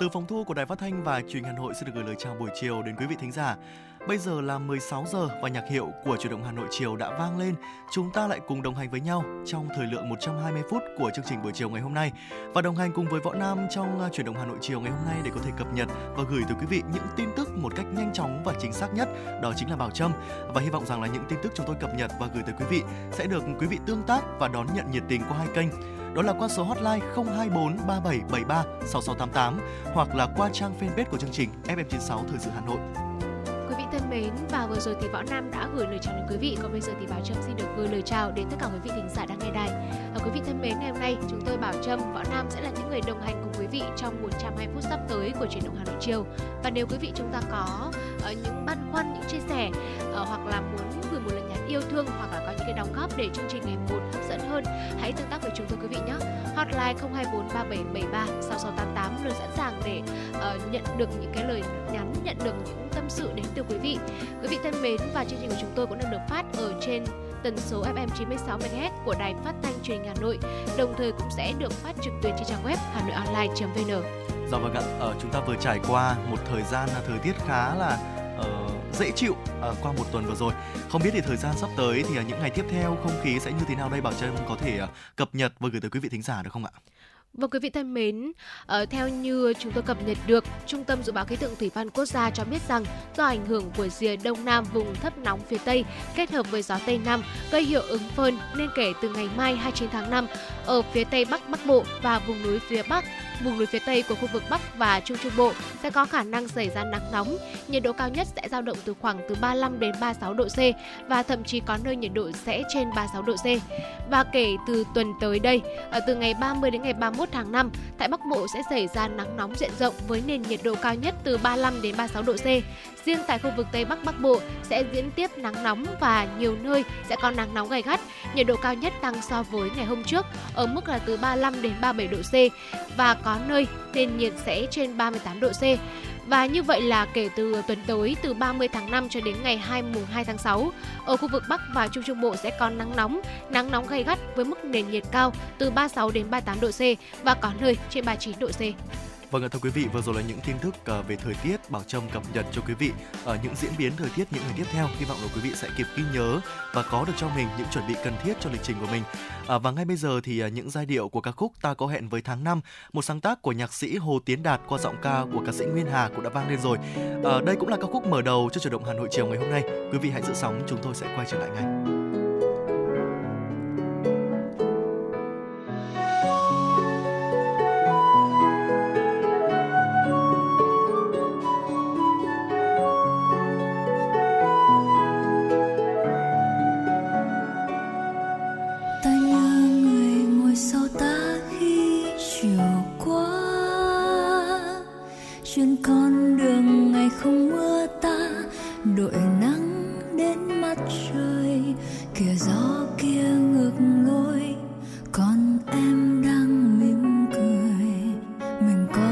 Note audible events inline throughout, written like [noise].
Từ phòng thu của Đài Phát thanh và Truyền hình Hà Nội xin được gửi lời chào buổi chiều đến quý vị thính giả. Bây giờ là 16 giờ và nhạc hiệu của Chuyển động Hà Nội chiều đã vang lên. Chúng ta lại cùng đồng hành với nhau trong thời lượng 120 phút của chương trình buổi chiều ngày hôm nay và đồng hành cùng với Võ Nam trong à, Chuyển động Hà Nội chiều ngày hôm nay để có thể cập nhật và gửi tới quý vị những tin tức một cách nhanh chóng và chính xác nhất. Đó chính là Bảo Trâm và hy vọng rằng là những tin tức chúng tôi cập nhật và gửi tới quý vị sẽ được quý vị tương tác và đón nhận nhiệt tình qua hai kênh đó là qua số hotline 024 3773 6688 hoặc là qua trang fanpage của chương trình FM96 Thời sự Hà Nội thân mến. Và vừa rồi thì võ nam đã gửi lời chào đến quý vị. Còn bây giờ thì bảo trâm xin được gửi lời chào đến tất cả quý vị thính giả đang nghe đài. Và quý vị thân mến ngày hôm nay chúng tôi bảo trâm võ nam sẽ là những người đồng hành cùng quý vị trong 120 phút sắp tới của truyền động hà nội chiều. Và nếu quý vị chúng ta có uh, những băn khoăn những chia sẻ uh, hoặc là muốn gửi một lời nhắn yêu thương hoặc là có những cái đóng góp để chương trình ngày một hấp dẫn hơn hãy tương tác với chúng tôi quý vị nhé hotline 024 3773 6688 luôn sẵn sàng để uh, nhận được những cái lời nhắn nhận được những tâm sự đến từ quý vị quý vị thân mến và chương trình của chúng tôi cũng đang được phát ở trên tần số FM 96 MHz của Đài Phát thanh Truyền hình Hà Nội, đồng thời cũng sẽ được phát trực tuyến trên trang web hanoionline.vn. Dạ vâng ạ, ờ, chúng ta vừa trải qua một thời gian thời tiết khá là uh, dễ chịu uh, qua một tuần vừa rồi. Không biết thì thời gian sắp tới thì uh, những ngày tiếp theo không khí sẽ như thế nào đây Bảo Trâm có thể uh, cập nhật và gửi tới quý vị thính giả được không ạ? Vâng quý vị thân mến, uh, theo như chúng tôi cập nhật được, Trung tâm Dự báo Khí tượng Thủy văn Quốc gia cho biết rằng do ảnh hưởng của rìa đông nam vùng thấp nóng phía Tây kết hợp với gió Tây Nam gây hiệu ứng phơn nên kể từ ngày mai 29 tháng 5, ở phía Tây Bắc Bắc Bộ và vùng núi phía Bắc vùng núi phía Tây của khu vực Bắc và Trung Trung Bộ sẽ có khả năng xảy ra nắng nóng. Nhiệt độ cao nhất sẽ dao động từ khoảng từ 35 đến 36 độ C và thậm chí có nơi nhiệt độ sẽ trên 36 độ C. Và kể từ tuần tới đây, ở từ ngày 30 đến ngày 31 tháng 5, tại Bắc Bộ sẽ xảy ra nắng nóng diện rộng với nền nhiệt độ cao nhất từ 35 đến 36 độ C. Riêng tại khu vực Tây Bắc Bắc Bộ sẽ diễn tiếp nắng nóng và nhiều nơi sẽ có nắng nóng gay gắt. Nhiệt độ cao nhất tăng so với ngày hôm trước ở mức là từ 35 đến 37 độ C và có nơi nền nhiệt sẽ trên 38 độ C. Và như vậy là kể từ tuần tới từ 30 tháng 5 cho đến ngày 2 mùng 2 tháng 6, ở khu vực Bắc và Trung Trung Bộ sẽ có nắng nóng, nắng nóng gay gắt với mức nền nhiệt cao từ 36 đến 38 độ C và có nơi trên 39 độ C. Vâng thưa quý vị, vừa rồi là những tin tức ờ, về thời tiết Bảo Trâm cập nhật cho quý vị ở những diễn biến thời tiết những ngày tiếp theo. Hy vọng là quý vị sẽ kịp ghi nhớ và có được cho mình những chuẩn bị cần thiết cho lịch trình của mình. À, và ngay bây giờ thì ờ, những giai điệu của ca khúc Ta có hẹn với tháng 5, một sáng tác của nhạc sĩ Hồ Tiến Đạt qua giọng ca của ca sĩ Nguyên Hà cũng đã vang lên rồi. À, đây cũng là ca khúc mở đầu cho chủ động Hà Nội chiều ngày hôm nay. Quý vị hãy giữ sóng, chúng tôi sẽ quay trở lại ngay. đội nắng đến mắt trời, kìa gió kia ngược lối còn em đang mỉm cười, mình có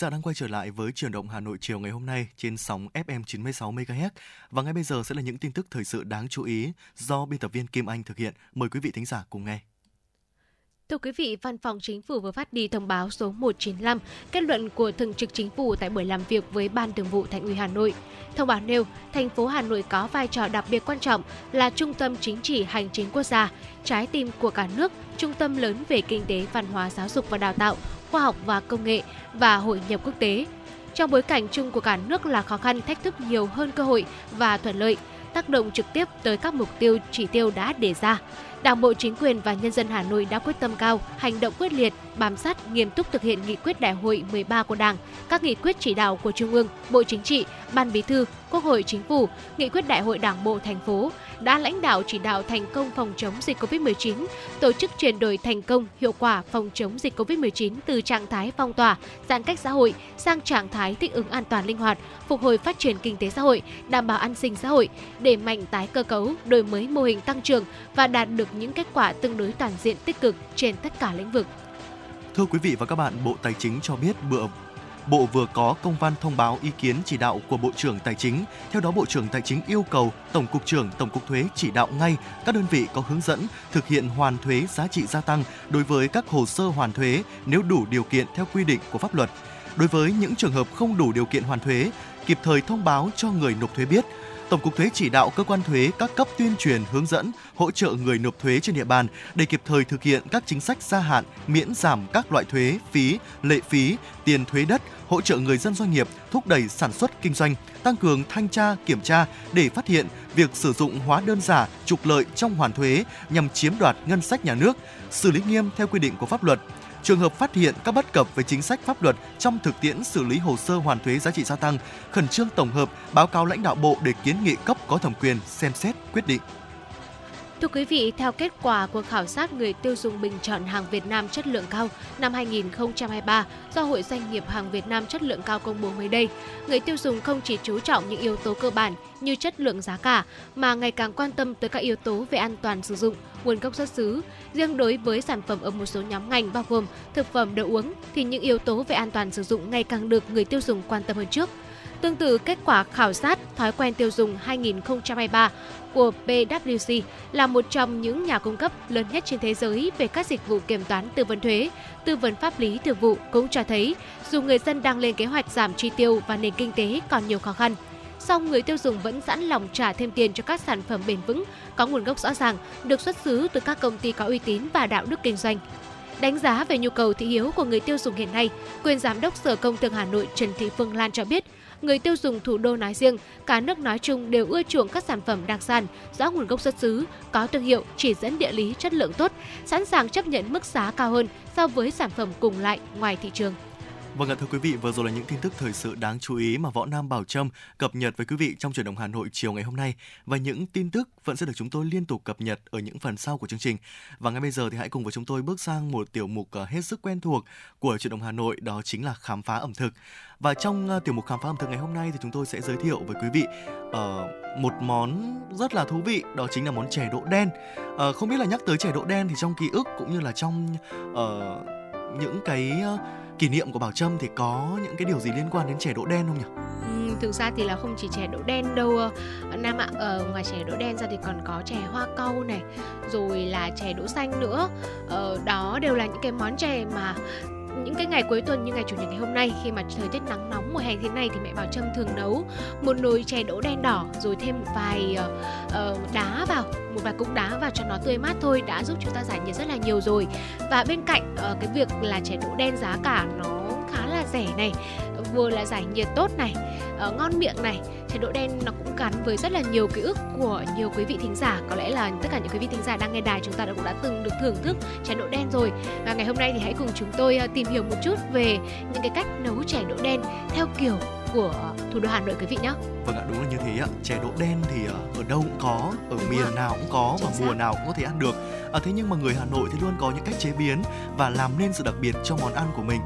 giả đang quay trở lại với chuyển động Hà Nội chiều ngày hôm nay trên sóng FM 96 MHz và ngay bây giờ sẽ là những tin tức thời sự đáng chú ý do biên tập viên Kim Anh thực hiện. Mời quý vị thính giả cùng nghe. Thưa quý vị, Văn phòng Chính phủ vừa phát đi thông báo số 195, kết luận của Thường trực Chính phủ tại buổi làm việc với Ban Thường vụ Thành ủy Hà Nội. Thông báo nêu, thành phố Hà Nội có vai trò đặc biệt quan trọng là trung tâm chính trị hành chính quốc gia, trái tim của cả nước, trung tâm lớn về kinh tế, văn hóa, giáo dục và đào tạo, khoa học và công nghệ và hội nhập quốc tế. Trong bối cảnh chung của cả nước là khó khăn, thách thức nhiều hơn cơ hội và thuận lợi, tác động trực tiếp tới các mục tiêu chỉ tiêu đã đề ra. Đảng bộ chính quyền và nhân dân Hà Nội đã quyết tâm cao, hành động quyết liệt, bám sát, nghiêm túc thực hiện nghị quyết Đại hội 13 của Đảng, các nghị quyết chỉ đạo của Trung ương, Bộ Chính trị, Ban Bí thư, Quốc hội Chính phủ, nghị quyết Đại hội Đảng bộ thành phố đã lãnh đạo chỉ đạo thành công phòng chống dịch COVID-19, tổ chức chuyển đổi thành công hiệu quả phòng chống dịch COVID-19 từ trạng thái phong tỏa, giãn cách xã hội sang trạng thái thích ứng an toàn linh hoạt, phục hồi phát triển kinh tế xã hội, đảm bảo an sinh xã hội, đẩy mạnh tái cơ cấu, đổi mới mô hình tăng trưởng và đạt được những kết quả tương đối toàn diện tích cực trên tất cả lĩnh vực. Thưa quý vị và các bạn, Bộ Tài chính cho biết bữa Bộ vừa có công văn thông báo ý kiến chỉ đạo của Bộ trưởng Tài chính. Theo đó, Bộ trưởng Tài chính yêu cầu Tổng cục trưởng Tổng cục Thuế chỉ đạo ngay các đơn vị có hướng dẫn thực hiện hoàn thuế giá trị gia tăng đối với các hồ sơ hoàn thuế nếu đủ điều kiện theo quy định của pháp luật. Đối với những trường hợp không đủ điều kiện hoàn thuế, kịp thời thông báo cho người nộp thuế biết. Tổng cục Thuế chỉ đạo cơ quan thuế các cấp tuyên truyền, hướng dẫn, hỗ trợ người nộp thuế trên địa bàn để kịp thời thực hiện các chính sách gia hạn, miễn giảm các loại thuế, phí, lệ phí, tiền thuế đất, hỗ trợ người dân doanh nghiệp thúc đẩy sản xuất kinh doanh, tăng cường thanh tra, kiểm tra để phát hiện việc sử dụng hóa đơn giả, trục lợi trong hoàn thuế nhằm chiếm đoạt ngân sách nhà nước, xử lý nghiêm theo quy định của pháp luật. Trường hợp phát hiện các bất cập về chính sách pháp luật trong thực tiễn xử lý hồ sơ hoàn thuế giá trị gia tăng, khẩn trương tổng hợp báo cáo lãnh đạo bộ để kiến nghị cấp có thẩm quyền xem xét quyết định. Thưa quý vị, theo kết quả cuộc khảo sát người tiêu dùng bình chọn hàng Việt Nam chất lượng cao năm 2023 do Hội Doanh nghiệp hàng Việt Nam chất lượng cao công bố mới đây, người tiêu dùng không chỉ chú trọng những yếu tố cơ bản như chất lượng giá cả mà ngày càng quan tâm tới các yếu tố về an toàn sử dụng, nguồn gốc xuất xứ. Riêng đối với sản phẩm ở một số nhóm ngành bao gồm thực phẩm đồ uống thì những yếu tố về an toàn sử dụng ngày càng được người tiêu dùng quan tâm hơn trước. Tương tự, kết quả khảo sát thói quen tiêu dùng 2023 của PwC là một trong những nhà cung cấp lớn nhất trên thế giới về các dịch vụ kiểm toán tư vấn thuế, tư vấn pháp lý thường vụ cũng cho thấy dù người dân đang lên kế hoạch giảm chi tiêu và nền kinh tế còn nhiều khó khăn, song người tiêu dùng vẫn sẵn lòng trả thêm tiền cho các sản phẩm bền vững, có nguồn gốc rõ ràng, được xuất xứ từ các công ty có uy tín và đạo đức kinh doanh. Đánh giá về nhu cầu thị hiếu của người tiêu dùng hiện nay, quyền giám đốc Sở Công Thương Hà Nội Trần Thị Phương Lan cho biết, người tiêu dùng thủ đô nói riêng, cả nước nói chung đều ưa chuộng các sản phẩm đặc sản, rõ nguồn gốc xuất xứ, có thương hiệu, chỉ dẫn địa lý chất lượng tốt, sẵn sàng chấp nhận mức giá cao hơn so với sản phẩm cùng loại ngoài thị trường. Vâng ạ thưa quý vị, vừa rồi là những tin tức thời sự đáng chú ý mà Võ Nam Bảo Trâm cập nhật với quý vị trong chuyển động Hà Nội chiều ngày hôm nay và những tin tức vẫn sẽ được chúng tôi liên tục cập nhật ở những phần sau của chương trình. Và ngay bây giờ thì hãy cùng với chúng tôi bước sang một tiểu mục ờ, hết sức quen thuộc của chuyển động Hà Nội đó chính là khám phá ẩm thực. Và trong ờ, tiểu mục khám phá ẩm thực ngày hôm nay thì chúng tôi sẽ giới thiệu với quý vị uh, một món rất là thú vị đó chính là món chè đỗ đen. Uh, không biết là nhắc tới chè đỗ đen thì trong ký ức cũng như là trong uh, những cái uh, kỷ niệm của Bảo Trâm thì có những cái điều gì liên quan đến chè đỗ đen không nhỉ? Ừ, thực ra thì là không chỉ chè đỗ đen đâu ờ, Nam ạ, ở ngoài chè đỗ đen ra thì còn có chè hoa câu này, rồi là chè đỗ xanh nữa. Ờ, đó đều là những cái món chè mà những cái ngày cuối tuần như ngày chủ nhật ngày hôm nay khi mà thời tiết nắng nóng mùa hè thế này thì mẹ Bảo Trâm thường nấu một nồi chè đỗ đen đỏ rồi thêm một vài uh, đá vào một vài cục đá vào cho nó tươi mát thôi đã giúp chúng ta giải nhiệt rất là nhiều rồi. Và bên cạnh uh, cái việc là chè đỗ đen giá cả nó khá là rẻ này vừa là giải nhiệt tốt này uh, ngon miệng này chè đỗ đen nó cũng gắn với rất là nhiều ký ức của nhiều quý vị thính giả có lẽ là tất cả những quý vị thính giả đang nghe đài chúng ta đã cũng đã từng được thưởng thức chè đỗ đen rồi và ngày hôm nay thì hãy cùng chúng tôi uh, tìm hiểu một chút về những cái cách nấu chè đỗ đen theo kiểu của thủ đô Hà Nội quý vị nhé. Vâng ạ, đúng là như thế ạ. Chè đỗ đen thì ở đâu cũng có, ở đúng miền rồi. nào cũng có Chính và xác. mùa nào cũng có thể ăn được. À, thế nhưng mà người Hà Nội thì luôn có những cách chế biến và làm nên sự đặc biệt cho món ăn của mình.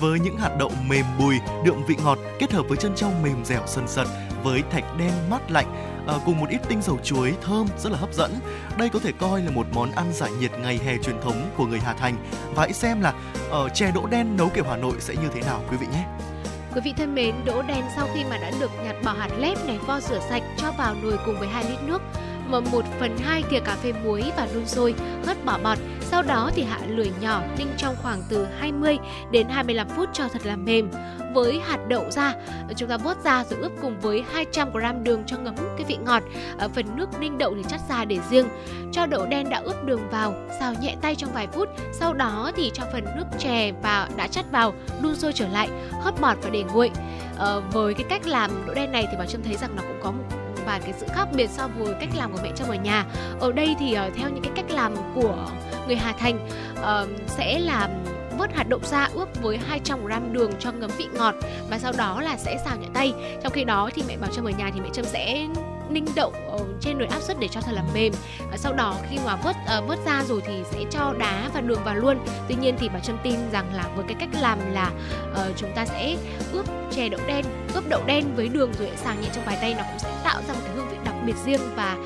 Với những hạt đậu mềm bùi, đượm vị ngọt kết hợp với chân trâu mềm dẻo sần sật với thạch đen mát lạnh à, cùng một ít tinh dầu chuối thơm rất là hấp dẫn. Đây có thể coi là một món ăn giải nhiệt ngày hè truyền thống của người Hà Thành. Và hãy xem là uh, chè đỗ đen nấu kiểu Hà Nội sẽ như thế nào quý vị nhé. Quý vị thân mến, đỗ đen sau khi mà đã được nhặt bỏ hạt lép này, vo rửa sạch, cho vào nồi cùng với 2 lít nước, mở 1 phần 2 thìa cà phê muối và đun sôi, hớt bỏ bọt. Sau đó thì hạ lửa nhỏ ninh trong khoảng từ 20 đến 25 phút cho thật là mềm. Với hạt đậu ra, chúng ta vớt ra rồi ướp cùng với 200 g đường cho ngấm cái vị ngọt. Ở phần nước ninh đậu thì chắt ra để riêng. Cho đậu đen đã ướp đường vào, xào nhẹ tay trong vài phút. Sau đó thì cho phần nước chè và đã chắt vào, đun sôi trở lại, hớt bọt và để nguội. Ờ, với cái cách làm đậu đen này thì bảo trâm thấy rằng nó cũng có một và cái sự khác biệt so với cách làm của mẹ chồng ở nhà. Ở đây thì uh, theo những cái cách làm của người Hà Thành uh, sẽ làm vớt hạt đậu ra ướp với 200 g đường cho ngấm vị ngọt và sau đó là sẽ xào nhẹ tay. Trong khi đó thì mẹ bảo trâm ở nhà thì mẹ trâm sẽ ninh đậu ờ, trên nồi áp suất để cho thật là mềm. Và sau đó khi mà vớt uh, vớt ra rồi thì sẽ cho đá và đường vào luôn. Tuy nhiên thì bà trâm tin rằng là với cái cách làm là uh, chúng ta sẽ ướp chè đậu đen ướp đậu đen với đường rồi xào nhẹ trong vài tay nó cũng sẽ tạo ra một cái hương vị đặc biệt riêng và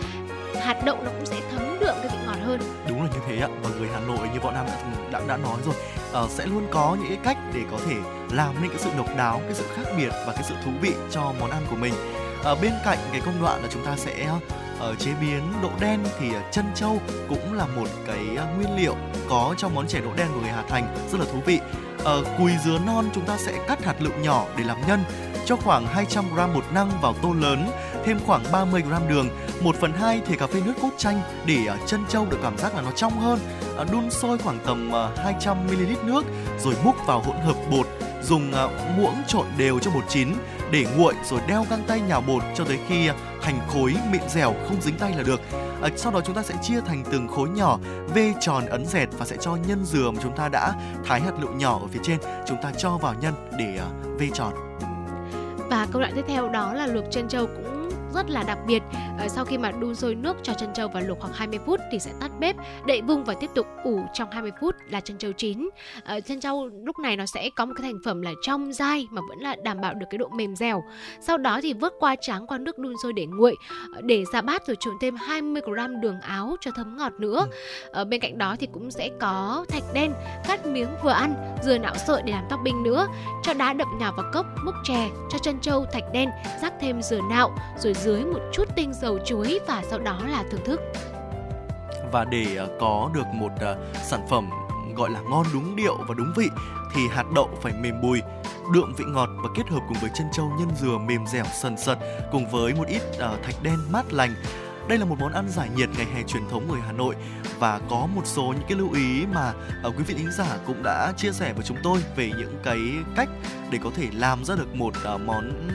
hạt đậu nó cũng sẽ thấm đượm cái vị ngọt hơn. Đúng là như thế ạ. Và người Hà Nội như võ Nam đã đã, đã nói rồi uh, sẽ luôn có những cái cách để có thể làm nên cái sự độc đáo cái sự khác biệt và cái sự thú vị cho món ăn của mình à, bên cạnh cái công đoạn là chúng ta sẽ ở chế biến đậu đen thì ờ, chân trâu cũng là một cái nguyên liệu có trong món chè đậu đen của người Hà Thành rất là thú vị Ở cùi dứa non chúng ta sẽ cắt hạt lựu nhỏ để làm nhân cho khoảng 200 g bột năng vào tô lớn, thêm khoảng 30 g đường, 1 phần 2 thìa cà phê nước cốt chanh để chân trâu được cảm giác là nó trong hơn. Đun sôi khoảng tầm 200 ml nước rồi múc vào hỗn hợp bột, dùng muỗng trộn đều cho bột chín để nguội rồi đeo găng tay nhào bột cho tới khi à, thành khối mịn dẻo không dính tay là được. À, sau đó chúng ta sẽ chia thành từng khối nhỏ, vê tròn ấn dẹt và sẽ cho nhân dừa mà chúng ta đã thái hạt lựu nhỏ ở phía trên, chúng ta cho vào nhân để uh, vê tròn. Và công đoạn tiếp theo đó là luộc chân trâu cũng rất là đặc biệt. À, sau khi mà đun sôi nước cho chân trâu và luộc khoảng 20 phút thì sẽ tắt bếp, đậy vung và tiếp tục ủ trong 20 phút là chân trâu chín. À, chân trâu lúc này nó sẽ có một cái thành phẩm là trong dai mà vẫn là đảm bảo được cái độ mềm dẻo. Sau đó thì vớt qua tráng qua nước đun sôi để nguội, để ra bát rồi trộn thêm 20 g đường áo cho thấm ngọt nữa. Ở bên cạnh đó thì cũng sẽ có thạch đen cắt miếng vừa ăn dừa não sợi để làm topping nữa, cho đá đậm nhào vào cốc, múc chè, cho chân trâu thạch đen, rắc thêm dừa nạo, rồi dưới một chút tinh dầu chuối và sau đó là thưởng thức. Và để ờ, có được một ờ, sản phẩm gọi là ngon đúng điệu và đúng vị thì hạt đậu phải mềm bùi, đượm vị ngọt và kết hợp cùng với chân trâu nhân dừa mềm dẻo sần sật cùng với một ít ờ, thạch đen mát lành. Đây là một món ăn giải nhiệt ngày hè truyền thống người Hà Nội và có một số những cái lưu ý mà uh, quý vị thính giả cũng đã chia sẻ với chúng tôi về những cái cách để có thể làm ra được một uh, món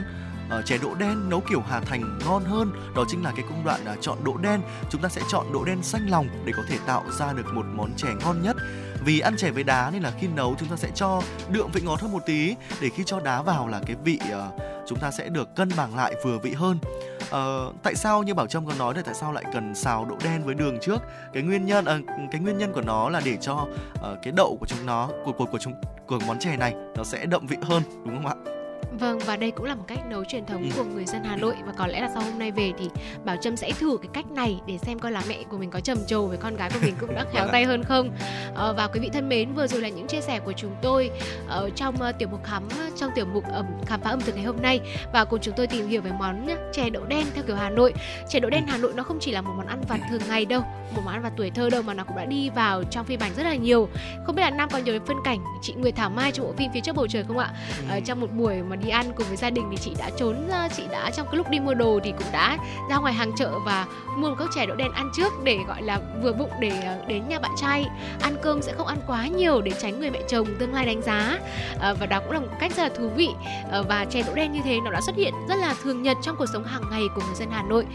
Ờ, uh, chè đỗ đen nấu kiểu Hà Thành ngon hơn. Đó chính là cái công đoạn uh, chọn đỗ đen. Chúng ta sẽ chọn đỗ đen xanh lòng để có thể tạo ra được một món chè ngon nhất. Vì ăn chè với đá nên là khi nấu chúng ta sẽ cho đượm vị ngọt hơn một tí. Để khi cho đá vào là cái vị uh, chúng ta sẽ được cân bằng lại vừa vị hơn. Uh, tại sao như bảo trâm có nói là tại sao lại cần xào đậu đen với đường trước? Cái nguyên nhân uh, cái nguyên nhân của nó là để cho uh, cái đậu của chúng nó của của của chúng của món chè này nó sẽ đậm vị hơn đúng không ạ? Vâng và đây cũng là một cách nấu truyền thống ừ. của người dân Hà Nội và có lẽ là sau hôm nay về thì Bảo Trâm sẽ thử cái cách này để xem coi là mẹ của mình có trầm trồ với con gái của mình cũng đã [laughs] khéo tay hơn không. À, và quý vị thân mến, vừa rồi là những chia sẻ của chúng tôi ở ờ, trong uh, tiểu mục khám trong tiểu mục ẩm khám phá ẩm thực ngày hôm nay và cùng chúng tôi tìm hiểu về món chè đậu đen theo kiểu Hà Nội. Chè đậu đen Hà Nội nó không chỉ là một món ăn vặt thường ngày đâu, một món ăn vặt tuổi thơ đâu mà nó cũng đã đi vào trong phim ảnh rất là nhiều. Không biết là Nam còn nhớ đến phân cảnh chị Nguyệt Thảo Mai trong bộ phim phía trước bầu trời không ạ? À, trong một buổi mà đi ăn cùng với gia đình thì chị đã trốn ra chị đã trong cái lúc đi mua đồ thì cũng đã ra ngoài hàng chợ và mua một cốc chè đậu đen ăn trước để gọi là vừa bụng để ờ, đến nhà bạn trai. Ăn cơm sẽ không ăn quá nhiều để tránh người mẹ chồng tương lai đánh giá. À, và đó cũng là một cách rất là thú vị. À, và chè đậu đen như thế nó đã xuất hiện rất là thường nhật trong cuộc sống hàng ngày của người dân Hà Nội.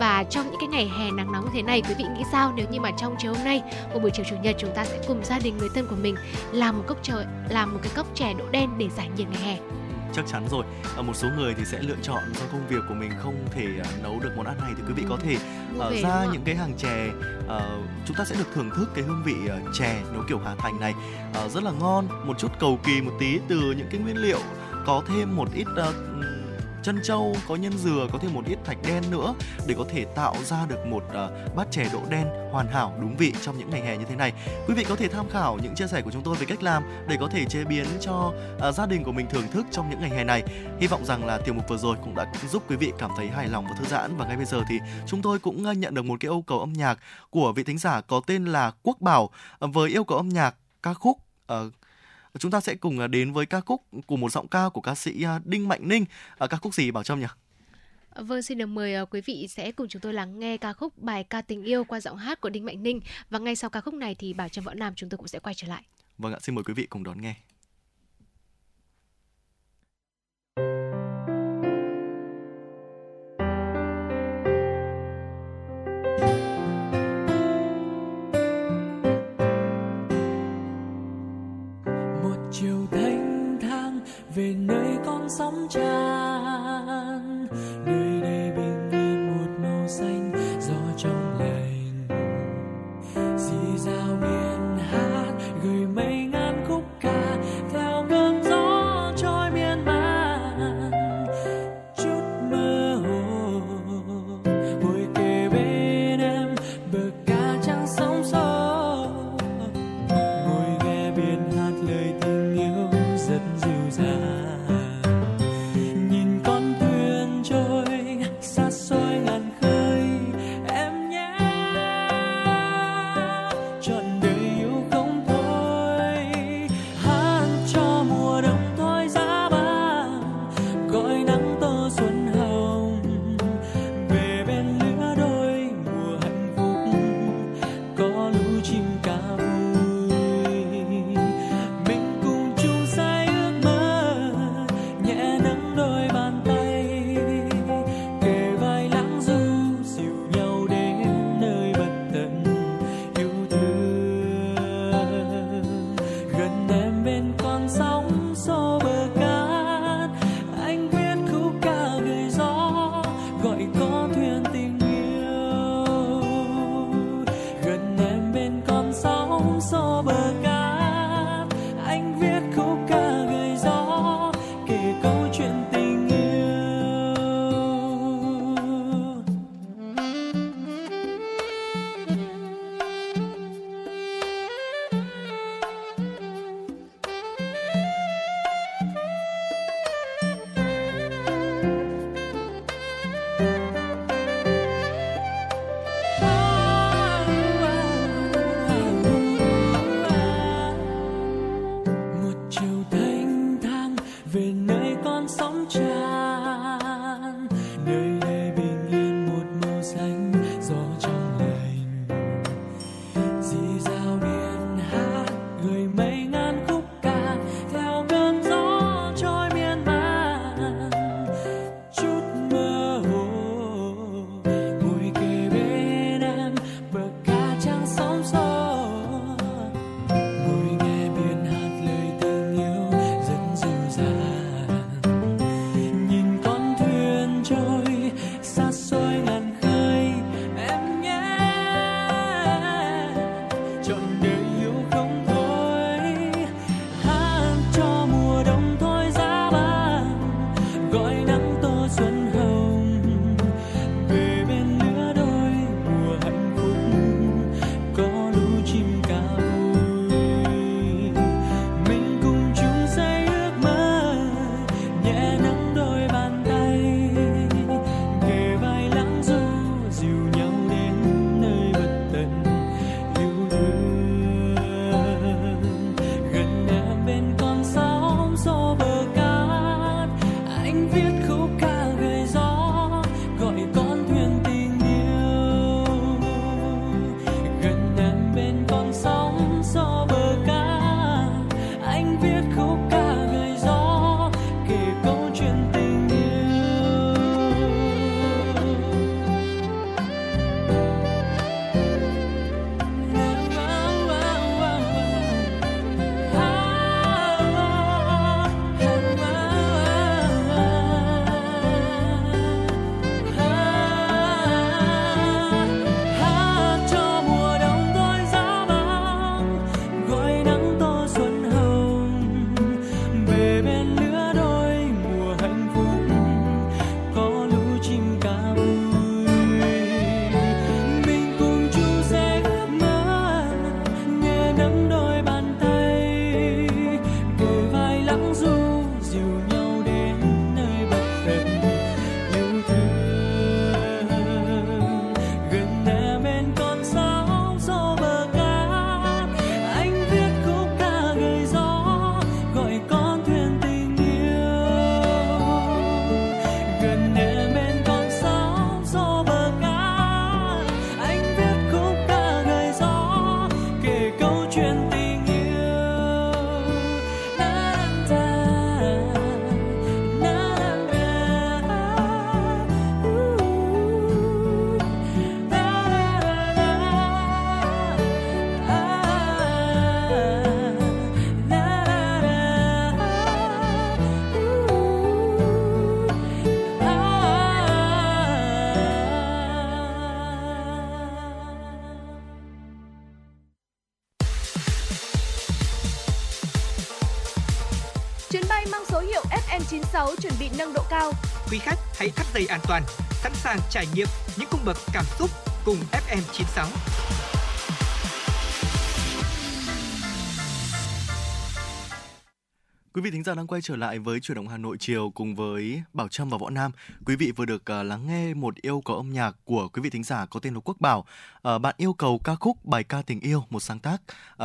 Và trong những cái ngày hè nắng nóng như thế này quý vị nghĩ sao nếu như mà trong chiều hôm nay một buổi chiều chủ nhật chúng ta sẽ cùng gia đình người thân của mình làm một cốc chè làm một cái cốc chè đậu đen để giải nhiệt ngày hè? Chắc chắn rồi. À, một số người thì sẽ lựa chọn do công việc của mình không thể uh, nấu được món ăn này thì quý vị có thể uh, ra những cái hàng chè uh, chúng ta sẽ được thưởng thức cái hương vị uh, chè nấu kiểu Hà Thành này. Uh, rất là ngon một chút cầu kỳ một tí từ những cái nguyên liệu có thêm một ít uh, chân trâu có nhân dừa có thêm một ít thạch đen nữa để có thể tạo ra được một uh, bát chè đỗ đen hoàn hảo đúng vị trong những ngày hè như thế này. Quý vị có thể tham khảo những chia sẻ của chúng tôi về cách làm để có thể chế biến cho uh, gia đình của mình thưởng thức trong những ngày hè này. Hy vọng rằng là tiểu mục vừa rồi cũng đã giúp quý vị cảm thấy hài lòng và thư giãn. Và ngay bây giờ thì chúng tôi cũng ờ, nhận được một cái yêu cầu âm nhạc của vị thính giả có tên là Quốc Bảo uh, với yêu cầu âm nhạc ca khúc uh, chúng ta sẽ cùng à, đến với ca khúc của một giọng ca của ca sĩ à, Đinh Mạnh Ninh. À, ca khúc gì Bảo Trâm nhỉ? Vâng, xin được mời quý vị sẽ cùng chúng tôi lắng nghe ca khúc bài ca tình yêu qua giọng hát của Đinh Mạnh Ninh và ngay sau ca khúc này thì Bảo Trâm Võ Nam chúng tôi cũng sẽ quay trở lại. Vâng ạ, xin mời quý vị cùng đón nghe. Sóng tràn dây an toàn, sẵn sàng trải nghiệm những cung bậc cảm xúc cùng FM 96. Quý vị thính giả đang quay trở lại với chuyển động Hà Nội chiều cùng với Bảo Trâm và Võ Nam. Quý vị vừa được uh, lắng nghe một yêu cầu âm nhạc của quý vị thính giả có tên là Quốc Bảo. Uh, bạn yêu cầu ca khúc bài ca tình yêu một sáng tác, uh,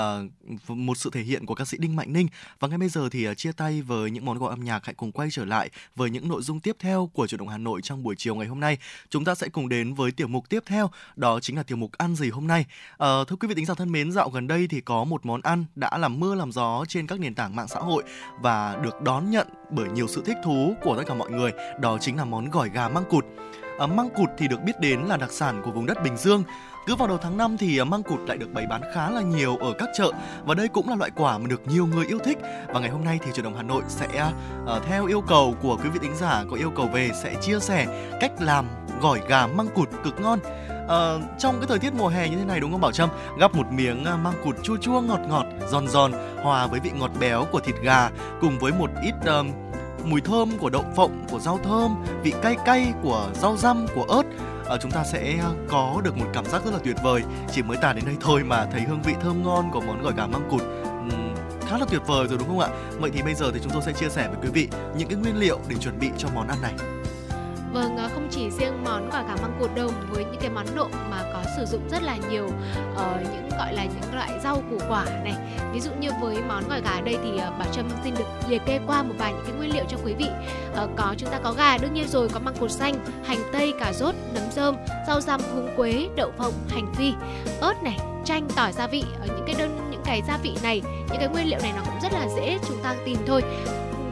một sự thể hiện của ca sĩ Đinh Mạnh Ninh. Và ngay bây giờ thì à, chia tay với những món quà âm nhạc hãy cùng quay trở lại với những nội dung tiếp theo của chuyển động Hà Nội trong buổi chiều ngày hôm nay. Chúng ta sẽ cùng đến với tiểu mục tiếp theo, đó chính là tiểu mục ăn gì hôm nay. à, thưa quý vị tính giả thân mến, dạo gần đây thì có một món ăn đã làm mưa làm gió trên các nền tảng mạng xã hội và được đón nhận bởi nhiều sự thích thú của tất cả mọi người đó chính là món gỏi gà măng cụt à, măng cụt thì được biết đến là đặc sản của vùng đất Bình Dương cứ vào đầu tháng 5 thì à, măng cụt lại được bày bán khá là nhiều ở các chợ. Và đây cũng là loại quả mà được nhiều người yêu thích. Và ngày hôm nay thì truyền động Hà Nội sẽ uh, theo yêu cầu của quý vị thính giả có yêu cầu về sẽ chia sẻ cách làm gỏi gà măng cụt cực ngon. Uh, trong cái thời tiết mùa hè như thế này đúng không Bảo Trâm? Gắp một miếng uh, măng cụt chua chua ngọt ngọt giòn giòn hòa với vị ngọt béo của thịt gà cùng với một ít uh, mùi thơm của đậu phộng của rau thơm vị cay cay của rau răm của ớt uh, chúng ta sẽ ờ, có được một cảm giác rất là tuyệt vời. Chỉ mới tàn đến đây thôi mà thấy hương vị thơm ngon của món gỏi gà măng cụt um, khá là tuyệt vời rồi đúng không ạ? Vậy thì bây giờ thì chúng tôi sẽ chia sẻ với quý vị những cái nguyên liệu để chuẩn bị cho món ăn này. Vâng, ờ, không chỉ riêng món gỏi cá măng cụt đâu với những cái món nộm mà có sử dụng rất là nhiều uh, những gọi là những loại rau củ quả này. Ví dụ như với món gỏi gà ở đây thì ờ, uh, Bảo Trâm xin được liệt kê qua một vài những cái nguyên liệu cho quý vị. Uh, có chúng ta có gà đương nhiên rồi, có măng cụt xanh, hành tây, cà rốt, nấm rơm, rau răm, húng quế, đậu phộng, hành phi, ớt này, chanh, tỏi gia vị. Ở những cái đơn những cái gia vị này, những cái nguyên liệu này nó cũng rất là dễ chúng ta tìm thôi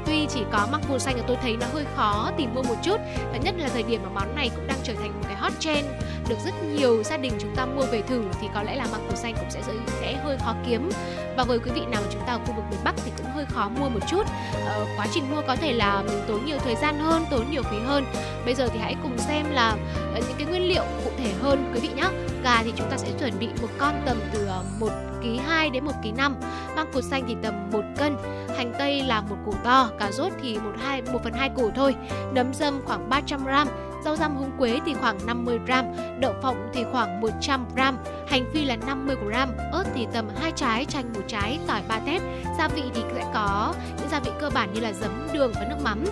tuy chỉ có măng cụt xanh là tôi thấy nó hơi khó tìm mua một chút và nhất là thời điểm mà món này cũng đang trở thành một cái hot trend. Được rất nhiều gia đình chúng ta mua về thử thì có lẽ là măng cụt xanh cũng sẽ sẽ hơi khó kiếm. Và với quý vị nào mà chúng ta ở khu vực miền Bắc thì cũng hơi khó mua một chút. Ờ, quá trình mua có thể là mình tốn nhiều thời gian hơn tốn nhiều phí hơn. Bây giờ thì hãy cùng xem là ờ, những cái nguyên liệu cụ thể hơn quý vị nhé gà thì chúng ta sẽ chuẩn bị một con tầm từ uh, 1 kg 2 đến một kg 5 măng cụt xanh thì tầm 1 cân hành tây là một củ to cà rốt thì một hai một phần hai củ thôi nấm dâm khoảng 300 gram rau răm húng quế thì khoảng 50 gram, đậu phộng thì khoảng 100 gram, hành phi là 50 gram, ớt thì tầm hai trái, chanh một trái, tỏi ba tép. Gia vị thì sẽ có những gia vị cơ bản như là giấm, đường và nước mắm.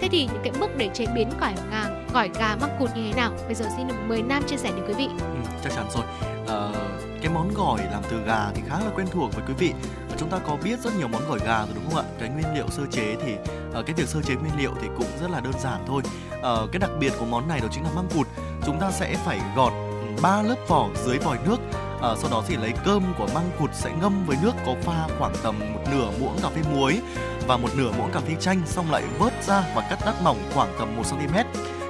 Thế thì những cái bước để chế biến gỏi gà, gỏi gà măng cụt như thế nào? Bây giờ xin được mời Nam chia sẻ đến quý vị. Ừ, chắc chắn rồi. À, cái món gỏi làm từ gà thì khá là quen thuộc với quý vị chúng ta có biết rất nhiều món gỏi gà rồi đúng không ạ? Cái nguyên liệu sơ chế thì uh, cái việc sơ chế nguyên liệu thì cũng rất là đơn giản thôi. Uh, cái đặc biệt của món này đó chính là măng cụt. Chúng ta sẽ phải gọt ba lớp vỏ dưới vòi nước À, sau đó thì lấy cơm của măng cụt sẽ ngâm với nước có pha khoảng tầm một nửa muỗng cà phê muối và một nửa muỗng cà phê chanh xong lại vớt ra và cắt đắt mỏng khoảng tầm 1 cm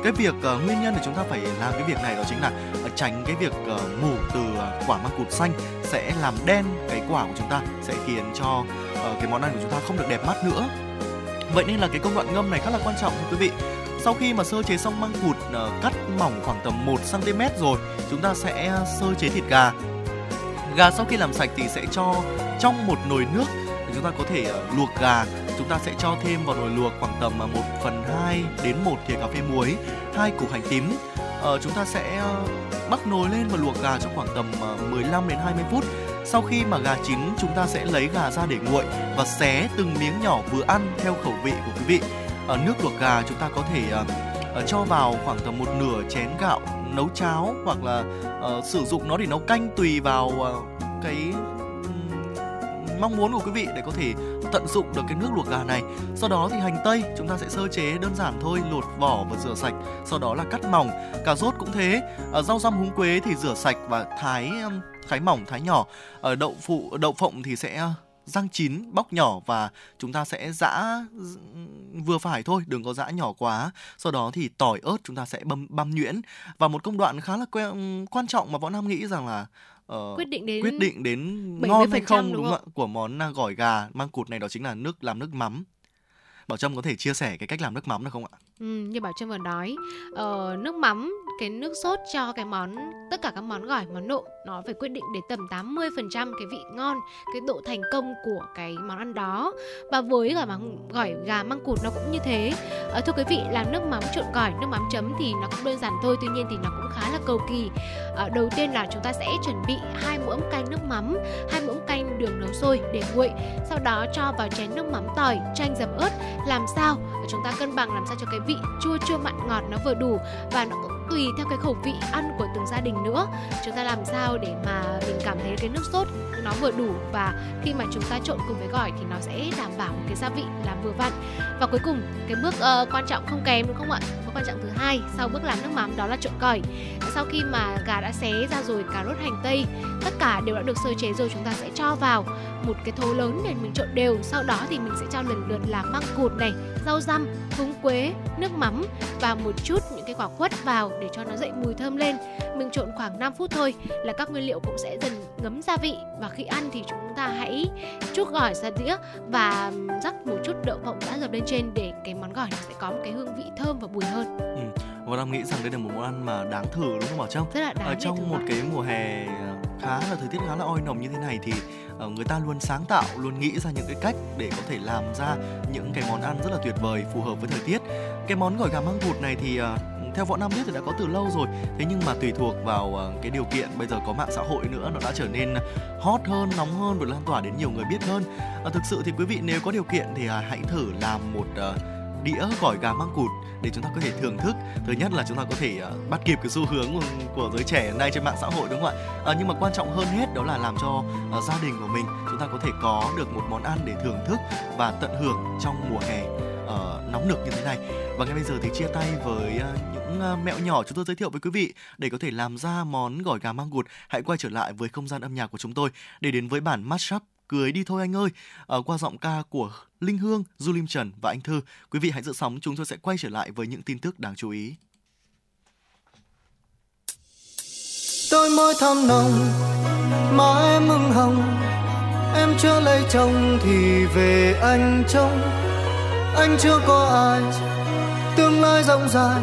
cái việc uh, nguyên nhân để chúng ta phải làm cái việc này đó chính là tránh cái việc ờ, uh, mủ từ ờ, quả măng cụt xanh sẽ làm đen cái quả của chúng ta sẽ khiến cho uh, cái món ăn của chúng ta không được đẹp mắt nữa. Vậy nên là cái công đoạn ngâm này khá là quan trọng thưa quý vị. Sau khi mà sơ chế xong măng cụt uh, cắt mỏng khoảng tầm 1 cm rồi chúng ta sẽ sơ chế thịt gà. Gà sau khi làm sạch thì sẽ cho trong một nồi nước chúng ta có thể uh, luộc gà. Chúng ta sẽ cho thêm vào nồi luộc khoảng tầm 1 phần 2 đến 1 thìa cà phê muối, hai củ hành tím. Ờ, chúng ta sẽ bắc nồi lên và luộc gà trong khoảng tầm ờ, 15 đến 20 phút. Sau khi mà gà chín, chúng ta sẽ lấy gà ra để nguội và xé từng miếng nhỏ vừa ăn theo khẩu vị của quý vị. Ở nước luộc gà chúng ta có thể uh, cho vào khoảng tầm một nửa chén gạo nấu cháo hoặc là uh, sử dụng nó để nấu canh tùy vào uh, cái mong muốn của quý vị để có thể tận dụng được cái nước luộc gà này. Sau đó thì hành tây chúng ta sẽ sơ chế đơn giản thôi, lột vỏ và rửa sạch. Sau đó là cắt mỏng. Cà rốt cũng thế. À, rau răm húng quế thì rửa sạch và thái thái mỏng, thái nhỏ. Ở đậu phụ đậu phộng thì sẽ rang chín bóc nhỏ và chúng ta sẽ giã vừa phải thôi đừng có giã nhỏ quá sau đó thì tỏi ớt chúng ta sẽ băm băm nhuyễn và một công đoạn khá là quen, quan trọng mà võ nam nghĩ rằng là uh, quyết định đến quyết định đến ngon hay không đúng, không ạ? Của món uh, gỏi gà mang cụt này đó chính là nước làm nước mắm. Bảo Trâm có thể chia sẻ cái cách làm nước mắm được không ạ? Ừ, như Bảo Trâm vừa nói, uh, nước mắm cái nước sốt cho cái món tất cả các món gỏi món nộm nó phải quyết định đến tầm 80% cái vị ngon cái độ thành công của cái món ăn đó. Và với gỏi măng gỏi gà măng cụt nó cũng như thế. À, thưa quý vị làm nước mắm trộn gỏi nước mắm chấm thì nó cũng đơn giản thôi tuy nhiên thì nó cũng khá là cầu kỳ. À, đầu tiên là chúng ta sẽ chuẩn bị hai muỗng canh nước mắm hai muỗng canh đường nấu sôi để nguội sau đó cho vào chén nước mắm tỏi chanh dầm ớt. Làm sao? Chúng ta cân bằng làm sao cho cái vị chua chua mặn ngọt nó vừa đủ và nó cũng tùy theo cái khẩu vị ăn của từng gia đình nữa. Chúng ta làm sao để mà mình cảm thấy cái nước sốt nó vừa đủ và khi mà chúng ta trộn cùng với gỏi thì nó sẽ đảm bảo một cái gia vị là vừa vặn. Và cuối cùng cái bước uh, quan trọng không kém đúng không ạ? Bước quan trọng thứ hai sau bước làm nước mắm đó là trộn gỏi. Sau khi mà gà đã xé ra rồi cà rốt hành tây tất cả đều đã được sơ chế rồi chúng ta sẽ cho vào một cái thố lớn để mình trộn đều. Sau đó thì mình sẽ cho lần lượt là măng cụt này rau răm húng quế nước mắm và một chút những cái quả quất vào để cho nó dậy mùi thơm lên. Mình trộn khoảng 5 phút thôi là các nguyên liệu cũng sẽ dần ngấm gia vị. Và khi ăn thì chúng ta hãy chút gỏi ra đĩa và rắc một chút đậu phộng đã dập lên trên để cái món gỏi nó sẽ có một cái hương vị thơm và bùi hơn. Ừ. và đang nghĩ rằng đây là một món ăn mà đáng thử đúng không bảo trâm? Rất là đáng ở trong một cái mùa hè khá là thời tiết khá là oi nồng như thế này thì ờ, người ta luôn sáng tạo luôn nghĩ ra những cái cách để có thể làm ra những cái món ăn rất là tuyệt vời phù hợp với thời tiết. Cái món gỏi gà măng cụt này thì ờ, theo võ nam biết thì đã có từ lâu rồi. Thế nhưng mà tùy thuộc vào ờ, cái điều kiện bây giờ có mạng xã hội nữa nó đã trở nên hot hơn nóng hơn và lan tỏa đến nhiều người biết hơn. À, thực sự thì quý vị nếu có điều kiện thì à, hãy thử làm một à, đĩa gỏi gà măng cụt để chúng ta có thể thưởng thức. Thứ nhất là chúng ta có thể uh, bắt kịp cái xu hướng của, của giới trẻ hiện nay trên mạng xã hội đúng không ạ? Uh, nhưng mà quan trọng hơn hết đó là làm cho uh, gia đình của mình chúng ta có thể có được một món ăn để thưởng thức và tận hưởng trong mùa hè uh, nóng nực như thế này và ngay bây giờ thì chia tay với uh, những uh, mẹo nhỏ chúng tôi giới thiệu với quý vị để có thể làm ra món gỏi gà mang gụt hãy quay trở lại với không gian âm nhạc của chúng tôi để đến với bản mashup cười đi thôi anh ơi uh, qua giọng ca của Linh Hương, Du Lim Trần và Anh Thư. Quý vị hãy giữ sóng, chúng tôi sẽ quay trở lại với những tin tức đáng chú ý. Tôi môi thơm nồng, mà em mừng hồng, em chưa lấy chồng thì về anh trông. Anh chưa có ai, tương lai rộng dài.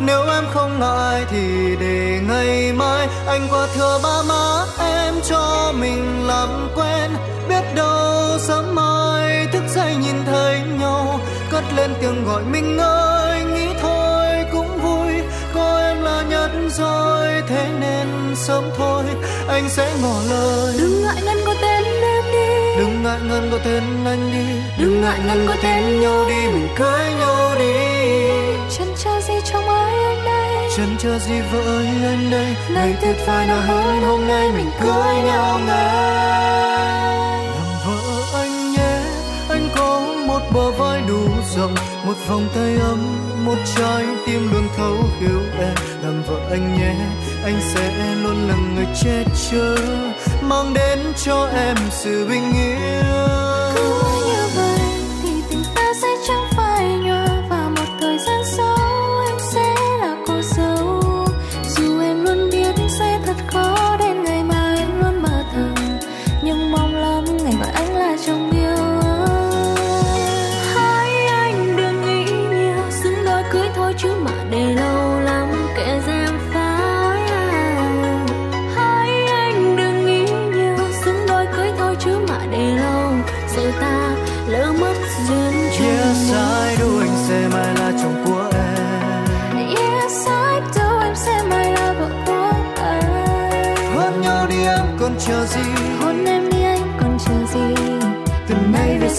Nếu em không ngại thì để ngày mai. Anh qua thừa ba má em cho mình làm quen. Biết đâu sớm mai thức dậy nhìn thấy nhau. Cất lên tiếng gọi mình ơi nghĩ thôi cũng vui. Có em là nhất rồi thế nên sớm thôi. Anh sẽ ngỏ lời. Đừng ngại ngần đừng ngại ngần có tên anh đi. Đừng ngại ngần có tên nhau đi. Mình cưới nhau đi. Chân chờ gì trong ai anh đây? Chân chờ gì vợ ơi anh đây? Ngày tuyệt vời nào hơn hôm nay mình cưới nhau ngay. Làm vợ anh nhé anh có một bờ vai đủ rộng một vòng tay ấm một trái tim luôn thấu hiểu em. Làm vợ anh nhé anh sẽ luôn là người che chở mang đến cho em sự bình yên.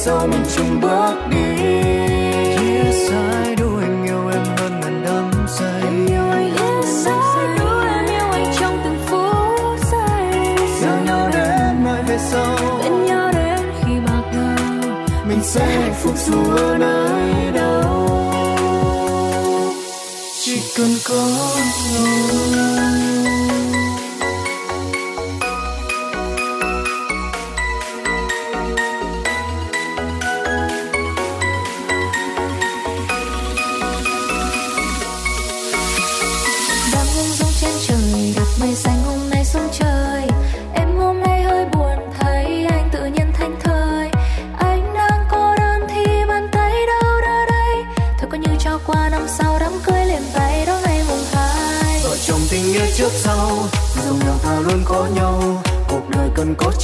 Sau mình chung bước đi. Chia sai đủ anh yêu em hơn ngàn đắm say. Em yêu anh hết sai đủ em yêu anh trong từng phút giây. Yêu nhau đến mai về sau. Bên nhau đến khi bạc đầu mình sẽ hạnh phúc dù ở nơi đâu. Chỉ cần có nhau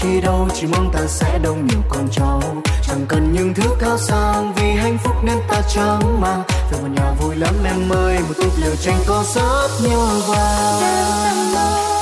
chi đâu, chỉ mong ta sẽ đông nhiều con cháu. Chẳng cần những thứ cao sang, vì hạnh phúc nên ta chẳng mang về một nhà vui lắm, em ơi, một túp lều tranh có rất nhau vàng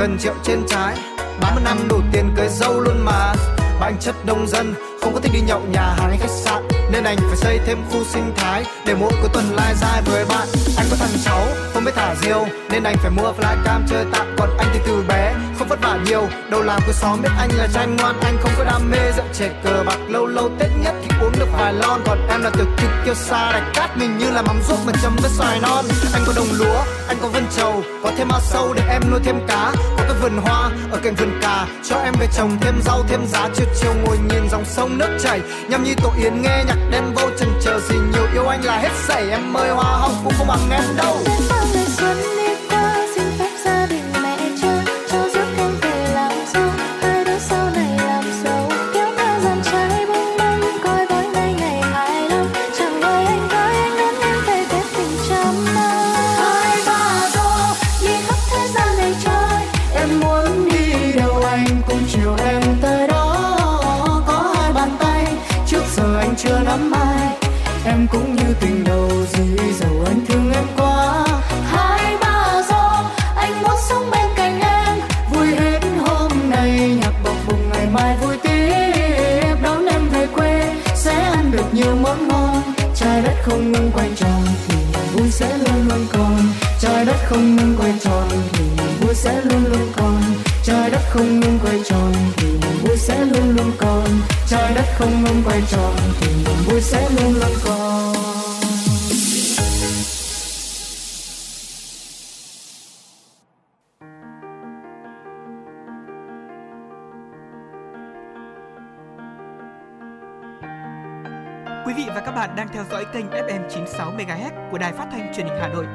Gần triệu trên trái. Bán một năm đủ tiền cưới dâu luôn mà. Mà anh chất đông dân, Không có thích đi nhậu nhà hàng hay khách sạn. Nên anh phải xây thêm khu sinh thái Để mỗi cuối tuần lai dai với bạn. Anh có thằng cháu, không biết thả diều Nên anh phải mua flycam chơi tạm. Còn anh thì từ bé không vất vả nhiều. Đầu làm của xóm biết anh là trai ngoan Anh không có đam mê. Dậm trẻ cờ bạc Lâu lâu Tết nhất thì uống được vài lon. Còn em là tiểu kịch kiêu sa đạch cát Mình như là mắm ruốc mà chấm với xoài non. Anh có đồng lúa, anh có vân trầu Có thêm ao sâu để em nuôi thêm cá. Có cái vườn hoa ở cạnh vườn cà Cho em về trồng thêm rau thêm giá. Chiều chiều ngồi nhìn dòng sông nước chảy Nhâm nhi tổ yến nghe nhạc đen vô chân chờ. Gì nhiều Yêu anh là hết sảy Em ơi hoa hồng cũng không bằng em đâu. Bao ngày xuân Ngừng quay tròn thì niềm vui sẽ luôn luôn còn Quý vị và các bạn đang theo dõi kênh FM 96 MHz của Đài Phát thanh Truyền hình Hà Nội.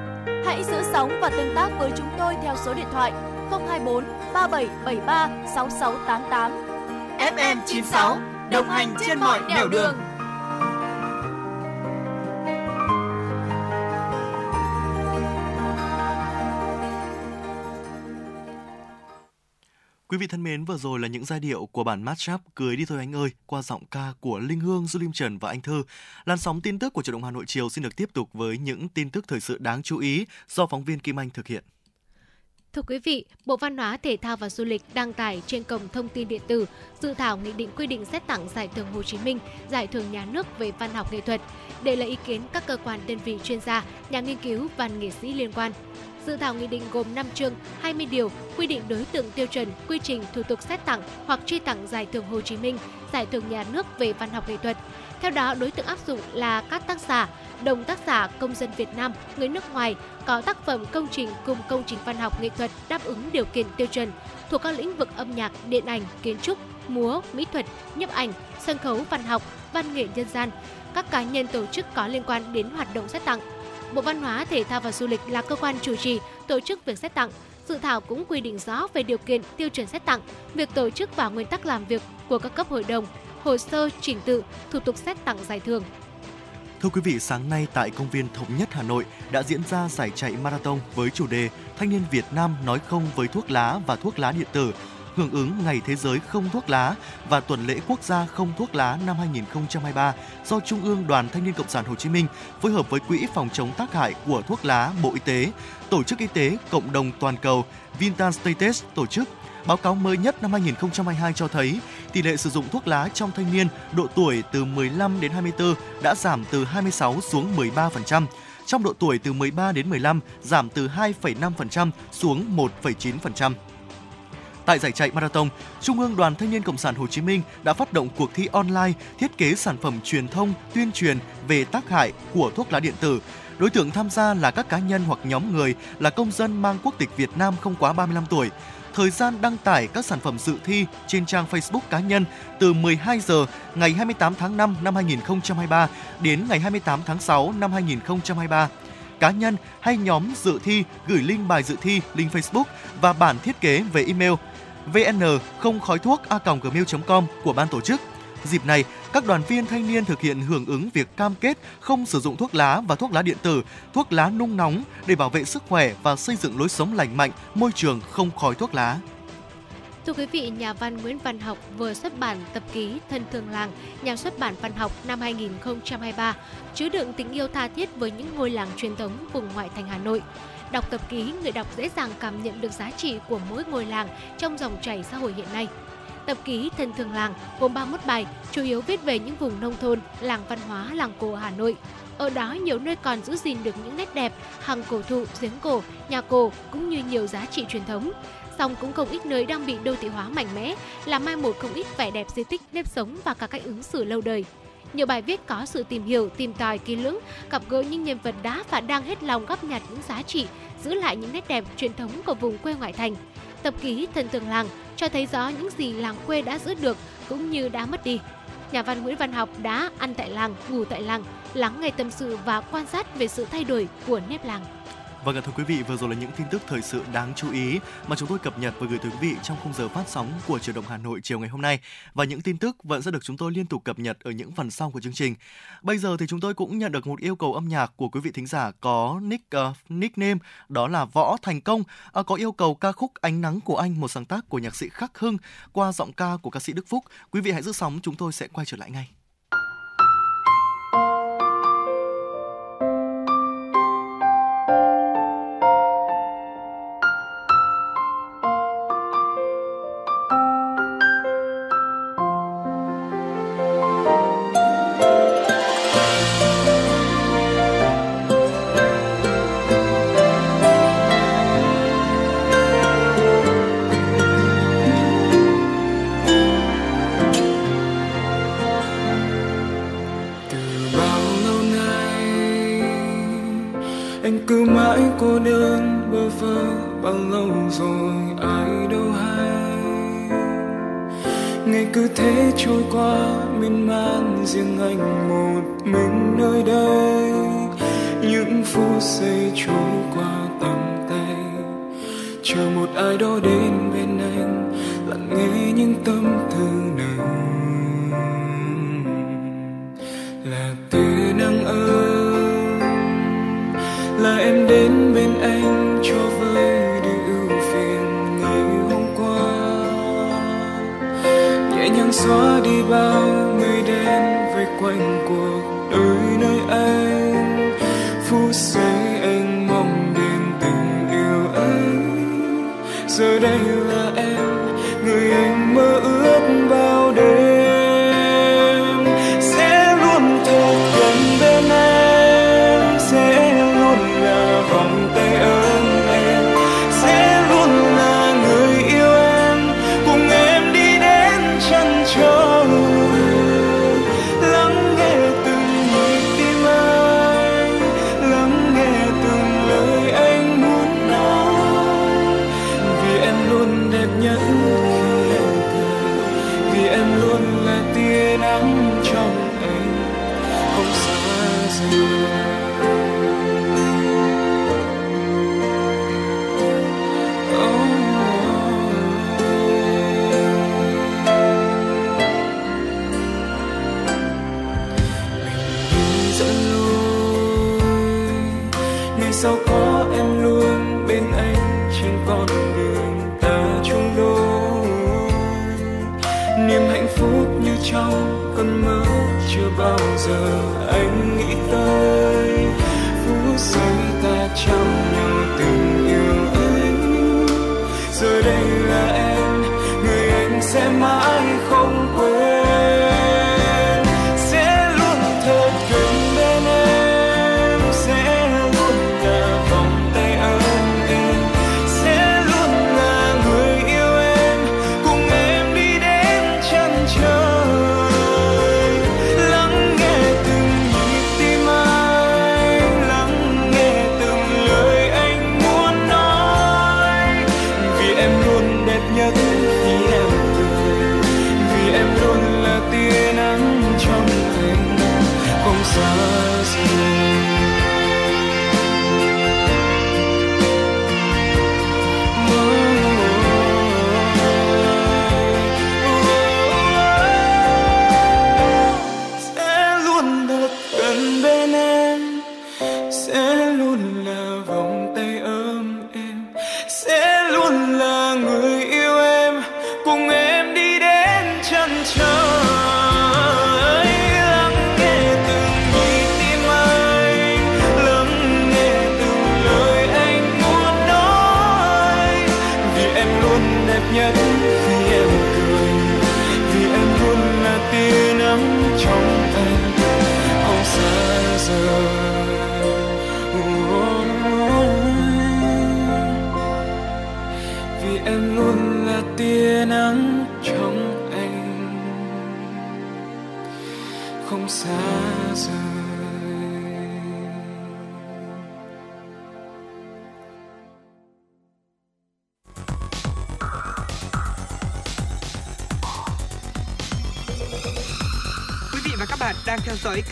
Hãy giữ sóng và tương tác với chúng tôi theo số điện thoại 024 3773 6688. FM 96 đồng hành trên mọi nẻo đường. Quý vị thân mến, vừa rồi là những giai điệu của bản mashup Cười đi thôi anh ơi qua giọng ca của Linh Hương, Du Lim Trần và Anh Thư. Làn sóng tin tức của Truyền động Hà Nội chiều xin được tiếp tục với những tin tức thời sự đáng chú ý do phóng viên Kim Anh thực hiện. Thưa quý vị, Bộ Văn hóa, Thể thao và Du lịch đăng tải trên cổng thông tin điện tử dự thảo nghị định quy định xét tặng giải thưởng Hồ Chí Minh, giải thưởng nhà nước về văn học nghệ thuật để lấy ý kiến các cơ quan đơn vị chuyên gia, nhà nghiên cứu và nghệ sĩ liên quan. Dự thảo nghị định gồm 5 chương, 20 điều quy định đối tượng tiêu chuẩn, quy trình, thủ tục xét tặng hoặc truy tặng giải thưởng Hồ Chí Minh, giải thưởng nhà nước về văn học nghệ thuật. Theo đó, đối tượng áp dụng là các tác giả, đồng tác giả công dân Việt Nam, người nước ngoài có tác phẩm công trình cùng công trình văn học nghệ thuật đáp ứng điều kiện tiêu chuẩn thuộc các lĩnh vực âm nhạc, điện ảnh, kiến trúc, múa, mỹ thuật, nhiếp ảnh, sân khấu văn học, văn nghệ dân gian, các cá nhân tổ chức có liên quan đến hoạt động xét tặng. Bộ Văn hóa, Thể thao và Du lịch là cơ quan chủ trì tổ chức việc xét tặng. Dự thảo cũng quy định rõ về điều kiện tiêu chuẩn xét tặng, việc tổ chức và nguyên tắc làm việc của các cấp hội đồng, hồ sơ, trình tự, thủ tục xét tặng giải thưởng. Thưa quý vị, sáng nay tại công viên Thống nhất Hà Nội đã diễn ra giải chạy marathon với chủ đề Thanh niên Việt Nam nói không với thuốc lá và thuốc lá điện tử, hưởng ứng Ngày Thế giới không thuốc lá và tuần lễ quốc gia không thuốc lá năm 2023 do Trung ương Đoàn Thanh niên Cộng sản Hồ Chí Minh phối hợp với Quỹ phòng chống tác hại của thuốc lá Bộ Y tế, Tổ chức Y tế Cộng đồng Toàn cầu Vintan Status tổ chức Báo cáo mới nhất năm 2022 cho thấy tỷ lệ sử dụng thuốc lá trong thanh niên độ tuổi từ 15 đến 24 đã giảm từ 26 xuống 13%. Trong độ tuổi từ 13 đến 15 giảm từ 2,5% xuống 1,9%. Tại giải chạy marathon, Trung ương Đoàn Thanh niên Cộng sản Hồ Chí Minh đã phát động cuộc thi online thiết kế sản phẩm truyền thông tuyên truyền về tác hại của thuốc lá điện tử. Đối tượng tham gia là các cá nhân hoặc nhóm người là công dân mang quốc tịch Việt Nam không quá 35 tuổi. Thời gian đăng tải các sản phẩm dự thi trên trang Facebook cá nhân từ 12 giờ ngày 28 tháng 5 năm 2023 đến ngày 28 tháng 6 năm 2023. cá nhân hay nhóm dự thi gửi link bài dự thi, link Facebook và bản thiết kế về email vn không khói thuốc a gmail.com của ban tổ chức. Dịp này, các đoàn viên thanh niên thực hiện hưởng ứng việc cam kết không sử dụng thuốc lá và thuốc lá điện tử, thuốc lá nung nóng để bảo vệ sức khỏe và xây dựng lối sống lành mạnh, môi trường không khói thuốc lá. Thưa quý vị, nhà văn Nguyễn Văn Học vừa xuất bản tập ký Thân thương làng, nhà xuất bản văn học năm 2023, chứa đựng tình yêu tha thiết với những ngôi làng truyền thống vùng ngoại thành Hà Nội. Đọc tập ký, người đọc dễ dàng cảm nhận được giá trị của mỗi ngôi làng trong dòng chảy xã hội hiện nay. Tập ký Thân thương làng gồm 31 bài, chủ yếu viết về những vùng nông thôn, làng văn hóa, làng cổ Hà Nội. Ở đó nhiều nơi còn giữ gìn được những nét đẹp, hàng cổ thụ, giếng cổ, nhà cổ cũng như nhiều giá trị truyền thống song cũng không ít nơi đang bị đô thị hóa mạnh mẽ, làm mai một không ít vẻ đẹp di tích, nếp sống và cả cách ứng xử lâu đời. Nhiều bài viết có sự tìm hiểu, tìm tòi kỹ lưỡng, gặp gỡ những nhân vật đã và đang hết lòng góp nhặt những giá trị, giữ lại những nét đẹp truyền thống của vùng quê ngoại thành. Tập ký Thần tường làng cho thấy rõ những gì làng quê đã giữ được cũng như đã mất đi. Nhà văn Nguyễn Văn Học đã ăn tại làng, ngủ tại làng, lắng nghe tâm sự và quan sát về sự thay đổi của nếp làng. Vâng ạ thưa quý vị, vừa rồi là những tin tức thời sự đáng chú ý mà chúng tôi cập nhật và gửi tới quý vị trong khung giờ phát sóng của Truyền động Hà Nội chiều ngày hôm nay. Và những tin tức vẫn sẽ được chúng tôi liên tục cập nhật ở những phần sau của chương trình. Bây giờ thì chúng tôi cũng nhận được một yêu cầu âm nhạc của quý vị thính giả có nick uh, nickname đó là Võ Thành Công uh, có yêu cầu ca khúc Ánh nắng của anh một sáng tác của nhạc sĩ Khắc Hưng qua giọng ca của ca sĩ Đức Phúc. Quý vị hãy giữ sóng, chúng tôi sẽ quay trở lại ngay.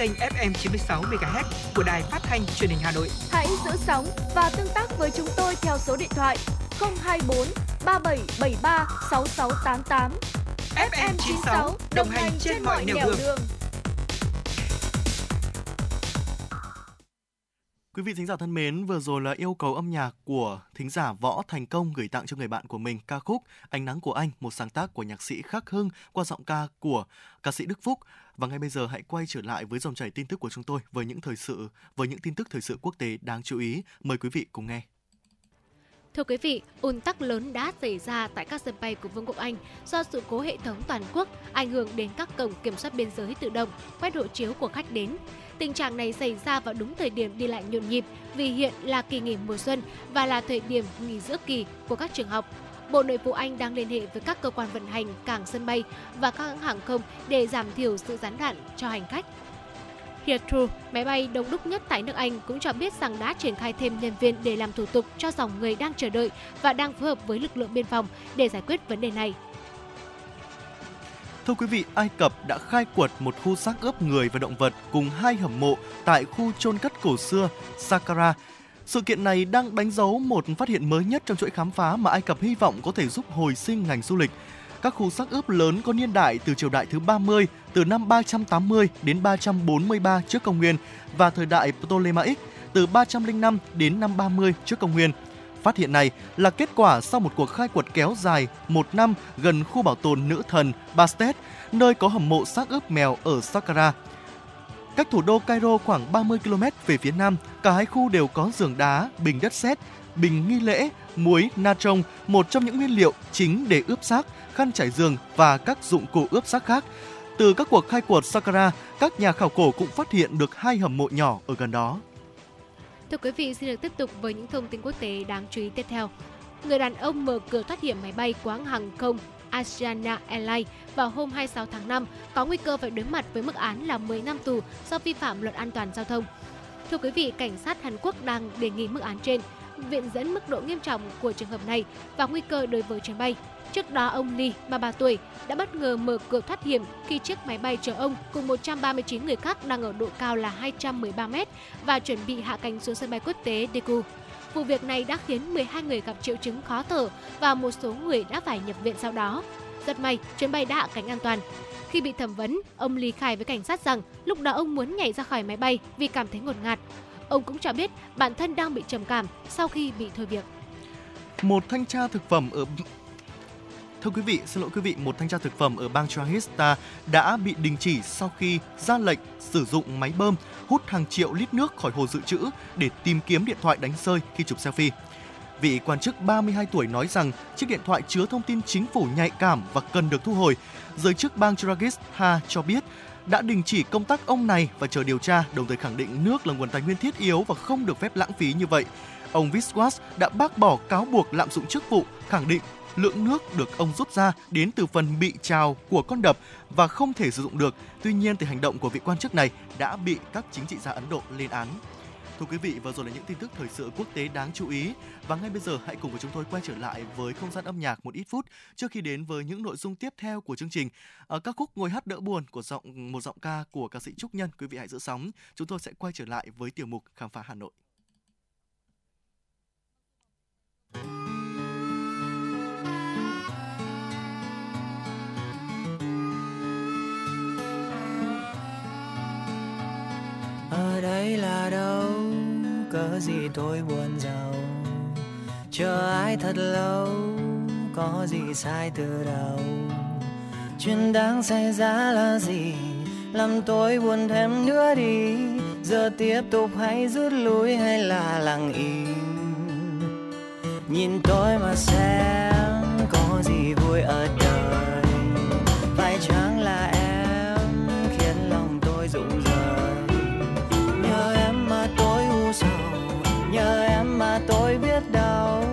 Kênh FM 96 MHz của đài phát thanh truyền hình Hà Nội. Hãy giữ sóng và tương tác với chúng tôi theo số điện thoại 024 3773 6688. FM 96 đồng hành trên mọi nẻo đường. Quý vị thính giả thân mến, vừa rồi là yêu cầu âm nhạc của thính giả Võ Thành Công gửi tặng cho người bạn của mình ca khúc Ánh nắng của anh, một sáng tác của nhạc sĩ Khắc Hưng qua giọng ca của ca sĩ Đức Phúc. Và ngay bây giờ hãy quay trở lại với dòng chảy tin tức của chúng tôi với những thời sự với những tin tức thời sự quốc tế đáng chú ý. Mời quý vị cùng nghe. Thưa quý vị, ùn tắc lớn đã xảy ra tại các sân bay của Vương quốc Anh do sự cố hệ thống toàn quốc ảnh hưởng đến các cổng kiểm soát biên giới tự động, quét hộ chiếu của khách đến. Tình trạng này xảy ra vào đúng thời điểm đi lại nhộn nhịp vì hiện là kỳ nghỉ mùa xuân và là thời điểm nghỉ giữa kỳ của các trường học. Bộ Nội vụ Anh đang liên hệ với các cơ quan vận hành cảng sân bay và các hãng hàng không để giảm thiểu sự gián đoạn cho hành khách. Heathrow, máy bay đông đúc nhất tại nước Anh cũng cho biết rằng đã triển khai thêm nhân viên để làm thủ tục cho dòng người đang chờ đợi và đang phối hợp với lực lượng biên phòng để giải quyết vấn đề này. Thưa quý vị, Ai Cập đã khai quật một khu xác ướp người và động vật cùng hai hầm mộ tại khu chôn cất cổ xưa Saqqara. Sự kiện này đang đánh dấu một phát hiện mới nhất trong chuỗi khám phá mà Ai Cập hy vọng có thể giúp hồi sinh ngành du lịch. Các khu xác ướp lớn có niên đại từ triều đại thứ 30, từ năm 380 đến 343 trước công nguyên và thời đại Ptolemaic từ 305 đến năm 30 trước công nguyên. Phát hiện này là kết quả sau một cuộc khai quật kéo dài một năm gần khu bảo tồn nữ thần Bastet, nơi có hầm mộ xác ướp mèo ở Saqqara. Cách thủ đô Cairo khoảng 30 km về phía nam, cả hai khu đều có giường đá, bình đất sét, bình nghi lễ, muối, natron, một trong những nguyên liệu chính để ướp xác, khăn trải giường và các dụng cụ ướp xác khác. Từ các cuộc khai quật Saqqara, các nhà khảo cổ cũng phát hiện được hai hầm mộ nhỏ ở gần đó. Thưa quý vị, xin được tiếp tục với những thông tin quốc tế đáng chú ý tiếp theo. Người đàn ông mở cửa thoát hiểm máy bay quáng hàng không Asiana Airlines vào hôm 26 tháng 5 có nguy cơ phải đối mặt với mức án là 10 năm tù do vi phạm luật an toàn giao thông. Thưa quý vị, cảnh sát Hàn Quốc đang đề nghị mức án trên, viện dẫn mức độ nghiêm trọng của trường hợp này và nguy cơ đối với chuyến bay. Trước đó, ông Lee, 33 tuổi, đã bất ngờ mở cửa thoát hiểm khi chiếc máy bay chở ông cùng 139 người khác đang ở độ cao là 213 mét và chuẩn bị hạ cánh xuống sân bay quốc tế Daegu. Vụ việc này đã khiến 12 người gặp triệu chứng khó thở và một số người đã phải nhập viện sau đó. Rất may, chuyến bay đã hạ cánh an toàn. Khi bị thẩm vấn, ông Lý khai với cảnh sát rằng lúc đó ông muốn nhảy ra khỏi máy bay vì cảm thấy ngột ngạt. Ông cũng cho biết bản thân đang bị trầm cảm sau khi bị thôi việc. Một thanh tra thực phẩm ở Thưa quý vị, xin lỗi quý vị, một thanh tra thực phẩm ở bang Trahista đã bị đình chỉ sau khi ra lệnh sử dụng máy bơm hút hàng triệu lít nước khỏi hồ dự trữ để tìm kiếm điện thoại đánh rơi khi chụp selfie. Vị quan chức 32 tuổi nói rằng chiếc điện thoại chứa thông tin chính phủ nhạy cảm và cần được thu hồi. Giới chức bang Tragista cho biết đã đình chỉ công tác ông này và chờ điều tra, đồng thời khẳng định nước là nguồn tài nguyên thiết yếu và không được phép lãng phí như vậy. Ông Viswas đã bác bỏ cáo buộc lạm dụng chức vụ, khẳng định lượng nước được ông rút ra đến từ phần bị trào của con đập và không thể sử dụng được. Tuy nhiên, thì hành động của vị quan chức này đã bị các chính trị gia Ấn Độ lên án. Thưa quý vị, vừa rồi là những tin tức thời sự quốc tế đáng chú ý. Và ngay bây giờ hãy cùng với chúng tôi quay trở lại với không gian âm nhạc một ít phút trước khi đến với những nội dung tiếp theo của chương trình. Ờ, Ở các khúc ngồi hát đỡ buồn của giọng một giọng ca của ca sĩ Trúc Nhân, quý vị hãy giữ sóng. Chúng tôi sẽ quay trở lại với tiểu mục khám phá Hà Nội. Ở đây là đâu? Cớ gì tôi buồn giàu? Chờ ai thật lâu? Có gì sai từ đầu? Chuyện đang xảy ra là gì? Làm tôi buồn thêm nữa đi. Giờ tiếp tục hay rút lui hay là lặng im? Nhìn tôi mà xem, có gì vui ở đây? Tôi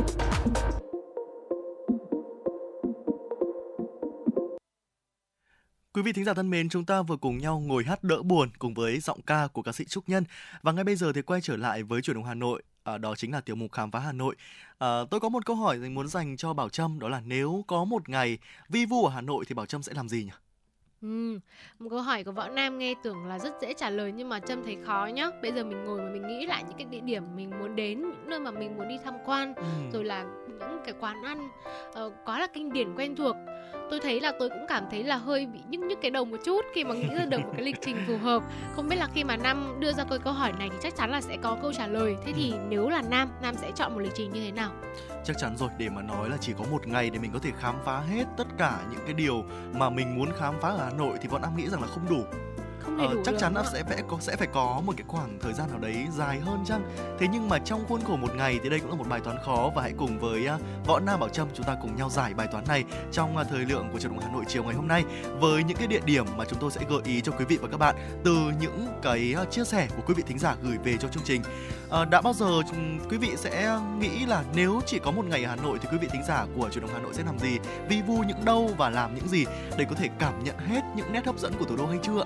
Quý vị thính giả thân mến, chúng ta vừa cùng nhau ngồi hát đỡ buồn cùng với giọng ca của ca sĩ Trúc Nhân. Và ngay bây giờ thì quay trở lại với chuyển động Hà Nội, à, đó chính là tiểu mục khám phá Hà Nội. À, tôi có một câu hỏi muốn dành cho Bảo Trâm, đó là nếu có một ngày vi vu ở Hà Nội thì Bảo Trâm sẽ làm gì nhỉ? Ừ, một câu hỏi của võ Nam nghe tưởng là rất dễ trả lời nhưng mà Trâm thấy khó nhá. Bây giờ mình ngồi mà mình nghĩ lại những cái địa điểm mình muốn đến, những nơi mà mình muốn đi tham quan, Ừ. rồi là những cái quán ăn ờ, quá là kinh điển quen thuộc. Tôi thấy là tôi cũng cảm thấy là hơi bị nhức nhức cái đầu một chút khi mà nghĩ ra được một cái lịch trình phù hợp. Không biết là khi mà Nam đưa ra câu câu hỏi này thì chắc chắn là sẽ có câu trả lời. Thế thì nếu là Nam, Nam sẽ chọn một lịch trình như thế nào? Chắc chắn rồi, để mà nói là chỉ có một ngày để mình có thể khám phá hết tất cả những cái điều mà mình muốn khám phá ở Hà Nội thì bọn em nghĩ rằng là không đủ. Không đầy Ờ, đủ chắc được, chắn là sẽ phải có sẽ phải có một cái khoảng thời gian nào đấy dài hơn chăng? Thế nhưng mà trong khuôn khổ một ngày thì đây cũng là một bài toán khó và hãy cùng với à, võ nam bảo trâm chúng ta cùng nhau giải bài toán này trong à, thời lượng của truyền động hà nội chiều ngày hôm nay với những cái địa điểm mà chúng tôi sẽ gợi ý cho quý vị và các bạn từ những cái à, chia sẻ của quý vị thính giả gửi về cho chương trình. Ờ, đã bao giờ quý vị sẽ nghĩ là nếu chỉ có một ngày ở hà nội thì quý vị thính giả của truyền động hà nội sẽ làm gì? Vi vu những đâu và làm những gì để có thể cảm nhận hết những nét hấp dẫn của thủ đô hay chưa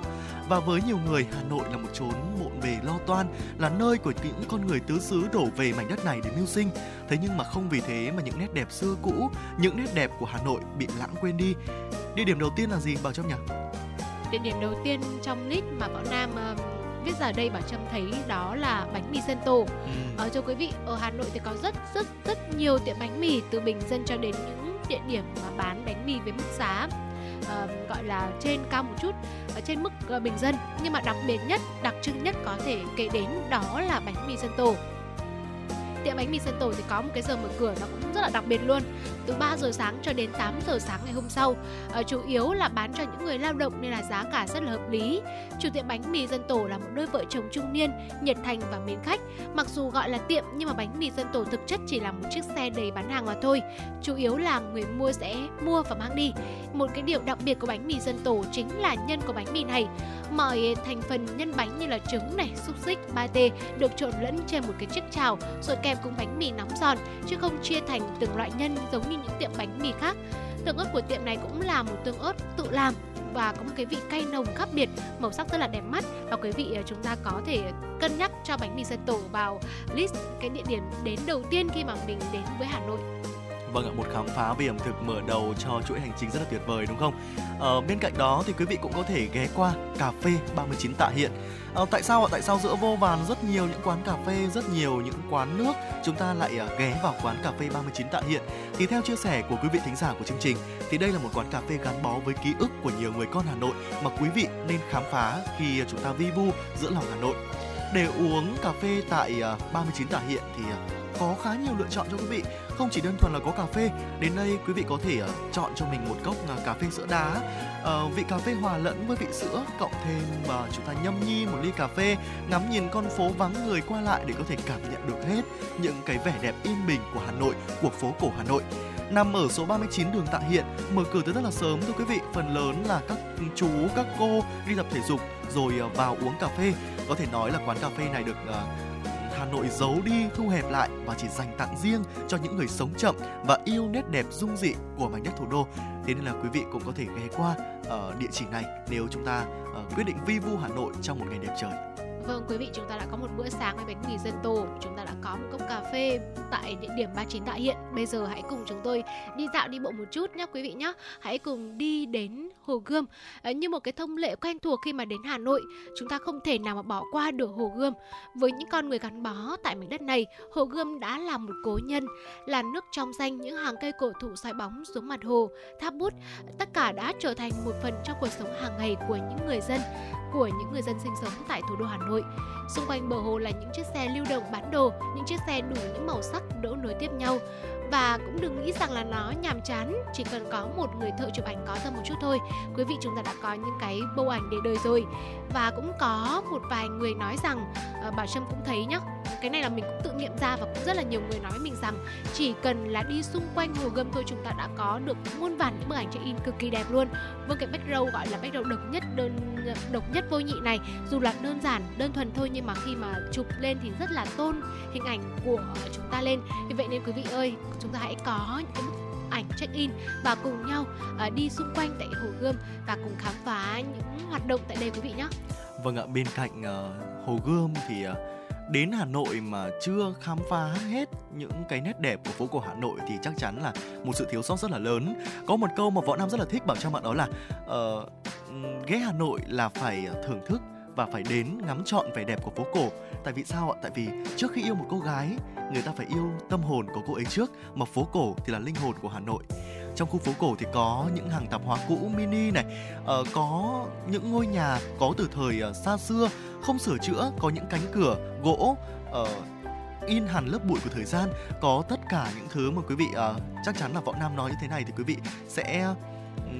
và với nhiều người, Hà Nội là một chốn bộn bề lo toan, là nơi của những con người tứ xứ đổ về mảnh đất này để mưu sinh. Thế nhưng mà không vì thế mà những nét đẹp xưa cũ, những nét đẹp của Hà Nội bị lãng quên đi. Địa điểm đầu tiên là gì Bảo Trâm nhỉ? Địa điểm đầu tiên trong list mà Võ Nam ờ, viết ra đây Bảo Trâm thấy đó là bánh mì Sento. Ừ. Ờ, cho quý vị, ở Hà Nội thì có rất rất rất nhiều tiệm bánh mì từ bình dân cho đến những địa điểm mà bán bánh mì với mức giá uh, gọi là trên cao một chút ở trên mức uh, bình dân nhưng mà đặc biệt nhất đặc trưng nhất có thể kể đến đó là bánh mì dân tổ tiệm bánh mì Sento thì có một cái giờ mở cửa nó cũng rất là đặc biệt luôn. Từ 3 giờ sáng cho đến 8 giờ sáng ngày hôm sau. À, chủ yếu là bán cho những người lao động nên là giá cả rất là hợp lý. Chủ tiệm bánh mì dân tổ là một đôi vợ chồng trung niên nhiệt thành và mến khách. Mặc dù gọi là tiệm nhưng mà bánh mì dân tổ thực chất chỉ là một chiếc xe đầy bán hàng mà thôi. Chủ yếu là người mua sẽ mua và mang đi. Một cái điều đặc biệt của bánh mì dân tổ chính là nhân của bánh mì này. Mọi thành phần nhân bánh như là trứng này xúc xích pate được trộn lẫn trên một cái chiếc chảo rồi kèm cùng bánh mì nóng giòn, chứ không chia thành từng loại nhân giống như những tiệm bánh mì khác. Tương ớt của tiệm này cũng là một tương ớt tự làm và có một cái vị cay nồng khác biệt, màu sắc rất là đẹp mắt. Và quý vị ờ, chúng ta có thể cân nhắc cho bánh mì dân tổ vào list cái địa điểm đến đầu tiên khi mà mình đến với Hà Nội. Vâng ạ, một khám phá về ẩm thực mở đầu cho chuỗi hành trình rất là tuyệt vời đúng không? Ờ, bên cạnh đó thì quý vị cũng có thể ghé qua cà phê 39 Tạ Hiện. Ờ, tại sao ạ? Tại sao giữa vô vàn rất nhiều những quán cà phê, rất nhiều những quán nước chúng ta lại à, ghé vào quán cà phê 39 Tạ Hiện? Thì theo chia sẻ của quý vị thính giả của chương trình thì đây là một quán cà phê gắn bó với ký ức của nhiều người con Hà Nội mà quý vị nên khám phá khi chúng ta vi vu giữa lòng Hà Nội. Để uống cà phê tại à, 39 Tạ Hiện thì à, có khá nhiều lựa chọn cho quý vị không chỉ đơn thuần là có cà phê đến đây quý vị có thể uh, chọn cho mình một cốc uh, cà phê sữa đá uh, vị cà phê hòa lẫn với vị sữa cộng thêm uh, chúng ta nhâm nhi một ly cà phê ngắm nhìn con phố vắng người qua lại để có thể cảm nhận được hết những cái vẻ đẹp yên bình của Hà Nội của phố cổ Hà Nội nằm ở số 39 đường Tạ Hiện, mở cửa từ rất là sớm thưa quý vị. Phần lớn là các chú, các cô đi tập thể dục rồi vào uống cà phê. Có thể nói là quán cà phê này được uh, Hà Nội giấu đi, thu hẹp lại và chỉ dành tặng riêng cho những người sống chậm và yêu nét đẹp dung dị của mảnh đất thủ đô. Thế nên là quý vị cũng có thể ghé qua ở địa chỉ này nếu chúng ta ờ, quyết định vi vu Hà Nội trong một ngày đẹp trời. Vâng, quý vị chúng ta đã có một bữa sáng với bánh mì dân tổ, chúng ta đã có một cốc cà phê tại địa điểm 39 Tạ Hiện. Bây giờ hãy cùng chúng tôi đi dạo đi bộ một chút nhé quý vị nhé. Hãy cùng đi đến Hồ Gươm. À, như một cái thông lệ quen thuộc khi mà đến Hà Nội, chúng ta không thể nào mà bỏ qua được Hồ Gươm. Với những con người gắn bó tại mảnh đất này, Hồ Gươm đã là một cố nhân, là nước trong xanh những hàng cây cổ thụ soi bóng xuống mặt hồ, tháp bút, tất cả đã trở thành một phần trong cuộc sống hàng ngày của những người dân của những người dân sinh sống tại thủ đô Hà Nội. Xung quanh bờ hồ là những chiếc xe lưu động bán đồ, những chiếc xe đủ những màu sắc đỗ nối tiếp nhau. Và cũng đừng nghĩ rằng là nó nhàm chán, chỉ cần có một người thợ chụp ảnh có tâm một chút thôi. Quý vị chúng ta đã có những cái bâu ảnh để đời rồi. Và cũng có một vài người nói rằng uh, Bảo Trâm cũng thấy nhá, cái này là mình cũng tự nghiệm ra và cũng rất là nhiều người nói với mình rằng chỉ cần là đi xung quanh hồ gươm thôi chúng ta đã có được muôn vàn những bức ảnh check in cực kỳ đẹp luôn với cái background gọi là background độc nhất đơn ờ, độc nhất vô nhị này dù là đơn giản đơn thuần thôi nhưng mà khi mà chụp lên thì rất là tôn hình ảnh của chúng ta lên vì vậy nên quý vị ơi chúng ta hãy có những cái bức ảnh check in và cùng nhau uh, đi xung quanh tại hồ gươm và cùng khám phá những hoạt động tại đây quý vị nhé vâng ạ bên cạnh uh, hồ gươm thì uh, đến Hà Nội mà chưa khám phá hết những cái nét đẹp của phố cổ Hà Nội thì chắc chắn là một sự thiếu sót rất là lớn. Có một câu mà võ nam rất là thích bảo cho bạn đó là uh, ghé Hà Nội là phải thưởng thức và phải đến ngắm trọn vẻ đẹp của phố cổ. Tại vì sao ạ? Tại vì trước khi yêu một cô gái, người ta phải yêu tâm hồn của cô ấy trước, mà phố cổ thì là linh hồn của Hà Nội trong khu phố cổ thì có những hàng tạp hóa cũ mini này uh, có những ngôi nhà có từ thời uh, xa xưa không sửa chữa có những cánh cửa gỗ uh, in hẳn lớp bụi của thời gian có tất cả những thứ mà quý vị uh, chắc chắn là võ nam nói như thế này thì quý vị sẽ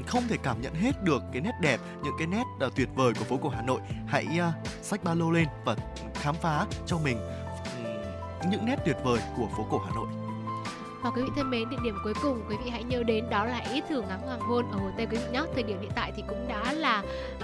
không thể cảm nhận hết được cái nét đẹp những cái nét uh, tuyệt vời của phố cổ Hà Nội. Hãy uh, xách ba lô lên và khám phá cho mình những nét tuyệt vời của phố cổ Hà Nội và quý vị thân mến, địa điểm cuối cùng quý vị hãy nhớ đến đó là ý thử ngắm hoàng hôn ở Hồ Tây quý vị nhé. Thời điểm hiện tại thì cũng đã là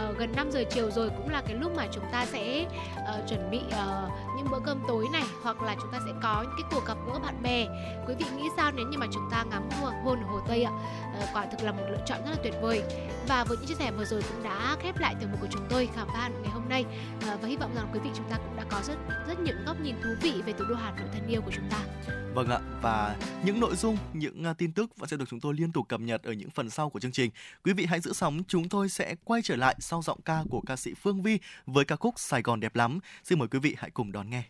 uh, gần 5 giờ chiều rồi, cũng là cái lúc mà chúng ta sẽ uh, chuẩn bị uh, những bữa cơm tối này hoặc là chúng ta sẽ có những cái cuộc gặp gỡ bạn bè. Quý vị nghĩ sao nếu như mà chúng ta ngắm hoàng hôn ở Hồ Tây ạ? Uh, quả thực là một lựa chọn rất là tuyệt vời. Và với những chia sẻ vừa rồi cũng đã khép lại tiểu mục của chúng tôi khám phá ngày hôm nay uh, và hy vọng rằng quý vị chúng ta cũng đã có rất rất những góc nhìn thú vị về thủ đô Hà Nội thân yêu của chúng ta. Vâng ạ, và những nội dung, những à, tin tức vẫn sẽ được chúng tôi liên tục cập nhật ở những phần sau của chương trình. Quý vị hãy giữ sóng, chúng tôi sẽ quay trở lại sau giọng ca của ca sĩ Phương Vi với ca khúc Sài Gòn đẹp lắm. Xin mời quý vị hãy cùng đón nghe.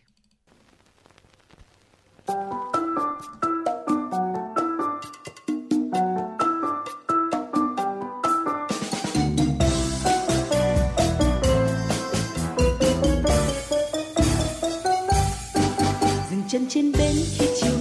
chân trên bến khi chiều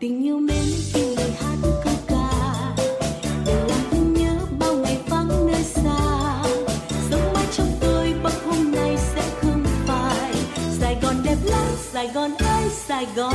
tình yêu mến khi lời hát câu ca để làm thương nhớ bao ngày vắng nơi xa giấc mơ trong tôi bấc hôm nay sẽ không phải. sài gòn đẹp lắm, sài gòn ơi, sài gòn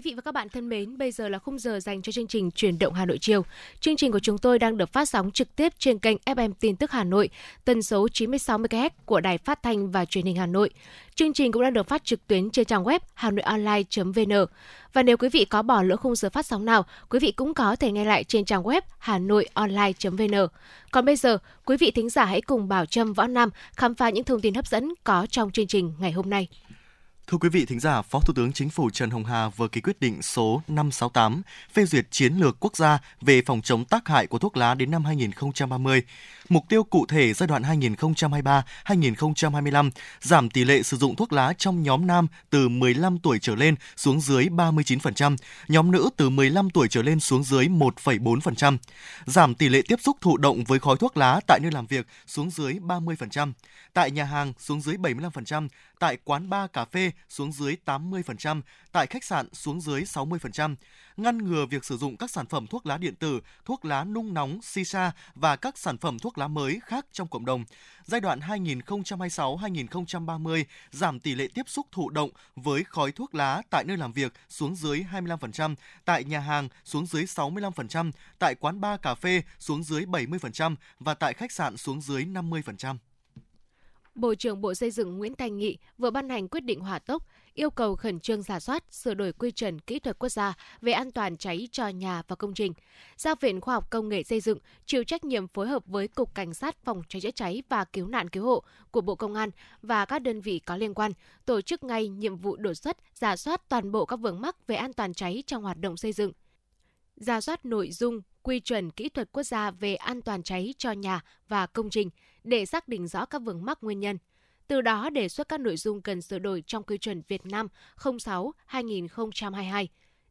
Quý vị và các bạn thân mến, bây giờ là khung giờ dành cho chương trình Chuyển động Hà Nội chiều. Chương trình của chúng tôi đang được phát sóng trực tiếp trên kênh FM tin tức Hà Nội, tần số 96 MHz của Đài Phát thanh và Truyền hình Hà Nội. Chương trình cũng đang được phát trực tuyến trên trang web hanoionline.vn. Và nếu quý vị có bỏ lỡ khung giờ phát sóng nào, quý vị cũng có thể nghe lại trên trang web hanoionline.vn. Còn bây giờ, quý vị thính giả hãy cùng Bảo Trâm Võ Nam khám phá những thông tin hấp dẫn có trong chương trình ngày hôm nay. Thưa quý vị thính giả, Phó Thủ tướng Chính phủ Trần Hồng Hà vừa ký quyết định số 568 phê duyệt chiến lược quốc gia về phòng chống tác hại của thuốc lá đến năm 2030. Mục tiêu cụ thể giai đoạn 2023-2025 giảm tỷ lệ sử dụng thuốc lá trong nhóm nam từ 15 tuổi trở lên xuống dưới 39%, nhóm nữ từ 15 tuổi trở lên xuống dưới 1,4%, giảm tỷ lệ tiếp xúc thụ động với khói thuốc lá tại nơi làm việc xuống dưới 30%, tại nhà hàng xuống dưới 75%, tại quán bar cà phê xuống dưới 80%, tại khách sạn xuống dưới 60%, ngăn ngừa việc sử dụng các sản phẩm thuốc lá điện tử, thuốc lá nung nóng, shisha và các sản phẩm thuốc lá mới khác trong cộng đồng. Giai đoạn 2026-2030 giảm tỷ lệ tiếp xúc thụ động với khói thuốc lá tại nơi làm việc xuống dưới 25%, tại nhà hàng xuống dưới 65%, tại quán bar cà phê xuống dưới 70% và tại khách sạn xuống dưới 50%. Bộ trưởng Bộ Xây dựng Nguyễn Thành Nghị vừa ban hành quyết định hỏa tốc yêu cầu khẩn trương giả soát, sửa đổi quy chuẩn kỹ thuật quốc gia về an toàn cháy cho nhà và công trình. Giao Viện Khoa học Công nghệ Xây dựng chịu trách nhiệm phối hợp với Cục Cảnh sát Phòng cháy chữa cháy và Cứu nạn Cứu hộ của Bộ Công an và các đơn vị có liên quan tổ chức ngay nhiệm vụ đột xuất, giả soát toàn bộ các vướng mắc về an toàn cháy trong hoạt động xây dựng. Giả soát nội dung, quy chuẩn kỹ thuật quốc gia về an toàn cháy cho nhà và công trình để xác định rõ các vướng mắc nguyên nhân. Từ đó đề xuất các nội dung cần sửa đổi trong quy chuẩn Việt Nam 06-2022,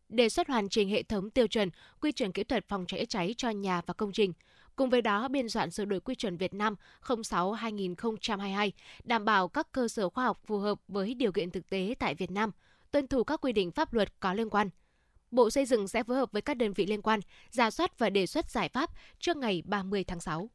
đề xuất hoàn chỉnh hệ thống tiêu chuẩn quy chuẩn kỹ thuật phòng cháy cháy cho nhà và công trình. Cùng với đó, biên soạn sửa đổi quy chuẩn Việt Nam 06-2022, đảm bảo các cơ sở khoa học phù hợp với điều kiện thực tế tại Việt Nam, tuân thủ các quy định pháp luật có liên quan. Bộ Xây dựng sẽ phối hợp với các đơn vị liên quan, giả soát và đề xuất giải pháp trước ngày 30 tháng 6.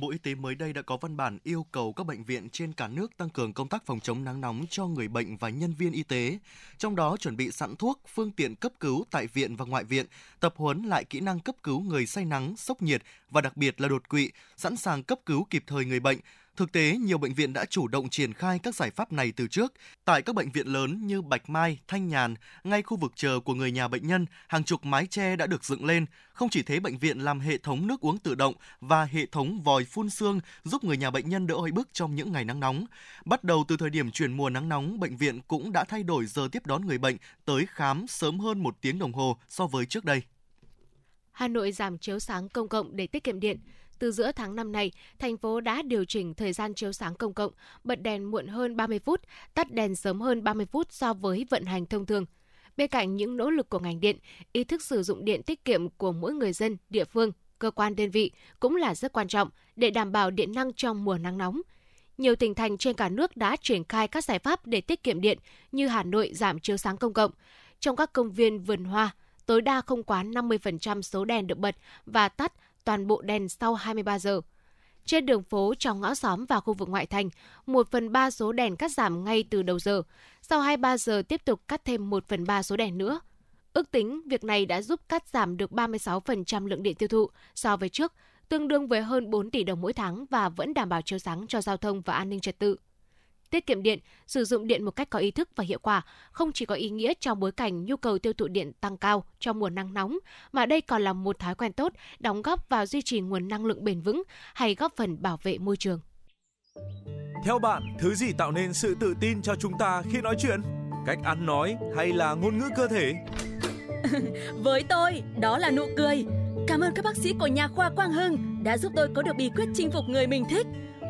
Bộ Y tế mới đây đã có văn bản yêu cầu các bệnh viện trên cả nước tăng cường công tác phòng chống nắng nóng cho người bệnh và nhân viên y tế, trong đó chuẩn bị sẵn thuốc, phương tiện cấp cứu tại viện và ngoại viện, tập huấn lại kỹ năng cấp cứu người say nắng, sốc nhiệt và đặc biệt là đột quỵ, sẵn sàng cấp cứu kịp thời người bệnh, Thực tế, nhiều bệnh viện đã chủ động triển khai các giải pháp này từ trước. Tại các bệnh viện lớn như Bạch Mai, Thanh Nhàn, ngay khu vực chờ của người nhà bệnh nhân, hàng chục mái che đã được dựng lên. Không chỉ thế, bệnh viện làm hệ thống nước uống tự động và hệ thống vòi phun sương giúp người nhà bệnh nhân đỡ oi bức trong những ngày nắng nóng. Bắt đầu từ thời điểm chuyển mùa nắng nóng, bệnh viện cũng đã thay đổi giờ tiếp đón người bệnh tới khám sớm hơn một tiếng đồng hồ so với trước đây. Hà Nội giảm chiếu sáng công cộng để tiết kiệm điện. Từ giữa tháng năm này, thành phố đã điều chỉnh thời gian chiếu sáng công cộng, bật đèn muộn hơn 30 phút, tắt đèn sớm hơn 30 phút so với vận hành thông thường. Bên cạnh những nỗ lực của ngành điện, ý thức sử dụng điện tiết kiệm của mỗi người dân, địa phương, cơ quan đơn vị cũng là rất quan trọng để đảm bảo điện năng trong mùa nắng nóng. Nhiều tỉnh thành trên cả nước đã triển khai các giải pháp để tiết kiệm điện như Hà Nội giảm chiếu sáng công cộng. Trong các công viên vườn hoa, tối đa không quá 50% số đèn được bật và tắt toàn bộ đèn sau 23 giờ. Trên đường phố, trong ngõ xóm và khu vực ngoại thành, 1 phần 3 số đèn cắt giảm ngay từ đầu giờ. Sau 23 giờ tiếp tục cắt thêm 1 phần 3 số đèn nữa. Ước tính, việc này đã giúp cắt giảm được 36% lượng điện tiêu thụ so với trước, tương đương với hơn 4 tỷ đồng mỗi tháng và vẫn đảm bảo chiếu sáng cho giao thông và an ninh trật tự. Tiết kiệm điện, sử dụng điện một cách có ý thức và hiệu quả không chỉ có ý nghĩa trong bối cảnh nhu cầu tiêu thụ điện tăng cao trong mùa nắng nóng, mà đây còn là một thói quen tốt đóng góp vào duy trì nguồn năng lượng bền vững hay góp phần bảo vệ môi trường. Theo bạn, thứ gì tạo nên sự tự tin cho chúng ta khi nói chuyện? Cách ăn nói hay là ngôn ngữ cơ thể? [laughs] Với tôi, đó là nụ cười. Cảm ơn các bác sĩ của nhà khoa Quang Hưng đã giúp tôi có được bí quyết chinh phục người mình thích.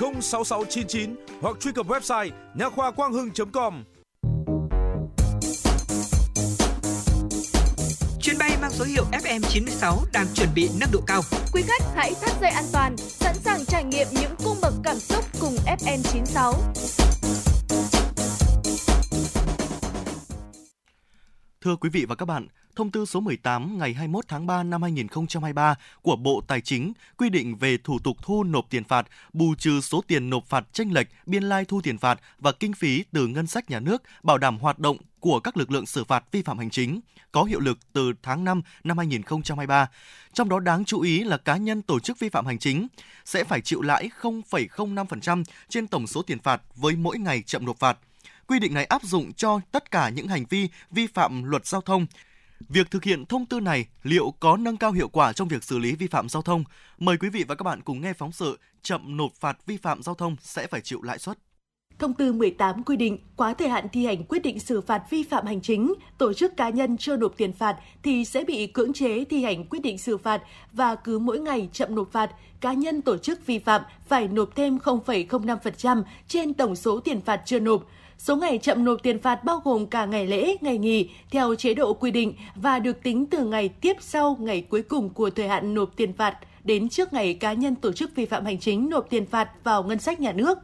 06699 hoặc truy cập website nha khoa quang hưng.com. Chuyến bay mang số hiệu FM96 đang chuẩn bị nâng độ cao. Quý khách hãy thắt dây an toàn, sẵn sàng trải nghiệm những cung bậc cảm xúc cùng FN96. Thưa quý vị và các bạn, thông tư số 18 ngày 21 tháng 3 năm 2023 của Bộ Tài chính quy định về thủ tục thu nộp tiền phạt, bù trừ số tiền nộp phạt tranh lệch, biên lai thu tiền phạt và kinh phí từ ngân sách nhà nước bảo đảm hoạt động của các lực lượng xử phạt vi phạm hành chính có hiệu lực từ tháng 5 năm 2023. Trong đó đáng chú ý là cá nhân tổ chức vi phạm hành chính sẽ phải chịu lãi 0,05% trên tổng số tiền phạt với mỗi ngày chậm nộp phạt. Quy định này áp dụng cho tất cả những hành vi vi phạm luật giao thông. Việc thực hiện thông tư này liệu có nâng cao hiệu quả trong việc xử lý vi phạm giao thông? Mời quý vị và các bạn cùng nghe phóng sự chậm nộp phạt vi phạm giao thông sẽ phải chịu lãi suất. Thông tư 18 quy định quá thời hạn thi hành quyết định xử phạt vi phạm hành chính, tổ chức cá nhân chưa nộp tiền phạt thì sẽ bị cưỡng chế thi hành quyết định xử phạt và cứ mỗi ngày chậm nộp phạt, cá nhân tổ chức vi phạm phải nộp thêm 0,05% trên tổng số tiền phạt chưa nộp. Số ngày chậm nộp tiền phạt bao gồm cả ngày lễ, ngày nghỉ theo chế độ quy định và được tính từ ngày tiếp sau ngày cuối cùng của thời hạn nộp tiền phạt đến trước ngày cá nhân tổ chức vi phạm hành chính nộp tiền phạt vào ngân sách nhà nước.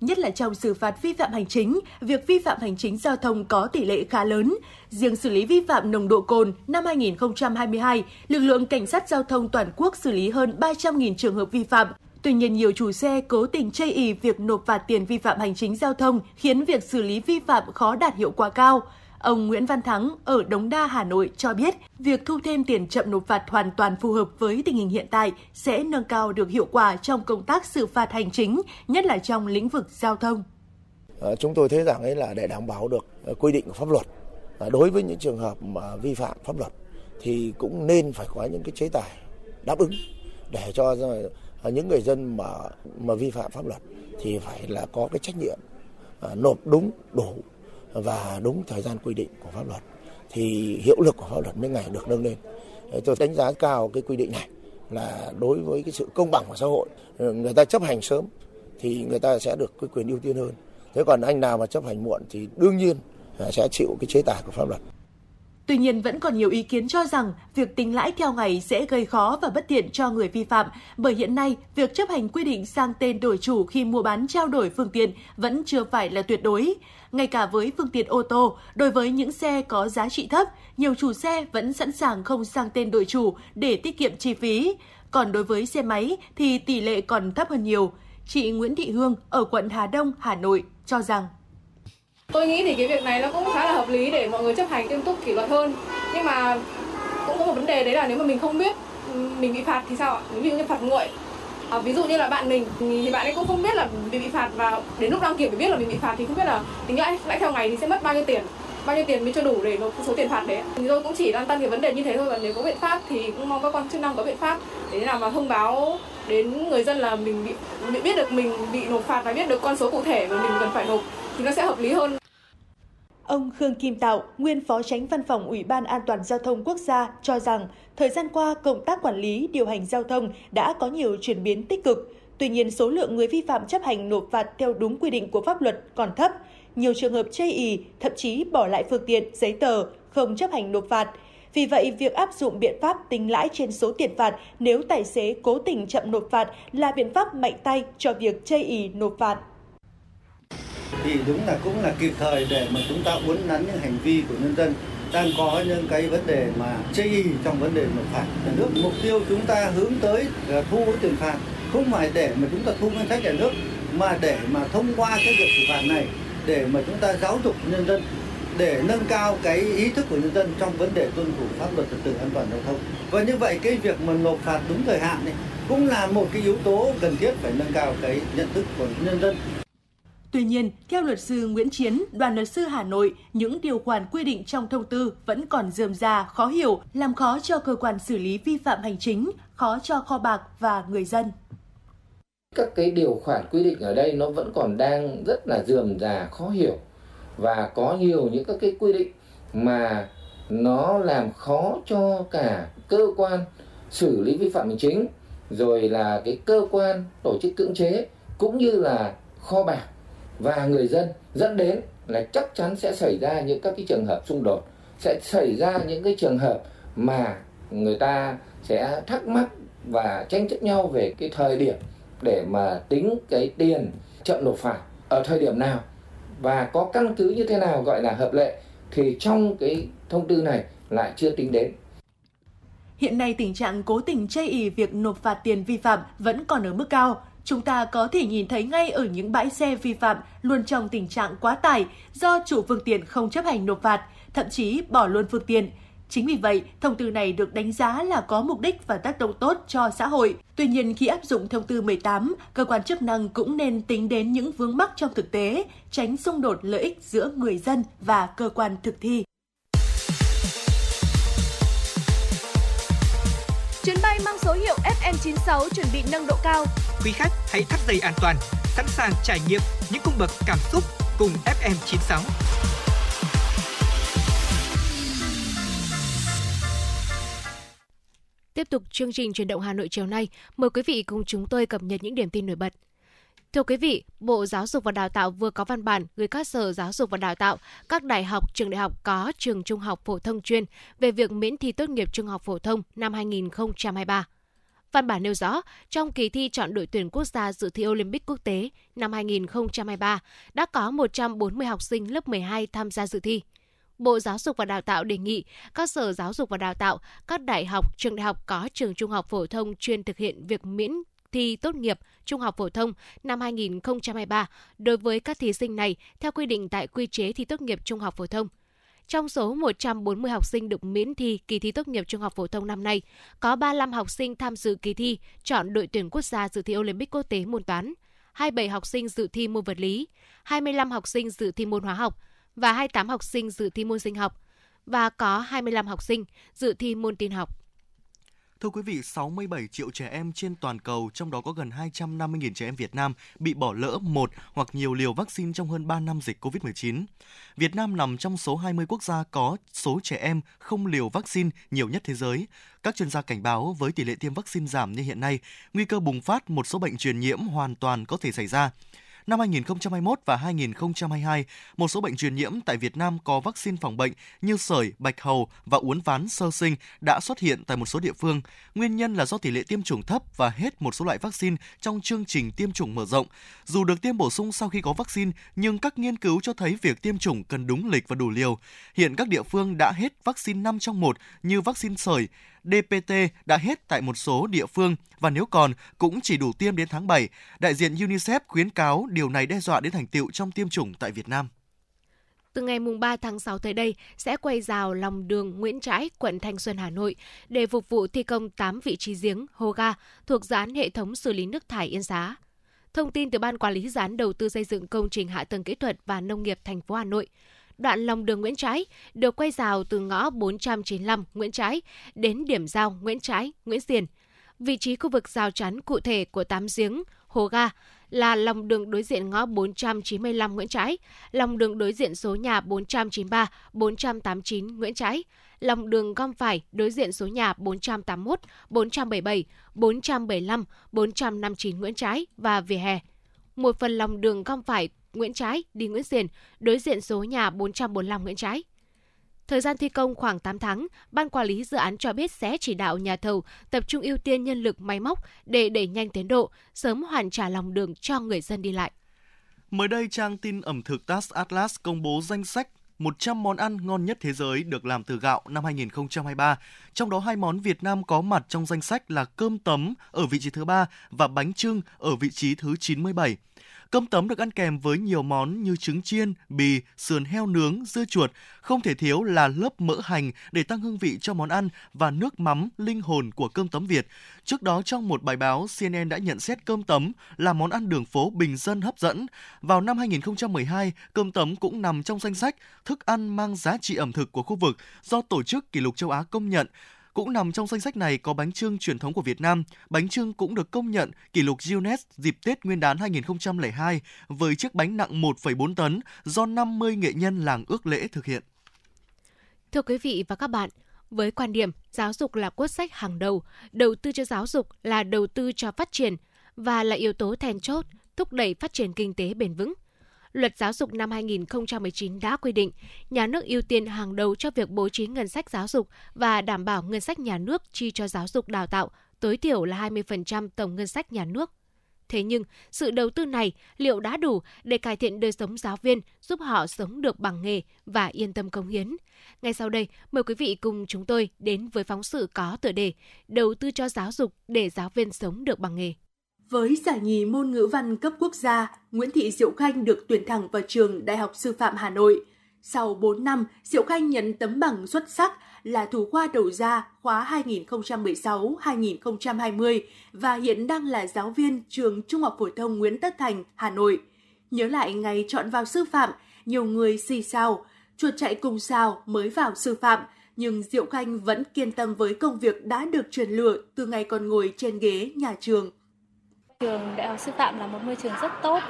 Nhất là trong xử phạt vi phạm hành chính, việc vi phạm hành chính giao thông có tỷ lệ khá lớn. Riêng xử lý vi phạm nồng độ cồn năm 2022, lực lượng cảnh sát giao thông toàn quốc xử lý hơn 300.000 trường hợp vi phạm. Tuy nhiên, nhiều chủ xe cố tình chây ì việc nộp phạt tiền vi phạm hành chính giao thông khiến việc xử lý vi phạm khó đạt hiệu quả cao. Ông Nguyễn Văn Thắng ở Đống Đa, Hà Nội cho biết, việc thu thêm tiền chậm nộp phạt hoàn toàn phù hợp với tình hình hiện tại sẽ nâng cao được hiệu quả trong công tác xử phạt hành chính, nhất là trong lĩnh vực giao thông. Ờ, chúng tôi thấy rằng ấy là để đảm bảo được ờ, quy định của pháp luật đối với những trường hợp mà vi phạm pháp luật thì cũng nên phải có những cái chế tài đáp ứng để cho những người dân mà mà vi phạm pháp luật thì phải là có cái trách nhiệm à, nộp đúng đủ và đúng thời gian quy định của pháp luật thì hiệu lực của pháp luật mới ngày được nâng lên. Tôi đánh giá cao cái quy định này là đối với cái sự công bằng của xã hội người ta chấp hành sớm thì người ta sẽ được cái quyền ưu tiên hơn. Thế còn anh nào mà chấp hành muộn thì đương nhiên sẽ chịu cái chế tài của pháp luật. Tuy nhiên vẫn còn nhiều ý kiến cho rằng việc tính lãi theo ngày sẽ gây khó và bất tiện cho người vi phạm, bởi hiện nay việc chấp hành quy định sang tên đổi chủ khi mua bán trao đổi phương tiện vẫn chưa phải là tuyệt đối. Ngay cả với phương tiện ô tô, đối với những xe có giá trị thấp, nhiều chủ xe vẫn sẵn sàng không sang tên đổi chủ để tiết kiệm chi phí. Còn đối với xe máy thì tỷ lệ còn thấp hơn nhiều. Chị Nguyễn Thị Hương ở quận Hà Đông, Hà Nội cho rằng Tôi nghĩ thì cái việc này nó cũng khá là hợp lý để mọi người chấp hành nghiêm túc kỷ luật hơn. Nhưng mà cũng có một vấn đề đấy là nếu mà mình không biết mình bị phạt thì sao ạ? Ví dụ như phạt nguội. À, ví dụ như là bạn mình thì bạn ấy cũng không biết là mình bị phạt và đến lúc đăng kiểm phải biết là mình bị phạt thì không biết là tính lãi lãi theo ngày thì sẽ mất bao nhiêu tiền bao nhiêu tiền mới cho đủ để nộp số tiền phạt đấy thì tôi cũng chỉ đang tăng cái vấn đề như thế thôi và nếu có biện pháp thì cũng mong các quan chức năng có biện pháp để nào mà thông báo đến người dân là mình bị, bị biết được mình bị nộp phạt và biết được con số cụ thể mà mình cần phải nộp thì nó sẽ hợp lý hơn Ông Khương Kim Tạo, nguyên Phó Tránh Văn phòng Ủy ban An toàn Giao thông Quốc gia cho rằng thời gian qua công tác quản lý điều hành giao thông đã có nhiều chuyển biến tích cực. Tuy nhiên số lượng người vi phạm chấp hành nộp phạt theo đúng quy định của pháp luật còn thấp. Nhiều trường hợp chây ì, thậm chí bỏ lại phương tiện, giấy tờ, không chấp hành nộp phạt. Vì vậy, việc áp dụng biện pháp tính lãi trên số tiền phạt nếu tài xế cố tình chậm nộp phạt là biện pháp mạnh tay cho việc chây ì nộp phạt. thì đúng là cũng là kịp thời để mà chúng ta uốn nắn những hành vi của nhân dân đang có những cái vấn đề mà chây ý trong vấn đề nộp phạt nhà nước mục tiêu chúng ta hướng tới là thu tiền phạt không phải để mà chúng ta thu ngân sách nhà nước mà để mà thông qua cái việc xử phạt này để mà chúng ta giáo dục nhân dân để nâng cao cái ý thức của nhân dân trong vấn đề tuân thủ pháp luật trật tự an toàn giao thông và như vậy cái việc mà nộp phạt đúng thời hạn này cũng là một cái yếu tố cần thiết phải nâng cao cái nhận thức của nhân dân Tuy nhiên, theo luật sư Nguyễn Chiến, đoàn luật sư Hà Nội, những điều khoản quy định trong thông tư vẫn còn dườm già, khó hiểu, làm khó cho cơ quan xử lý vi phạm hành chính, khó cho kho bạc và người dân. Các cái điều khoản quy định ở đây nó vẫn còn đang rất là dườm già, khó hiểu. Và có nhiều những các cái quy định mà nó làm khó cho cả cơ quan xử lý vi phạm hành chính rồi là cái cơ quan tổ chức cưỡng chế cũng như là kho bạc. Và người dân dẫn đến là chắc chắn sẽ xảy ra những các cái trường hợp xung đột sẽ xảy ra những cái trường hợp mà người ta sẽ thắc mắc và tranh chấp nhau về cái thời điểm để mà tính cái tiền chậm nộp phạt ở thời điểm nào và có căn cứ như thế nào gọi là hợp lệ thì trong cái thông tư này lại chưa tính đến. Hiện nay tình trạng cố tình chây ý việc nộp phạt tiền vi phạm vẫn còn ở mức cao. Chúng ta có thể nhìn thấy ngay ở những bãi xe vi phạm luôn trong tình trạng quá tải do chủ phương tiện không chấp hành nộp phạt, thậm chí bỏ luôn phương tiện. Chính vì vậy, thông tư này được đánh giá là có mục đích và tác động tốt cho xã hội. Tuy nhiên, khi áp dụng thông tư 18, cơ quan chức năng cũng nên tính đến những vướng mắc trong thực tế, tránh xung đột lợi ích giữa người dân và cơ quan thực thi. Chuyến bay mang số hiệu FM96 chuẩn bị nâng độ cao. Quý khách hãy thắt dây an toàn, sẵn sàng trải nghiệm những cung bậc cảm xúc cùng FM96. Tiếp tục chương trình truyền động Hà Nội chiều nay, mời quý vị cùng chúng tôi cập nhật những điểm tin nổi bật. Thưa quý vị, Bộ Giáo dục và Đào tạo vừa có văn bản gửi các sở giáo dục và đào tạo, các đại học, trường đại học có trường trung học phổ thông chuyên về việc miễn thi tốt nghiệp trung học phổ thông năm 2023. Văn bản nêu rõ, trong kỳ thi chọn đội tuyển quốc gia dự thi Olympic quốc tế năm 2023, đã có 140 học sinh lớp 12 tham gia dự thi. Bộ Giáo dục và Đào tạo đề nghị các sở giáo dục và đào tạo, các đại học, trường đại học có trường trung học phổ thông chuyên thực hiện việc miễn thi tốt nghiệp trung học phổ thông năm 2023 đối với các thí sinh này theo quy định tại quy chế thi tốt nghiệp trung học phổ thông. Trong số 140 học sinh được miễn thi kỳ thi tốt nghiệp trung học phổ thông năm nay, có 35 học sinh tham dự kỳ thi chọn đội tuyển quốc gia dự thi Olympic quốc tế môn toán, 27 học sinh dự thi môn vật lý, 25 học sinh dự thi môn hóa học và 28 học sinh dự thi môn sinh học và có 25 học sinh dự thi môn tin học. Thưa quý vị, 67 triệu trẻ em trên toàn cầu, trong đó có gần 250.000 trẻ em Việt Nam bị bỏ lỡ một hoặc nhiều liều vaccine trong hơn 3 năm dịch COVID-19. Việt Nam nằm trong số 20 quốc gia có số trẻ em không liều vaccine nhiều nhất thế giới. Các chuyên gia cảnh báo với tỷ lệ tiêm vaccine giảm như hiện nay, nguy cơ bùng phát một số bệnh truyền nhiễm hoàn toàn có thể xảy ra. Năm 2021 và 2022, một số bệnh truyền nhiễm tại Việt Nam có vaccine phòng bệnh như sởi, bạch hầu và uốn ván sơ sinh đã xuất hiện tại một số địa phương. Nguyên nhân là do tỷ lệ tiêm chủng thấp và hết một số loại vaccine trong chương trình tiêm chủng mở rộng. Dù được tiêm bổ sung sau khi có vaccine, nhưng các nghiên cứu cho thấy việc tiêm chủng cần đúng lịch và đủ liều. Hiện các địa phương đã hết vaccine 5 trong 1 như vaccine sởi, DPT đã hết tại một số địa phương và nếu còn cũng chỉ đủ tiêm đến tháng 7. Đại diện UNICEF khuyến cáo điều này đe dọa đến thành tựu trong tiêm chủng tại Việt Nam. Từ ngày 3 tháng 6 tới đây sẽ quay rào lòng đường Nguyễn Trãi, quận Thanh Xuân, Hà Nội để phục vụ thi công 8 vị trí giếng, hố ga thuộc dự án hệ thống xử lý nước thải Yên Xá. Thông tin từ Ban Quản lý dự án đầu tư xây dựng công trình hạ tầng kỹ thuật và nông nghiệp thành phố Hà Nội – đoạn lòng đường Nguyễn Trãi được quay rào từ ngõ 495 Nguyễn Trãi đến điểm giao Nguyễn Trãi, Nguyễn Xiển. Vị trí khu vực rào chắn cụ thể của tám giếng, hồ ga là lòng đường đối diện ngõ 495 Nguyễn Trãi, lòng đường đối diện số nhà 493, 489 Nguyễn Trãi, lòng đường gom phải đối diện số nhà 481, 477, 475, 459 Nguyễn Trãi và vỉa hè. Một phần lòng đường gom phải Nguyễn Trãi đi Nguyễn Xiển, đối diện số nhà 445 Nguyễn Trãi. Thời gian thi công khoảng 8 tháng, Ban Quản lý dự án cho biết sẽ chỉ đạo nhà thầu tập trung ưu tiên nhân lực máy móc để đẩy nhanh tiến độ, sớm hoàn trả lòng đường cho người dân đi lại. Mới đây, trang tin ẩm thực TAS Atlas công bố danh sách 100 món ăn ngon nhất thế giới được làm từ gạo năm 2023. Trong đó hai món Việt Nam có mặt trong danh sách là cơm tấm ở vị trí thứ ba và bánh trưng ở vị trí thứ 97. Cơm tấm được ăn kèm với nhiều món như trứng chiên, bì, sườn heo nướng, dưa chuột. Không thể thiếu là lớp mỡ hành để tăng hương vị cho món ăn và nước mắm linh hồn của cơm tấm Việt. Trước đó trong một bài báo, CNN đã nhận xét cơm tấm là món ăn đường phố bình dân hấp dẫn. Vào năm 2012, cơm tấm cũng nằm trong danh sách thức ăn mang giá trị ẩm thực của khu vực do Tổ chức Kỷ lục châu Á công nhận. Cũng nằm trong danh sách này có bánh trưng truyền thống của Việt Nam. Bánh trưng cũng được công nhận kỷ lục Guinness dịp Tết Nguyên đán 2002 với chiếc bánh nặng 1,4 tấn do 50 nghệ nhân làng ước lễ thực hiện. Thưa quý vị và các bạn, với quan điểm giáo dục là quốc sách hàng đầu, đầu tư cho giáo dục là đầu tư cho phát triển và là yếu tố then chốt thúc đẩy phát triển kinh tế bền vững – Luật giáo dục năm 2019 đã quy định, nhà nước ưu tiên hàng đầu cho việc bố trí ngân sách giáo dục và đảm bảo ngân sách nhà nước chi cho giáo dục đào tạo tối thiểu là 20% tổng ngân sách nhà nước. Thế nhưng, sự đầu tư này liệu đã đủ để cải thiện đời sống giáo viên, giúp họ sống được bằng nghề và yên tâm công hiến? Ngay sau đây, mời quý vị cùng chúng tôi đến với phóng sự có tựa đề Đầu tư cho giáo dục để giáo viên sống được bằng nghề. Với giải nhì môn ngữ văn cấp quốc gia, Nguyễn Thị Diệu Khanh được tuyển thẳng vào trường Đại học Sư phạm Hà Nội. Sau 4 năm, Diệu Khanh nhận tấm bằng xuất sắc là thủ khoa đầu ra khóa 2016-2020 và hiện đang là giáo viên trường Trung học phổ thông Nguyễn Tất Thành, Hà Nội. Nhớ lại ngày chọn vào sư phạm, nhiều người xì xào, chuột chạy cùng sao mới vào sư phạm, nhưng Diệu Khanh vẫn kiên tâm với công việc đã được truyền lửa từ ngày còn ngồi trên ghế nhà trường. Trường Đại học Sư phạm là một môi trường rất tốt.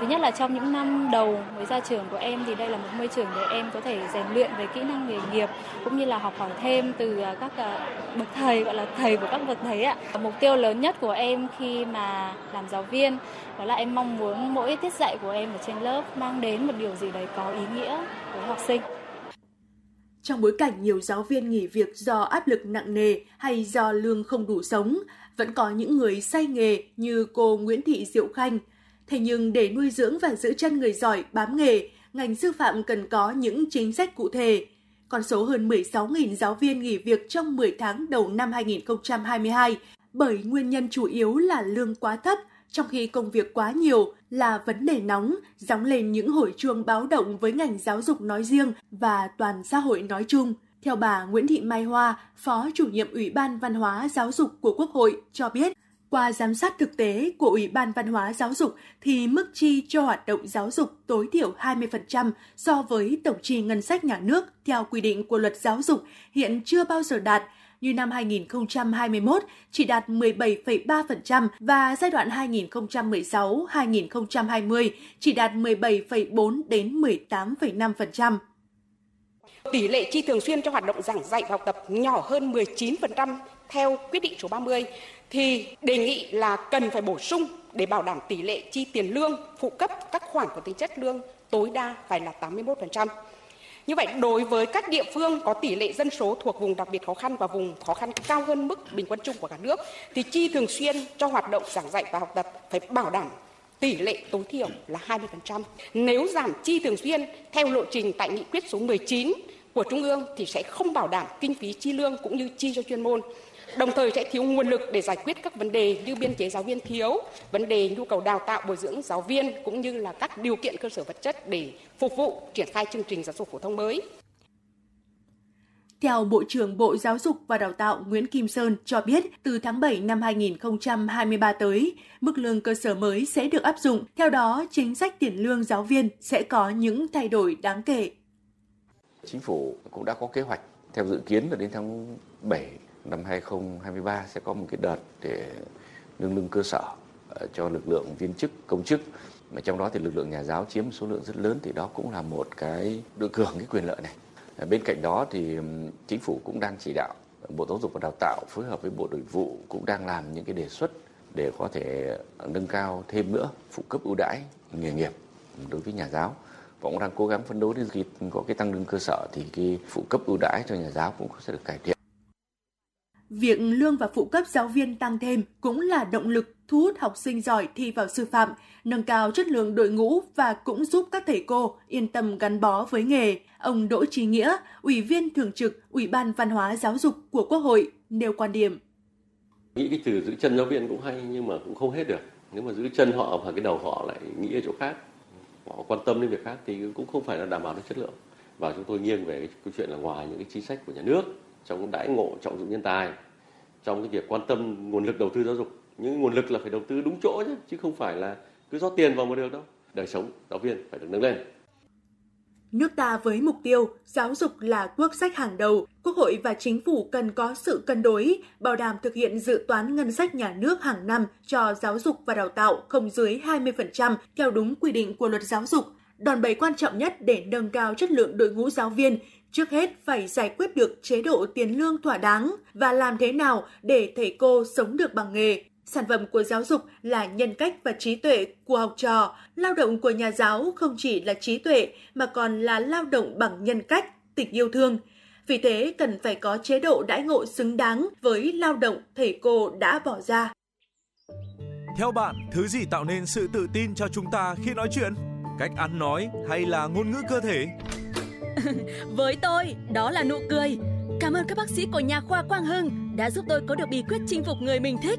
Thứ nhất là trong những năm đầu mới ra trường của em thì đây là một môi trường để em có thể rèn luyện về kỹ năng nghề nghiệp cũng như là học hỏi thêm từ à, các à, bậc thầy gọi là thầy của các bậc thầy ạ. Mục tiêu lớn nhất của em khi mà làm giáo viên đó là em mong muốn mỗi tiết dạy của em ở trên lớp mang đến một điều gì đấy có ý nghĩa với học sinh. Trong bối cảnh nhiều giáo viên nghỉ việc do áp lực nặng nề hay do lương không đủ sống, vẫn có những người say nghề như cô Nguyễn Thị Diệu Khanh. Thế nhưng để nuôi dưỡng và giữ chân người giỏi bám nghề, ngành sư phạm cần có những chính sách cụ thể. Con số hơn 16.000 giáo viên nghỉ việc trong 10 tháng đầu năm 2022 bởi nguyên nhân chủ yếu là lương quá thấp, trong khi công việc quá nhiều là vấn đề nóng, gióng lên những hồi chuông báo động với ngành giáo dục nói riêng và toàn xã hội nói chung. Theo bà Nguyễn Thị Mai Hoa, Phó chủ nhiệm Ủy ban Văn hóa Giáo dục của Quốc hội cho biết, qua giám sát thực tế của Ủy ban Văn hóa Giáo dục thì mức chi cho hoạt động giáo dục tối thiểu 20% so với tổng chi ngân sách nhà nước theo quy định của luật giáo dục hiện chưa bao giờ đạt, như năm 2021 chỉ đạt 17,3% và giai đoạn 2016-2020 chỉ đạt 17,4 đến 18,5%. Tỷ lệ chi thường xuyên cho hoạt động giảng dạy và học tập nhỏ hơn 19% theo quyết định số 30 thì đề nghị là cần phải bổ sung để bảo đảm tỷ lệ chi tiền lương, phụ cấp các khoản có tính chất lương tối đa phải là 81%. Như vậy, đối với các địa phương có tỷ lệ dân số thuộc vùng đặc biệt khó khăn và vùng khó khăn cao hơn mức bình quân chung của cả nước, thì chi thường xuyên cho hoạt động giảng dạy và học tập phải bảo đảm tỷ lệ tối thiểu là 20%. Nếu giảm chi thường xuyên theo lộ trình tại nghị quyết số 19 của Trung ương thì sẽ không bảo đảm kinh phí chi lương cũng như chi cho chuyên môn. Đồng thời sẽ thiếu nguồn lực để giải quyết các vấn đề như biên chế giáo viên thiếu, vấn đề nhu cầu đào tạo bồi dưỡng giáo viên cũng như là các điều kiện cơ sở vật chất để phục vụ triển khai chương trình giáo dục phổ thông mới. Theo Bộ trưởng Bộ Giáo dục và Đào tạo Nguyễn Kim Sơn cho biết, từ tháng 7 năm 2023 tới, mức lương cơ sở mới sẽ được áp dụng. Theo đó, chính sách tiền lương giáo viên sẽ có những thay đổi đáng kể. Chính phủ cũng đã có kế hoạch theo dự kiến là đến tháng 7 năm 2023 sẽ có một cái đợt để nâng lương cơ sở ờ, cho lực lượng viên chức, công chức mà trong đó thì lực lượng nhà giáo chiếm số lượng rất lớn thì đó cũng là một cái được hưởng cái quyền lợi này Ờ, bên cạnh đó thì chính phủ cũng đang chỉ đạo, Bộ Giáo dục và Đào tạo phối hợp với Bộ Nội vụ cũng đang làm những cái đề xuất để có thể ờ, nâng cao thêm nữa phụ cấp ưu đãi nghề nghiệp đối với nhà giáo và cũng đang cố gắng phấn đấu đến khi có cái tăng lương cơ sở thì cái phụ cấp ưu đãi cho nhà giáo cũng sẽ được cải thiện. Việc lương và phụ cấp giáo viên tăng thêm cũng là động lực thu hút học sinh giỏi thi vào sư phạm, nâng cao chất lượng đội ngũ và cũng giúp các thầy cô yên tâm gắn bó với nghề. Ông Đỗ Trí Nghĩa, Ủy viên Thường trực Ủy ban Văn hóa Giáo dục của Quốc hội, nêu quan điểm. Nghĩ cái từ giữ chân giáo viên cũng hay nhưng mà cũng không hết được. Nếu mà giữ chân họ và cái đầu họ lại nghĩ ở chỗ khác, họ quan tâm đến việc khác thì cũng không phải là đảm bảo được chất lượng. Và chúng tôi nghiêng về cái câu chuyện là ngoài những cái chính sách của nhà nước trong đãi ngộ trọng dụng nhân tài, trong cái việc quan tâm nguồn lực đầu tư giáo dục, những nguồn lực là phải đầu tư đúng chỗ chứ, chứ không phải là cứ rót tiền vào một điều đâu. Đời sống giáo viên phải được nâng lên. Nước ta với mục tiêu giáo dục là quốc sách hàng đầu, Quốc hội và chính phủ cần có sự cân đối, bảo đảm thực hiện dự toán ngân sách nhà nước hàng năm cho giáo dục và đào tạo không dưới 20% theo đúng quy định của luật giáo dục. Đòn bẩy quan trọng nhất để nâng cao chất lượng đội ngũ giáo viên trước hết phải giải quyết được chế độ tiền lương thỏa đáng và làm thế nào để thầy cô sống được bằng nghề. Sản phẩm của giáo dục là nhân cách và trí tuệ của học trò. Lao động của nhà giáo không chỉ là trí tuệ mà còn là lao động bằng nhân cách, tình yêu thương. Vì thế cần phải có chế độ đãi ngộ xứng đáng với lao động thầy cô đã bỏ ra. Theo bạn, thứ gì tạo nên sự tự tin cho chúng ta khi nói chuyện? Cách ăn nói hay là ngôn ngữ cơ thể? [laughs] Với tôi, đó là nụ cười. Cảm ơn các bác sĩ của nhà khoa Quang Hưng đã giúp tôi có được bí quyết chinh phục người mình thích.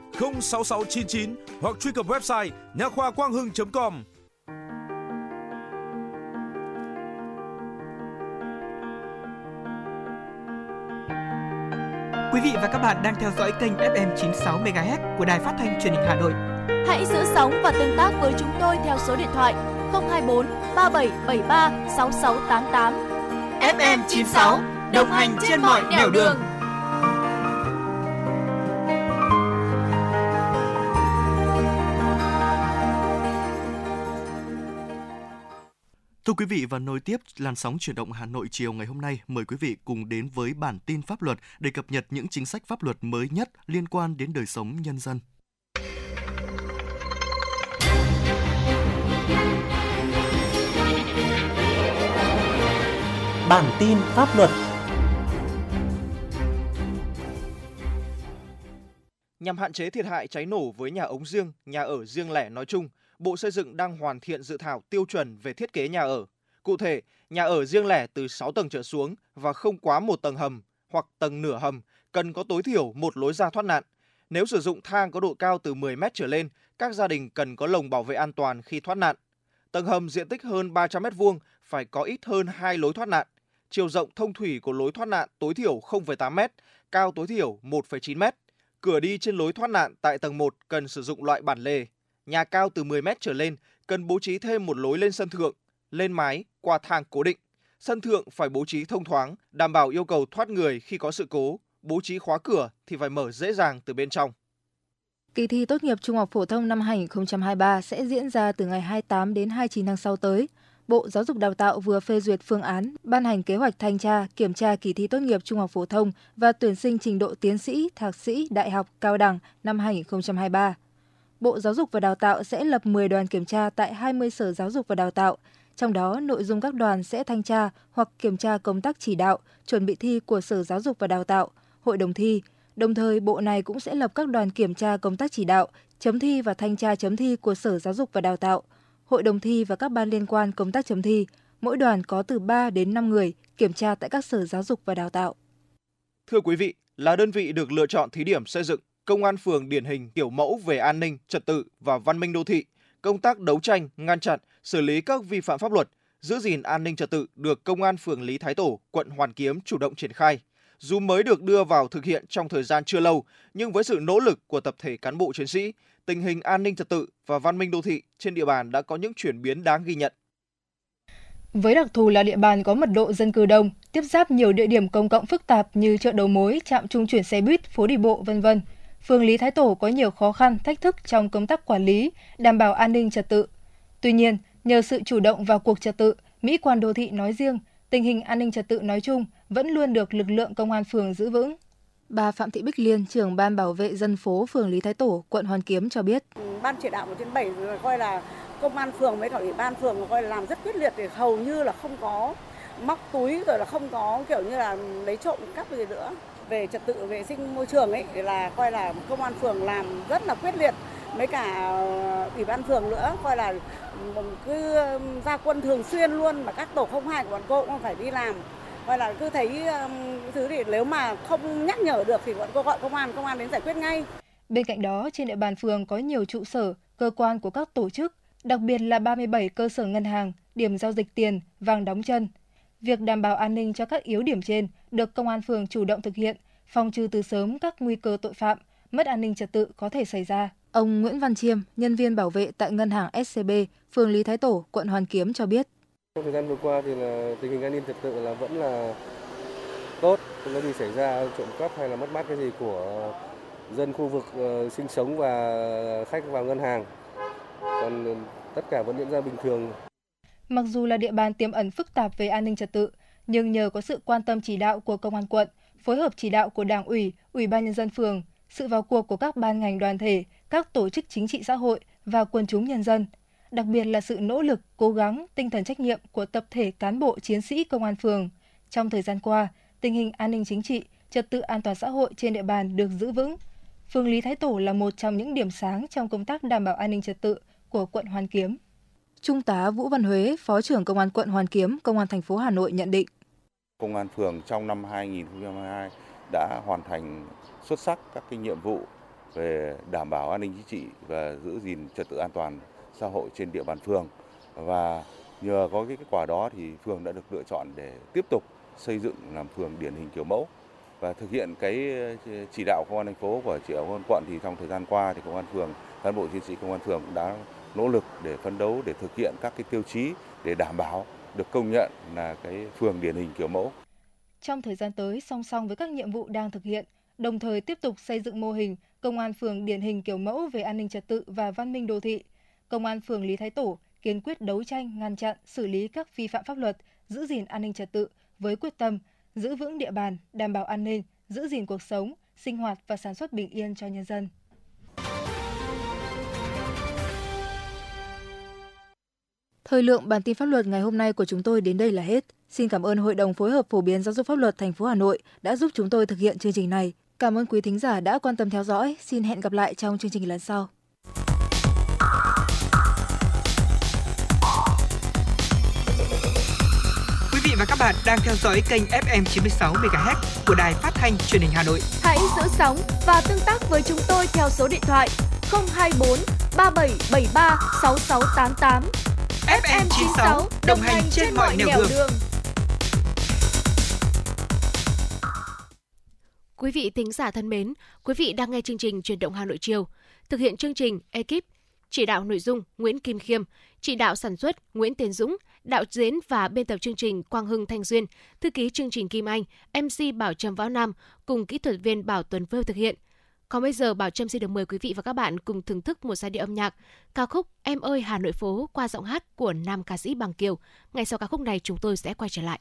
06699 hoặc truy cập website nha khoa quang hưng.com. Quý vị và các bạn đang theo dõi kênh FM 96 MHz của đài phát thanh truyền hình Hà Nội. Hãy giữ sóng và tương tác với chúng tôi theo số điện thoại 024 3773 6688. FM 96 đồng hành trên mọi nẻo đường. Thưa quý vị và nối tiếp làn sóng chuyển động Hà Nội chiều ngày hôm nay, mời quý vị cùng đến với bản tin pháp luật để cập nhật những chính sách pháp luật mới nhất liên quan đến đời sống nhân dân. Bản tin pháp luật Nhằm hạn chế thiệt hại cháy nổ với nhà ống riêng, nhà ở riêng lẻ nói chung, Bộ Xây dựng đang hoàn thiện dự thảo tiêu chuẩn về thiết kế nhà ở. Cụ thể, nhà ở riêng lẻ từ 6 tầng trở xuống và không quá một tầng hầm hoặc tầng nửa hầm cần có tối thiểu một lối ra thoát nạn. Nếu sử dụng thang có độ cao từ 10 mét trở lên, các gia đình cần có lồng bảo vệ an toàn khi thoát nạn. Tầng hầm diện tích hơn 300 mét vuông phải có ít hơn hai lối thoát nạn. Chiều rộng thông thủy của lối thoát nạn tối thiểu 0,8 mét, cao tối thiểu 1,9 mét. Cửa đi trên lối thoát nạn tại tầng 1 cần sử dụng loại bản lề, nhà cao từ 10 mét trở lên cần bố trí thêm một lối lên sân thượng, lên mái qua thang cố định. Sân thượng phải bố trí thông thoáng, đảm bảo yêu cầu thoát người khi có sự cố. Bố trí khóa cửa thì phải mở dễ dàng từ bên trong. Kỳ thi tốt nghiệp trung học phổ thông năm 2023 sẽ diễn ra từ ngày 28 đến 29 tháng 6 tới. Bộ Giáo dục Đào tạo vừa phê duyệt phương án, ban hành kế hoạch thanh tra, kiểm tra kỳ thi tốt nghiệp trung học phổ thông và tuyển sinh trình độ tiến sĩ, thạc sĩ, đại học, cao đẳng năm 2023. Bộ Giáo dục và Đào tạo sẽ lập 10 đoàn kiểm tra tại 20 sở giáo dục và đào tạo. Trong đó, nội dung các đoàn sẽ thanh tra hoặc kiểm tra công tác chỉ đạo, chuẩn bị thi của Sở Giáo dục và Đào tạo, Hội đồng thi. Đồng thời, Bộ này cũng sẽ lập các đoàn kiểm tra công tác chỉ đạo, chấm thi và thanh tra chấm thi của Sở Giáo dục và Đào tạo, Hội đồng thi và các ban liên quan công tác chấm thi. Mỗi đoàn có từ 3 đến 5 người kiểm tra tại các Sở Giáo dục và Đào tạo. Thưa quý vị, là đơn vị được lựa chọn thí điểm xây dựng công an phường điển hình kiểu mẫu về an ninh, trật tự và văn minh đô thị, công tác đấu tranh, ngăn chặn, xử lý các vi phạm pháp luật, giữ gìn an ninh trật tự được Công an phường Lý Thái Tổ, quận Hoàn Kiếm chủ động triển khai. Dù mới được đưa vào thực hiện trong thời gian chưa lâu, nhưng với sự nỗ lực của tập thể cán bộ chiến sĩ, tình hình an ninh trật tự và văn minh đô thị trên địa bàn đã có những chuyển biến đáng ghi nhận. Với đặc thù là địa bàn có mật độ dân cư đông, tiếp giáp nhiều địa điểm công cộng phức tạp như chợ đầu mối, trạm trung chuyển xe buýt, phố đi bộ, vân vân, phường Lý Thái Tổ có nhiều khó khăn, thách thức trong công tác quản lý, đảm bảo an ninh trật tự. Tuy nhiên, nhờ sự chủ động vào cuộc trật tự, mỹ quan đô thị nói riêng, tình hình an ninh trật tự nói chung vẫn luôn được lực lượng công an phường giữ vững. Bà Phạm Thị Bích Liên, trưởng ban bảo vệ dân phố phường Lý Thái Tổ, quận Hoàn Kiếm cho biết. Ban chỉ đạo 197 rồi coi là công an phường với cả ủy ban phường coi là làm rất quyết liệt để hầu như là không có móc túi rồi là không có kiểu như là lấy trộm cắp gì nữa về trật tự vệ sinh môi trường ấy là coi là công an phường làm rất là quyết liệt mấy cả ờ, ủy ban phường nữa coi là cứ ra quân thường xuyên luôn mà các tổ không hai của bọn cô cũng phải đi làm coi là cứ thấy thứ thì nếu mà không nhắc nhở được thì bọn cô gọi công an công an đến giải quyết ngay Bên cạnh đó, trên địa bàn phường có nhiều trụ sở, cơ quan của các tổ chức, đặc biệt là 37 cơ sở ngân hàng, điểm giao dịch tiền, vàng đóng chân. Việc đảm bảo an ninh cho các yếu điểm trên được công an phường chủ động thực hiện, phòng trừ từ sớm các nguy cơ tội phạm, mất an ninh trật tự có thể xảy ra. Ông Nguyễn Văn Chiêm, nhân viên bảo vệ tại ngân hàng SCB, phường Lý Thái Tổ, quận Hoàn Kiếm cho biết. Trong thời gian vừa qua thì là tình hình an ninh trật tự là vẫn là tốt, không có gì xảy ra trộm cắp hay là mất mát cái gì của dân khu vực uh, sinh sống và khách vào ngân hàng. Còn tất cả vẫn diễn ra bình thường. Mặc dù là địa bàn tiềm ẩn phức tạp về an ninh trật tự, nhưng nhờ có sự quan tâm chỉ đạo của công an quận, phối hợp chỉ đạo của Đảng ủy, Ủy ban nhân dân phường, sự vào cuộc của các ban ngành đoàn thể, các tổ chức chính trị xã hội và quần chúng nhân dân, đặc biệt là sự nỗ lực, cố gắng, tinh thần trách nhiệm của tập thể cán bộ chiến sĩ công an phường. Trong thời gian qua, tình hình an ninh chính trị, trật tự an toàn xã hội trên địa bàn được giữ vững. Phường Lý Thái Tổ là một trong những điểm sáng trong công tác đảm bảo an ninh trật tự của quận Hoàn Kiếm. Trung tá Vũ Văn Huế, Phó trưởng Công an quận Hoàn Kiếm, Công an thành phố Hà Nội nhận định. Công an phường trong năm 2022 đã hoàn thành xuất sắc các cái nhiệm vụ về đảm bảo an ninh chính trị và giữ gìn trật tự an toàn xã hội trên địa bàn phường và nhờ có cái kết quả đó thì phường đã được lựa chọn để tiếp tục xây dựng làm phường điển hình kiểu mẫu và thực hiện cái ờ, chỉ đạo công an thành phố của chỉ đạo công an quận thì trong thời gian qua thì công an phường cán bộ chiến sĩ công an phường cũng đã nỗ lực để phấn đấu để thực hiện các cái tiêu chí để đảm bảo được công nhận là cái phường điển hình kiểu mẫu. Trong thời gian tới, song song với các nhiệm vụ đang thực hiện, đồng thời tiếp tục xây dựng mô hình công an phường điển hình kiểu mẫu về an ninh trật tự và văn minh đô thị. Công an phường Lý Thái Tổ kiên quyết đấu tranh, ngăn chặn, xử lý các vi phạm pháp luật, giữ gìn an ninh trật tự với quyết tâm giữ vững địa bàn, đảm bảo an ninh, giữ gìn cuộc sống, sinh hoạt và sản xuất bình yên cho nhân dân. Thời lượng bản tin pháp luật ngày hôm nay của chúng tôi đến đây là hết. Xin cảm ơn Hội đồng phối hợp phổ biến giáo dục pháp luật thành phố Hà Nội đã giúp chúng tôi thực hiện chương trình này. Cảm ơn quý thính giả đã quan tâm theo dõi. Xin hẹn gặp lại trong chương trình lần sau. Quý vị và các bạn đang theo dõi kênh FM 96 MHz của đài phát thanh truyền hình Hà Nội. Hãy giữ sóng và tương tác với chúng tôi theo số điện thoại 024 3773 6688. FM 96 đồng hành trên mọi nẻo đường. đường. Quý vị thính giả thân mến, quý vị đang nghe chương trình Truyền động Hà Nội chiều. Thực hiện chương trình ekip chỉ đạo nội dung Nguyễn Kim Khiêm, chỉ đạo sản xuất Nguyễn Tiến Dũng, đạo diễn và biên tập chương trình Quang Hưng Thanh Duyên, thư ký chương trình Kim Anh, MC Bảo Trâm Võ Nam cùng kỹ thuật viên Bảo Tuấn Phơi thực hiện. Còn bây giờ, Bảo Trâm xin được mời quý vị và các bạn cùng thưởng thức một giai điệu âm nhạc ca khúc Em ơi Hà Nội phố qua giọng hát của nam ca sĩ Bằng Kiều. Ngay sau ca khúc này, chúng tôi sẽ quay trở lại.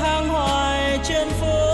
tháng hoài trên phố.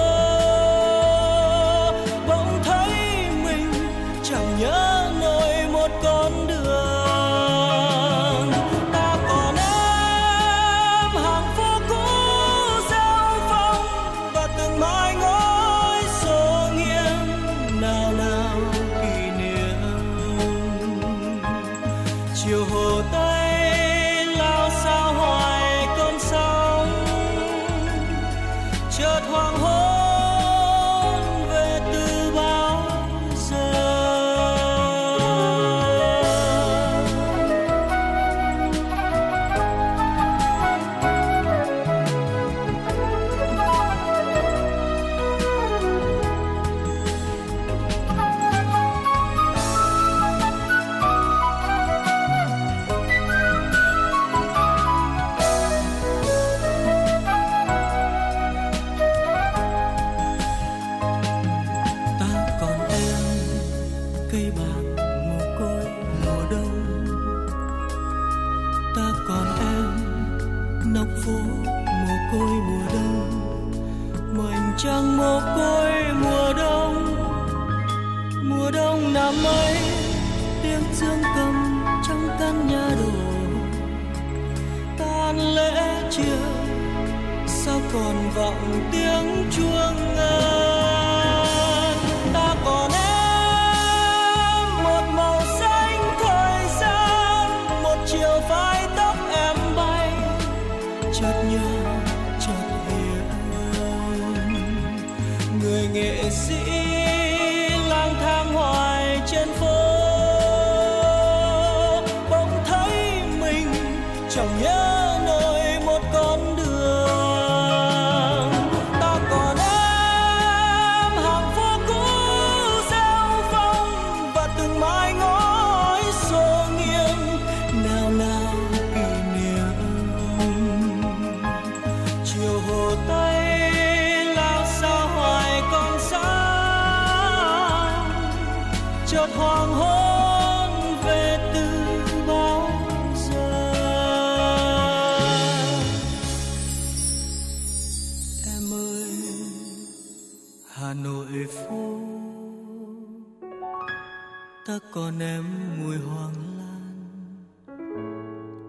còn em mùi hoàng lan.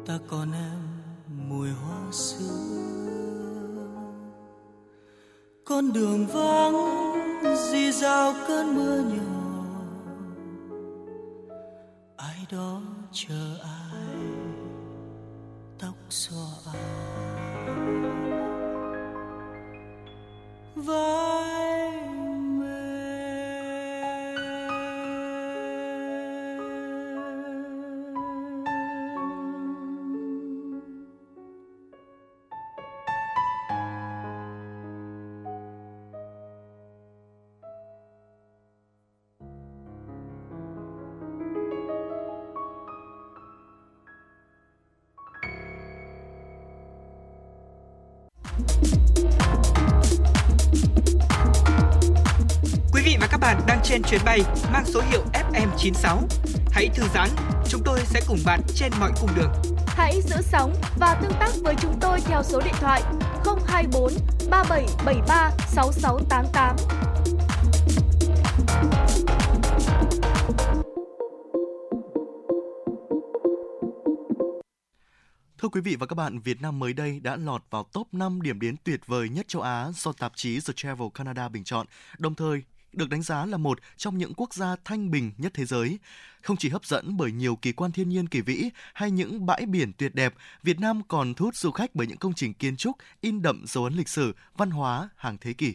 Ta còn em mùi hoa xưa con đường vắng di dao cơn mưa nhỏ. Ai đó chờ ai? Tóc xõa ai trên chuyến bay mang số hiệu FM96. Hãy thư giãn, chúng tôi sẽ cùng bạn trên mọi cung đường. Hãy giữ sóng và tương tác với chúng tôi theo số điện thoại 024 3773 6688. Thưa quý vị và các bạn, Việt Nam mới đây đã lọt vào top 5 điểm đến tuyệt vời nhất châu Á do tạp chí The Travel Canada bình chọn, đồng thời được đánh giá là một trong những quốc gia thanh bình nhất thế giới. Không chỉ hấp dẫn bởi nhiều kỳ quan thiên nhiên kỳ vĩ hay những bãi biển tuyệt đẹp, Việt Nam còn thu hút du khách bởi những công trình kiến trúc in đậm dấu ấn lịch sử, văn hóa hàng thế kỷ.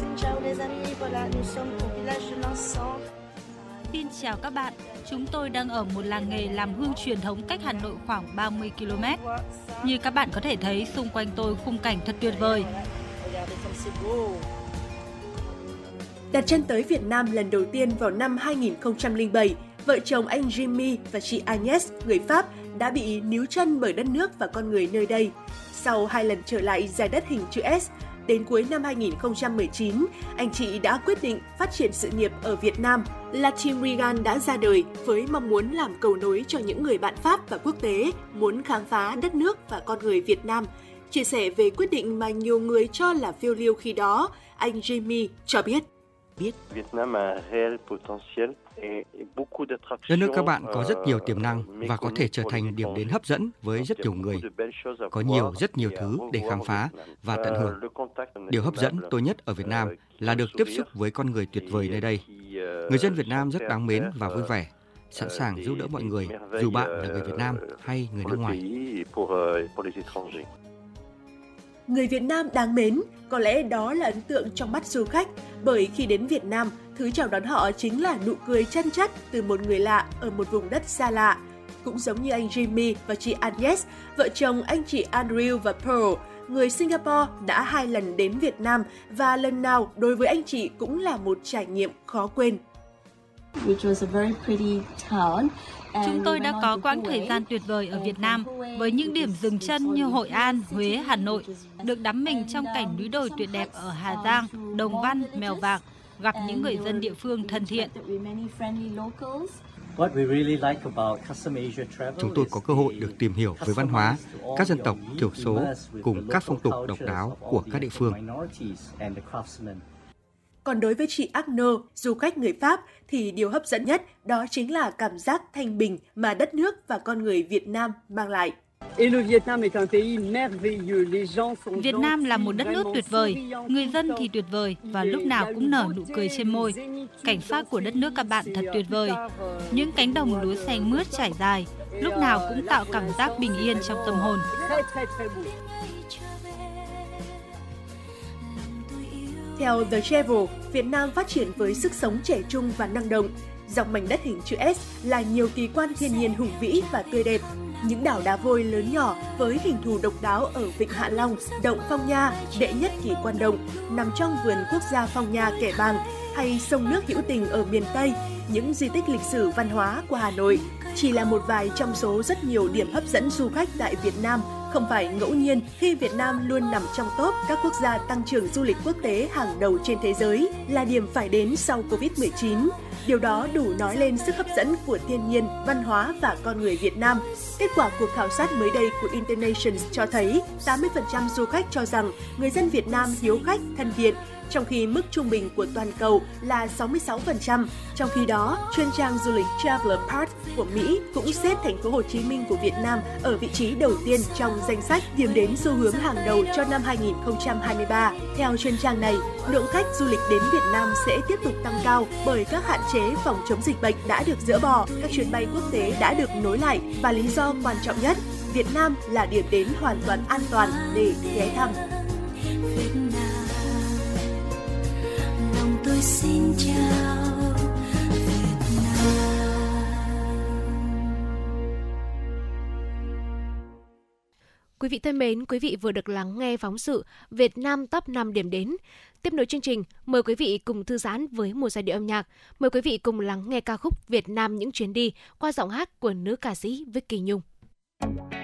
Xin chào les amis, voilà, nous sommes au village de. Xin chào các bạn, chúng tôi đang ở một làng nghề làm hương truyền thống cách Hà Nội khoảng 30 km. Như các bạn có thể thấy, xung quanh tôi khung cảnh thật tuyệt vời. Đặt chân tới Việt Nam lần đầu tiên vào năm 2007, vợ chồng anh Jimmy và chị Agnes, người Pháp, đã bị níu chân bởi đất nước và con người nơi đây. Sau hai lần trở lại giải đất hình chữ S, đến cuối năm 2019, anh chị đã quyết định phát triển sự nghiệp ở Việt Nam. La Team Regan đã ra đời với mong muốn làm cầu nối cho những người bạn Pháp và quốc tế muốn khám phá đất nước và con người Việt Nam. Chia sẻ về quyết định mà nhiều người cho là phiêu lưu khi đó, anh Jimmy cho biết. biết Việt Nam a un réel potentiel Đất nước các bạn có rất nhiều tiềm năng và có thể trở thành điểm đến hấp dẫn với rất nhiều người. Có nhiều, rất nhiều thứ để khám phá và tận hưởng. Điều hấp dẫn tôi nhất ở Việt Nam là được tiếp xúc với con người tuyệt vời nơi đây. Người dân Việt Nam rất đáng mến và vui vẻ, sẵn sàng giúp đỡ mọi người, dù bạn là người Việt Nam hay người nước ngoài. Người Việt Nam đáng mến, có lẽ đó là ấn tượng trong mắt du khách, bởi khi đến Việt Nam, thứ chào đón họ chính là nụ cười chân chất từ một người lạ ở một vùng đất xa lạ. Cũng giống như anh Jimmy và chị Agnes, vợ chồng anh chị Andrew và Pearl, người Singapore đã hai lần đến Việt Nam và lần nào đối với anh chị cũng là một trải nghiệm khó quên. Which was a very pretty town. Chúng tôi đã có quãng thời gian tuyệt vời ở Việt Nam với những điểm dừng chân như Hội An, Huế, Hà Nội, được đắm mình trong cảnh núi đồi tuyệt đẹp ở Hà Giang, Đồng Văn, Mèo Vạc, gặp những người dân địa phương thân thiện. Chúng tôi có cơ hội được tìm hiểu về văn hóa, các dân tộc thiểu số cùng các phong tục độc đáo của các địa phương. Còn đối với chị Agno, du khách người Pháp, thì điều hấp dẫn nhất đó chính là cảm giác thanh bình mà đất nước và con người Việt Nam mang lại. Việt Nam là một đất nước tuyệt vời, người dân thì tuyệt vời và lúc nào cũng nở nụ cười trên môi. Cảnh sát của đất nước các bạn thật tuyệt vời. Những cánh đồng lúa xanh mướt trải dài, lúc nào cũng tạo cảm giác bình yên trong tâm hồn. Theo The Travel, Việt Nam phát triển với sức sống trẻ trung và năng động. Dòng mảnh đất hình chữ S là nhiều kỳ quan thiên nhiên hùng vĩ và tươi đẹp. Những đảo đá vôi lớn nhỏ với hình thù độc đáo ở Vịnh Hạ Long, Động Phong Nha, đệ nhất kỳ quan động, nằm trong vườn quốc gia Phong Nha Kẻ Bàng, hay sông nước hữu tình ở miền Tây, những di tích lịch sử văn hóa của Hà Nội chỉ là một vài trong số rất nhiều điểm hấp dẫn du khách tại Việt Nam không phải ngẫu nhiên khi Việt Nam luôn nằm trong top các quốc gia tăng trưởng du lịch quốc tế hàng đầu trên thế giới, là điểm phải đến sau Covid-19. Điều đó đủ nói lên sức hấp dẫn của thiên nhiên, văn hóa và con người Việt Nam. Kết quả cuộc khảo sát mới đây của Internations cho thấy 80% du khách cho rằng người dân Việt Nam hiếu khách, thân thiện, trong khi mức trung bình của toàn cầu là 66%. Trong khi đó, chuyên trang du lịch Traveler Park của Mỹ cũng xếp thành phố Hồ Chí Minh của Việt Nam ở vị trí đầu tiên trong danh sách điểm đến xu hướng hàng đầu cho năm 2023. Theo chuyên trang này, lượng khách du lịch đến Việt Nam sẽ tiếp tục tăng cao bởi các hạn chế phòng chống dịch bệnh đã được dỡ bỏ, các chuyến bay quốc tế đã được nối lại và lý do quan trọng nhất, Việt Nam là điểm đến hoàn toàn an toàn để ghé thăm. tôi xin chào Việt Nam. Quý vị thân mến, quý vị vừa được lắng nghe phóng sự Việt Nam top 5 điểm đến. Tiếp nối chương trình, mời quý vị cùng thư giãn với một giai điệu âm nhạc. Mời quý vị cùng lắng nghe ca khúc Việt Nam những chuyến đi qua giọng hát của nữ ca sĩ Vicky Nhung. nơi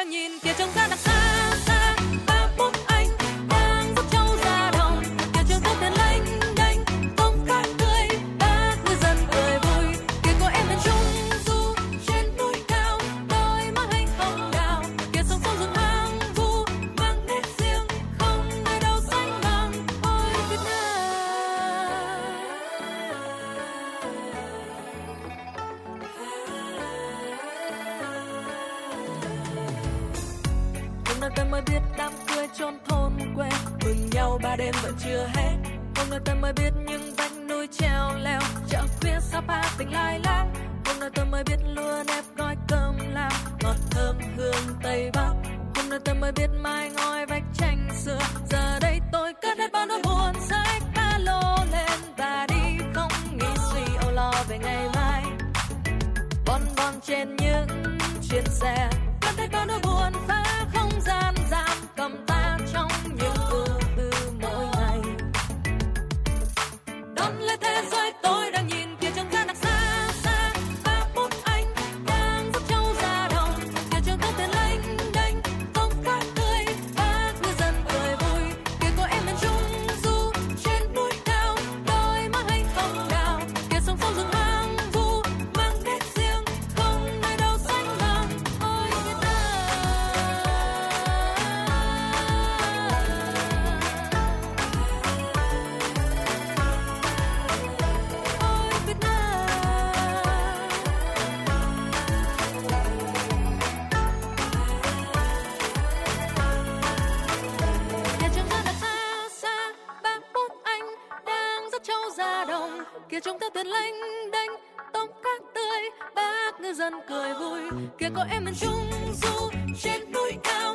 đang nhìn kia trông ra đặc sắc. Ba đêm vẫn chưa hết. Hôm nay tôi mới biết những vách núi treo leo. Chợ phía sapa tỉnh lai lang. Hôm nay tôi mới biết lúa nếp gói cơm lao ngọt thơm hương tây bắc. Hôm nay tôi mới biết mai ngói vách tranh xưa giờ đây tôi cất hết bao nỗi buồn. Sách ba lô lên và đi không nghĩ suy âu lo về ngày mai. Bon bon trên những chuyến xe. Cất hết bao nỗi buồn. Châu trâu ra đồng, kia trông ta tuyệt lệnh đánh tôm cát tươi, bác ngư dân cười vui. Kia có em miền trung du trên núi cao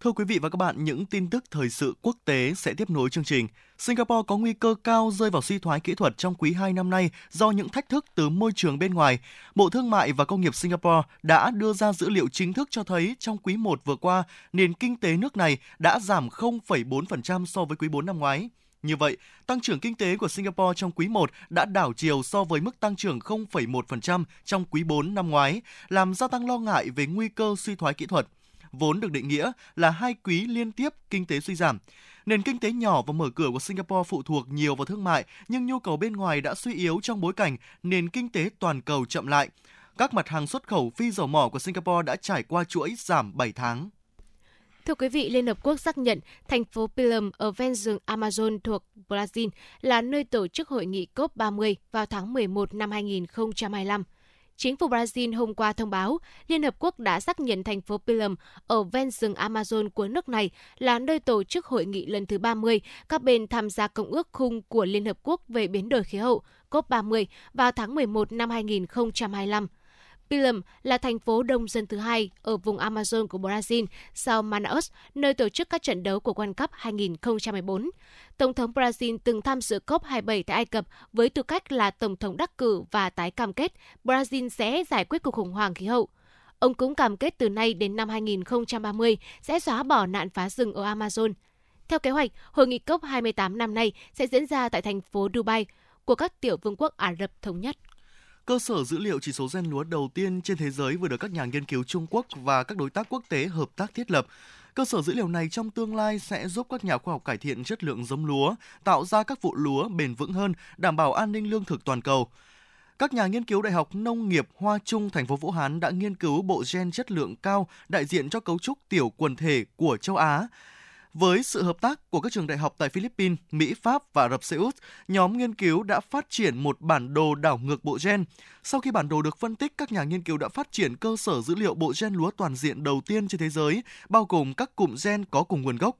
Thưa quý vị và các bạn, những tin tức thời sự quốc tế sẽ tiếp nối chương trình. Singapore có nguy cơ cao rơi vào suy thoái kỹ thuật trong quý 2 năm nay do những thách thức từ môi trường bên ngoài. Bộ Thương mại và Công nghiệp Singapore đã đưa ra dữ liệu chính thức cho thấy trong quý 1 vừa qua, nền kinh tế nước này đã giảm 0,4% so với quý 4 năm ngoái. Như vậy, tăng trưởng kinh tế của Singapore trong quý 1 đã đảo chiều so với mức tăng trưởng 0,1% trong quý 4 năm ngoái, làm gia tăng lo ngại về nguy cơ suy thoái kỹ thuật vốn được định nghĩa là hai quý liên tiếp kinh tế suy giảm. Nền kinh tế nhỏ và mở cửa của Singapore phụ thuộc nhiều vào thương mại, nhưng nhu cầu bên ngoài đã suy yếu trong bối cảnh nền kinh tế toàn cầu chậm lại. Các mặt hàng xuất khẩu phi dầu mỏ của Singapore đã trải qua chuỗi giảm 7 tháng. Thưa quý vị, Liên Hợp Quốc xác nhận thành phố Pilum ở ven rừng Amazon thuộc Brazil là nơi tổ chức hội nghị COP30 vào tháng 11 năm 2025. Chính phủ Brazil hôm qua thông báo, Liên Hợp Quốc đã xác nhận thành phố Pilum ở ven rừng Amazon của nước này là nơi tổ chức hội nghị lần thứ 30 các bên tham gia Công ước khung của Liên Hợp Quốc về biến đổi khí hậu COP30 vào tháng 11 năm 2025. Pilum là thành phố đông dân thứ hai ở vùng Amazon của Brazil sau Manaus, nơi tổ chức các trận đấu của World Cup 2014. Tổng thống Brazil từng tham dự COP27 tại Ai Cập với tư cách là tổng thống đắc cử và tái cam kết Brazil sẽ giải quyết cuộc khủng hoảng khí hậu. Ông cũng cam kết từ nay đến năm 2030 sẽ xóa bỏ nạn phá rừng ở Amazon. Theo kế hoạch, hội nghị COP28 năm nay sẽ diễn ra tại thành phố Dubai của các tiểu vương quốc Ả Rập Thống Nhất. Cơ sở dữ liệu chỉ số gen lúa đầu tiên trên thế giới vừa được các nhà nghiên cứu Trung Quốc và các đối tác quốc tế hợp tác thiết lập. Cơ sở dữ liệu này trong tương lai sẽ giúp các nhà khoa học cải thiện chất lượng giống lúa, tạo ra các vụ lúa bền vững hơn, đảm bảo an ninh lương thực toàn cầu. Các nhà nghiên cứu Đại học Nông nghiệp Hoa Trung, thành phố Vũ Hán đã nghiên cứu bộ gen chất lượng cao đại diện cho cấu trúc tiểu quần thể của châu Á. Với sự hợp tác của các trường đại học tại Philippines, Mỹ, Pháp và Ả Rập Xê Út, nhóm nghiên cứu đã phát triển một bản đồ đảo ngược bộ gen. Sau khi bản đồ được phân tích, các nhà nghiên cứu đã phát triển cơ sở dữ liệu bộ gen lúa toàn diện đầu tiên trên thế giới, bao gồm các cụm gen có cùng nguồn gốc.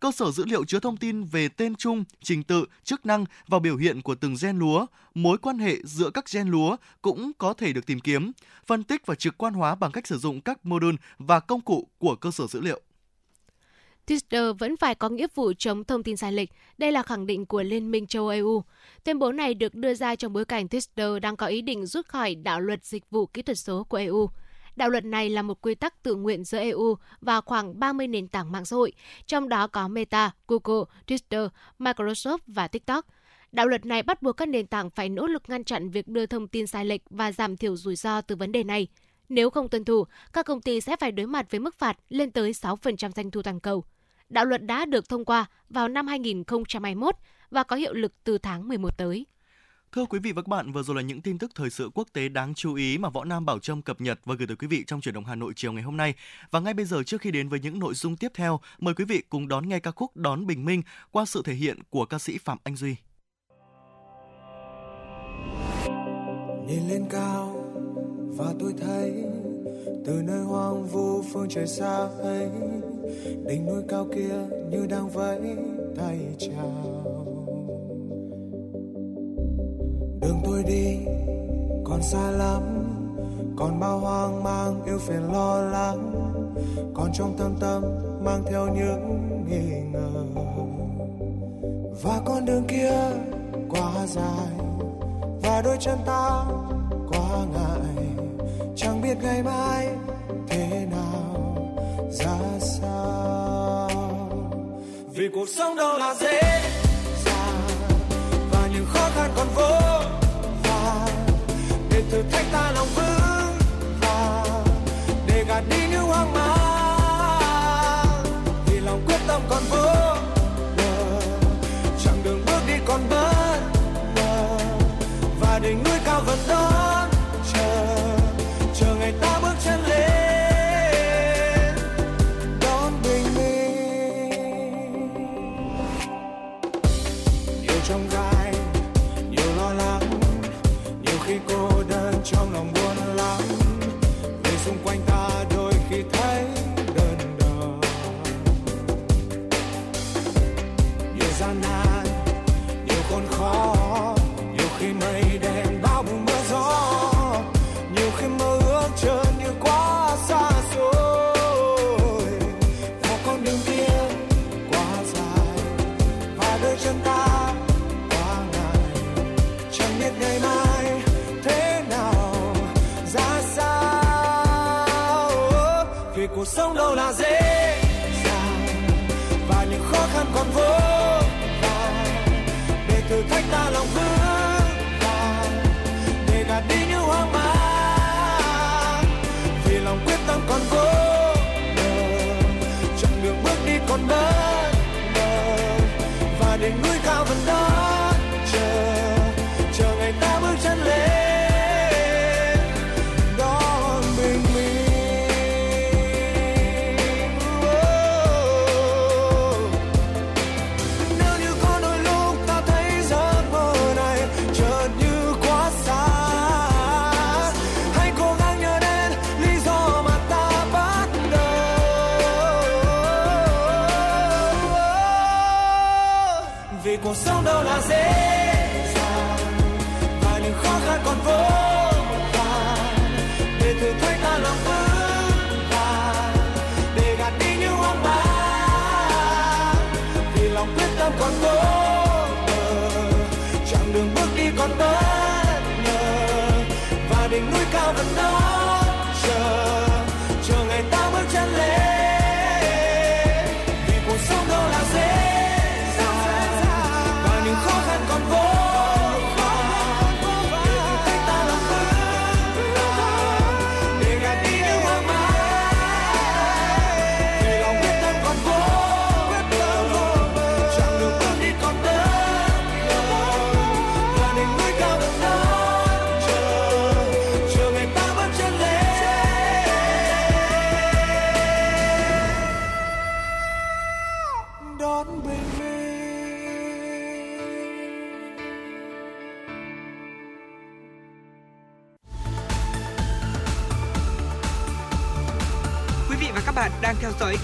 Cơ sở dữ liệu chứa thông tin về tên chung, trình tự, chức năng và biểu hiện của từng gen lúa, mối quan hệ giữa các gen lúa cũng có thể được tìm kiếm, phân tích và trực quan hóa bằng cách sử dụng các module và công cụ của cơ sở dữ liệu. Twitter vẫn phải có nghĩa vụ chống thông tin sai lệch. Đây là khẳng định của Liên minh châu EU. Tuyên bố này được đưa ra trong bối cảnh Twitter đang có ý định rút khỏi đạo luật dịch vụ kỹ thuật số của EU. Đạo luật này là một quy tắc tự nguyện giữa EU và khoảng 30 nền tảng mạng xã hội, trong đó có Meta, Google, Twitter, Microsoft và TikTok. Đạo luật này bắt buộc các nền tảng phải nỗ lực ngăn chặn việc đưa thông tin sai lệch và giảm thiểu rủi ro từ vấn đề này. Nếu không tuân thủ, các công ty sẽ phải đối mặt với mức phạt lên tới 6% doanh thu toàn cầu. Đạo luật đã được thông qua vào năm 2021 và có hiệu lực từ tháng 11 tới. Thưa quý vị và các bạn, vừa rồi là những tin tức thời sự quốc tế đáng chú ý mà Võ Nam Bảo Trâm cập nhật và gửi tới quý vị trong chuyển động Hà Nội chiều ngày hôm nay. Và ngay bây giờ trước khi đến với những nội dung tiếp theo, mời quý vị cùng đón nghe ca khúc Đón Bình Minh qua sự thể hiện của ca sĩ Phạm Anh Duy. Nhìn lên cao và tôi thấy từ nơi hoang vu phương trời xa ấy, đỉnh núi cao kia như đang vẫy tay chào. Đường tôi đi, còn xa lắm, còn bao hoang mang yêu phiền lo lắng, còn trong thâm tâm mang theo những nghi ngờ. Và con đường kia quá dài, và đôi chân ta quá ngại chẳng biết ngày mai thế nào, ra sao. Vì cuộc sống đâu là dễ dàng, và những khó khăn còn vô vàn. Để thử thách ta lòng vững và để gạt đi những hoang mang. Vì lòng quyết tâm còn vô bờ đường bước đi còn bất ngờ. Và đỉnh núi cao vẫn đón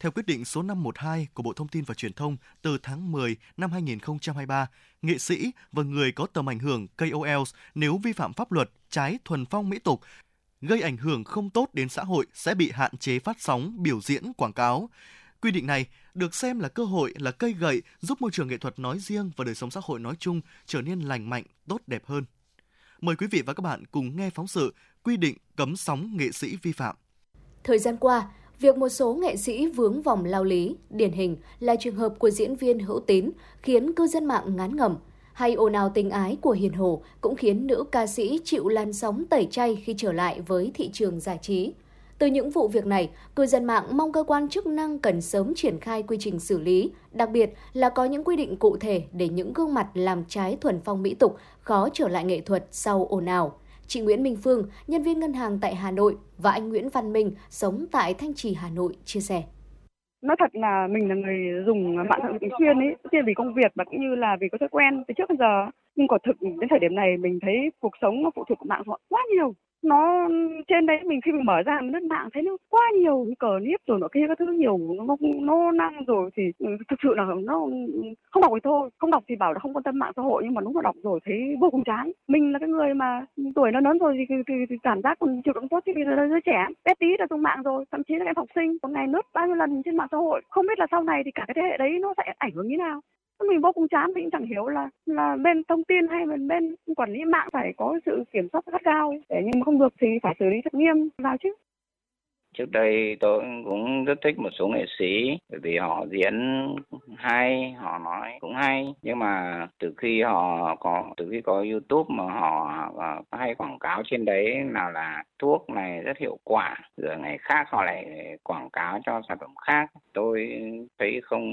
theo quyết định số 512 của Bộ Thông tin và Truyền thông từ tháng 10 năm 2023, nghệ sĩ và người có tầm ảnh hưởng KOLs nếu vi phạm pháp luật trái thuần phong mỹ tục gây ảnh hưởng không tốt đến xã hội sẽ bị hạn chế phát sóng, biểu diễn, quảng cáo. Quy định này được xem là cơ hội là cây gậy giúp môi trường nghệ thuật nói riêng và đời sống xã hội nói chung trở nên lành mạnh, tốt đẹp hơn. Mời quý vị và các bạn cùng nghe phóng sự quy định cấm sóng nghệ sĩ vi phạm. Thời gian qua, Việc một số nghệ sĩ vướng vòng lao lý, điển hình là trường hợp của diễn viên Hữu Tín, khiến cư dân mạng ngán ngẩm. Hay ồn ào tình ái của Hiền Hồ cũng khiến nữ ca sĩ chịu làn sóng tẩy chay khi trở lại với thị trường giải trí. Từ những vụ việc này, cư dân mạng mong cơ quan chức năng cần sớm triển khai quy trình xử lý, đặc biệt là có những quy định cụ thể để những gương mặt làm trái thuần phong mỹ tục khó trở lại nghệ thuật sau ồn ào. Chị Nguyễn Minh Phương, nhân viên ngân hàng tại Hà Nội và anh Nguyễn Văn Minh, sống tại Thanh Trì, Hà Nội, chia sẻ. Nói thật là mình là người dùng mạng xã hội thường xuyên ấy, tiên vì công việc và cũng như là vì có thói quen từ trước đến giờ. Nhưng quả thực đến thời điểm này mình thấy cuộc sống nó phụ thuộc vào mạng xã hội quá nhiều nó trên đấy mình khi mình mở ra mình lướt mạng thấy nó quá nhiều cờ nếp rồi nó kia các thứ nhiều nó nó năng rồi thì ừ, thực sự là nó không đọc thì thôi không đọc thì bảo là không quan tâm mạng xã hội nhưng mà đúng là đọc rồi thấy vô cùng chán. Mình là cái người mà tuổi nó lớn rồi thì, thì, thì, thì cảm giác còn chịu đựng tốt chứ bây giờ là đứa trẻ bé tí là dùng mạng rồi thậm chí là em học sinh một ngày lướt bao nhiêu lần trên mạng xã hội. Không biết là sau này thì cả cái thế hệ đấy nó sẽ ảnh hưởng như nào mình vô cùng chán mình chẳng hiểu là là bên thông tin hay bên bên quản lý mạng phải có sự kiểm soát gắt cao để nhưng mà không được thì phải xử lý thật nghiêm vào chứ. Trước đây tôi cũng rất thích một số nghệ sĩ bởi vì họ diễn hay họ nói cũng hay. Nhưng mà từ khi họ có từ khi có youtube mà họ, họ hay quảng cáo trên đấy nào là thuốc này rất hiệu quả rồi ngày khác họ lại quảng cáo cho sản phẩm khác. Tôi thấy không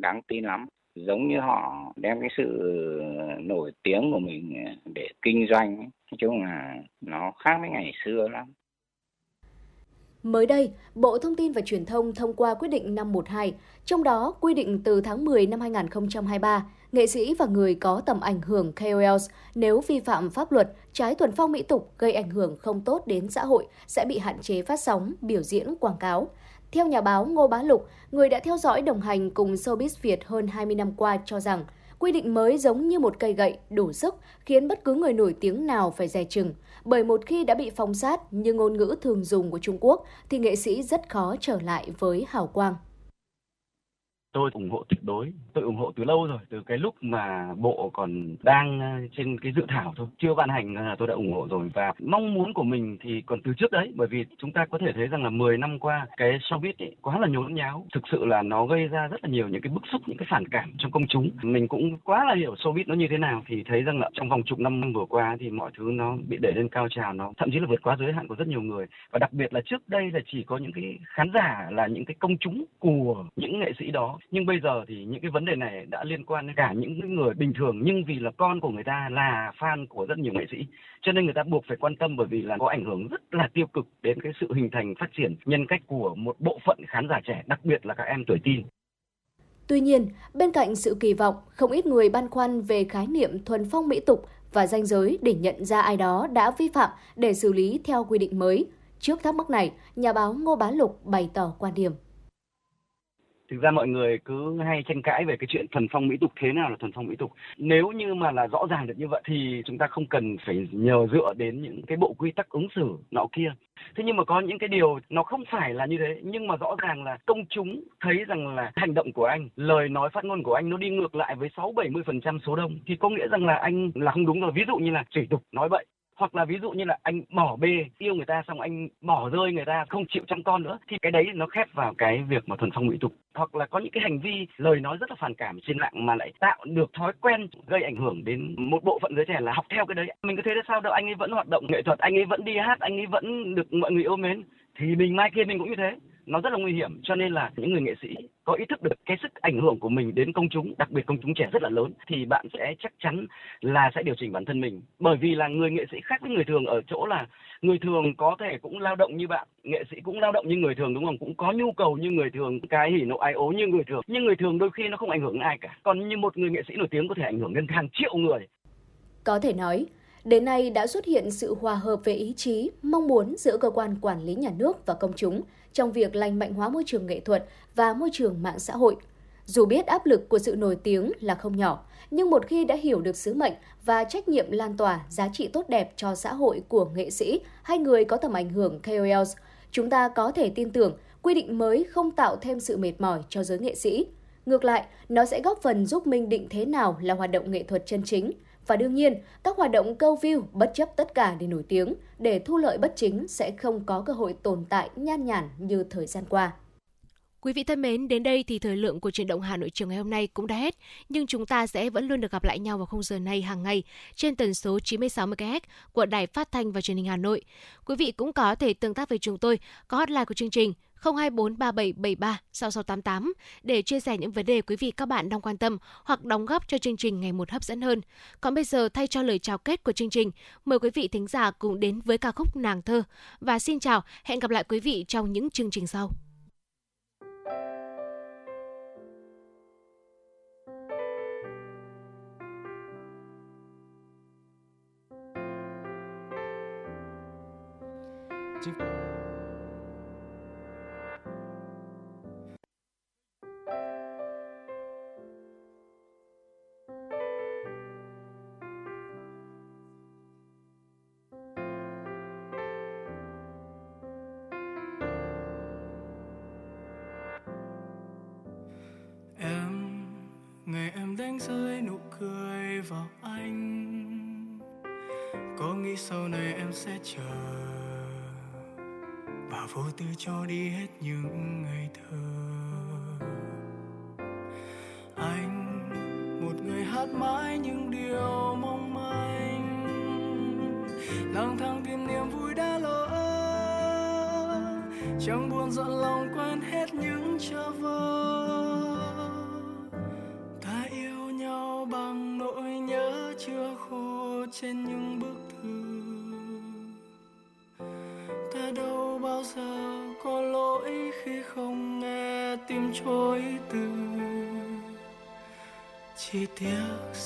đáng tin lắm giống như họ đem cái sự nổi tiếng của mình để kinh doanh nói chung là nó khác với ngày xưa lắm Mới đây, Bộ Thông tin và Truyền thông thông qua quyết định 512, trong đó quy định từ tháng 10 năm 2023, nghệ sĩ và người có tầm ảnh hưởng KOLs nếu vi phạm pháp luật, trái thuần phong mỹ tục gây ảnh hưởng không tốt đến xã hội sẽ bị hạn chế phát sóng, biểu diễn, quảng cáo. Theo nhà báo Ngô Bá Lục, người đã theo dõi đồng hành cùng showbiz Việt hơn 20 năm qua cho rằng, quy định mới giống như một cây gậy đủ sức khiến bất cứ người nổi tiếng nào phải dè chừng. Bởi một khi đã bị phong sát như ngôn ngữ thường dùng của Trung Quốc thì nghệ sĩ rất khó trở lại với hào quang tôi ủng hộ tuyệt đối, tôi ủng hộ từ lâu rồi, từ cái lúc mà bộ còn đang ờ, trên cái dự thảo thôi, chưa ban hành là tôi đã ủng hộ rồi. Và mong muốn của mình thì còn từ trước đấy, bởi vì chúng ta có thể thấy rằng là 10 năm qua cái showbiz ấy quá là nhốn nháo. Thực sự là nó gây ra rất là nhiều những cái bức xúc, những cái phản cảm trong công chúng. Mình cũng quá là hiểu showbiz nó như thế nào thì thấy rằng là trong vòng chục năm vừa qua thì mọi thứ nó bị đẩy lên cao trào, nó thậm chí là vượt quá giới hạn của rất nhiều người. Và đặc biệt là trước đây là chỉ có những cái khán giả là những cái công chúng của những nghệ sĩ đó nhưng bây giờ thì những cái vấn đề này đã liên quan đến cả những người bình thường nhưng vì là con của người ta là fan của rất nhiều nghệ sĩ cho nên người ta buộc phải quan tâm bởi vì là có ảnh hưởng rất là tiêu cực đến cái sự hình thành phát triển nhân cách của một bộ phận khán giả trẻ đặc biệt là các em tuổi teen Tuy nhiên, bên cạnh sự kỳ vọng, không ít người băn khoăn về khái niệm thuần phong mỹ tục và danh giới để nhận ra ai đó đã vi phạm để xử lý theo quy định mới. Trước thắc mắc này, nhà báo Ngô Bá Lục bày tỏ quan điểm thực ra mọi người cứ hay tranh cãi về cái chuyện thuần phong mỹ tục thế nào là thuần phong mỹ tục. Nếu như mà là rõ ràng được như vậy thì chúng ta không cần phải nhờ dựa đến những cái bộ quy tắc ứng xử nọ kia. Thế nhưng mà có những cái điều nó không phải là như thế, nhưng mà rõ ràng là công chúng thấy rằng là hành động của anh, lời nói phát ngôn của anh nó đi ngược lại với sáu bảy mươi phần trăm số đông, thì có nghĩa rằng là anh là không đúng rồi. Ví dụ như là chửi tục, nói bậy hoặc là ví dụ như là anh bỏ bê, yêu người ta xong anh bỏ rơi người ta, không chịu chăm con nữa, thì cái đấy nó khép vào cái việc mà thuần phong mỹ tục. Hoặc là có những cái hành vi, lời nói rất là phản cảm trên mạng mà lại tạo được thói quen gây ảnh hưởng đến một bộ phận giới trẻ là học theo cái đấy. Mình có thấy là sao đâu anh ấy vẫn hoạt động nghệ thuật, anh ấy vẫn đi hát, anh ấy vẫn được mọi người yêu mến, thì mình mai kia mình cũng như thế nó rất là nguy hiểm cho nên là những người nghệ sĩ có ý thức được cái sức ảnh hưởng của mình đến công chúng đặc biệt công chúng trẻ rất là lớn thì bạn sẽ chắc chắn là sẽ điều chỉnh bản thân mình. Bởi vì là người nghệ sĩ khác với người thường ở chỗ là người thường có thể cũng lao động như bạn nghệ sĩ cũng lao động như người thường đúng không? Cũng có nhu cầu như người thường cái hỉ nộ ai ố như người thường. Nhưng người thường đôi khi nó không ảnh hưởng đến ai cả. Còn như một người nghệ sĩ nổi tiếng có thể ảnh hưởng đến hàng triệu người. Có thể nói Đến nay đã xuất hiện sự hòa hợp về ý chí, mong muốn giữa cơ quan quản lý nhà nước và công chúng trong việc lành mạnh hóa môi trường nghệ thuật và môi trường mạng xã hội. Dù biết áp lực của sự nổi tiếng là không nhỏ, nhưng một khi đã hiểu được sứ mệnh và trách nhiệm lan tỏa giá trị tốt đẹp cho xã hội của nghệ sĩ hay người có tầm ảnh hưởng KOLs, chúng ta có thể tin tưởng quy định mới không tạo thêm sự mệt mỏi cho giới nghệ sĩ. Ngược lại, nó sẽ góp phần giúp minh định thế nào là hoạt động nghệ thuật chân chính – và đương nhiên, các hoạt động câu view bất chấp tất cả để nổi tiếng, để thu lợi bất chính sẽ không có cơ hội tồn tại nhan nhản như thời gian qua. Quý vị thân mến, đến đây thì thời lượng của truyền động Hà Nội chiều ngày hôm nay cũng đã hết, nhưng chúng ta sẽ vẫn luôn được gặp lại nhau vào khung giờ này hàng ngày trên tần số 96 MHz của Đài Phát thanh và Truyền hình Hà Nội. Quý vị cũng có thể tương tác với chúng tôi, có hotline của chương trình 024 3773 6688 để chia sẻ những vấn đề quý vị các bạn đang quan tâm hoặc đóng góp cho chương trình ngày một hấp dẫn hơn. Còn bây giờ thay cho lời chào kết của chương trình, mời quý vị thính giả cùng đến với ca khúc Nàng thơ và xin chào, hẹn gặp lại quý vị trong những chương trình sau. ngày vào anh. Có nghĩ sau này em sẽ chờ? Và vô tư cho đi hết những ngày thơ. Anh, một người hát mãi những điều mong manh. Lang thang tìm niềm vui đã lỡ. Chẳng buồn giận lòng quên hết những trở vơ. Chỉ tiếc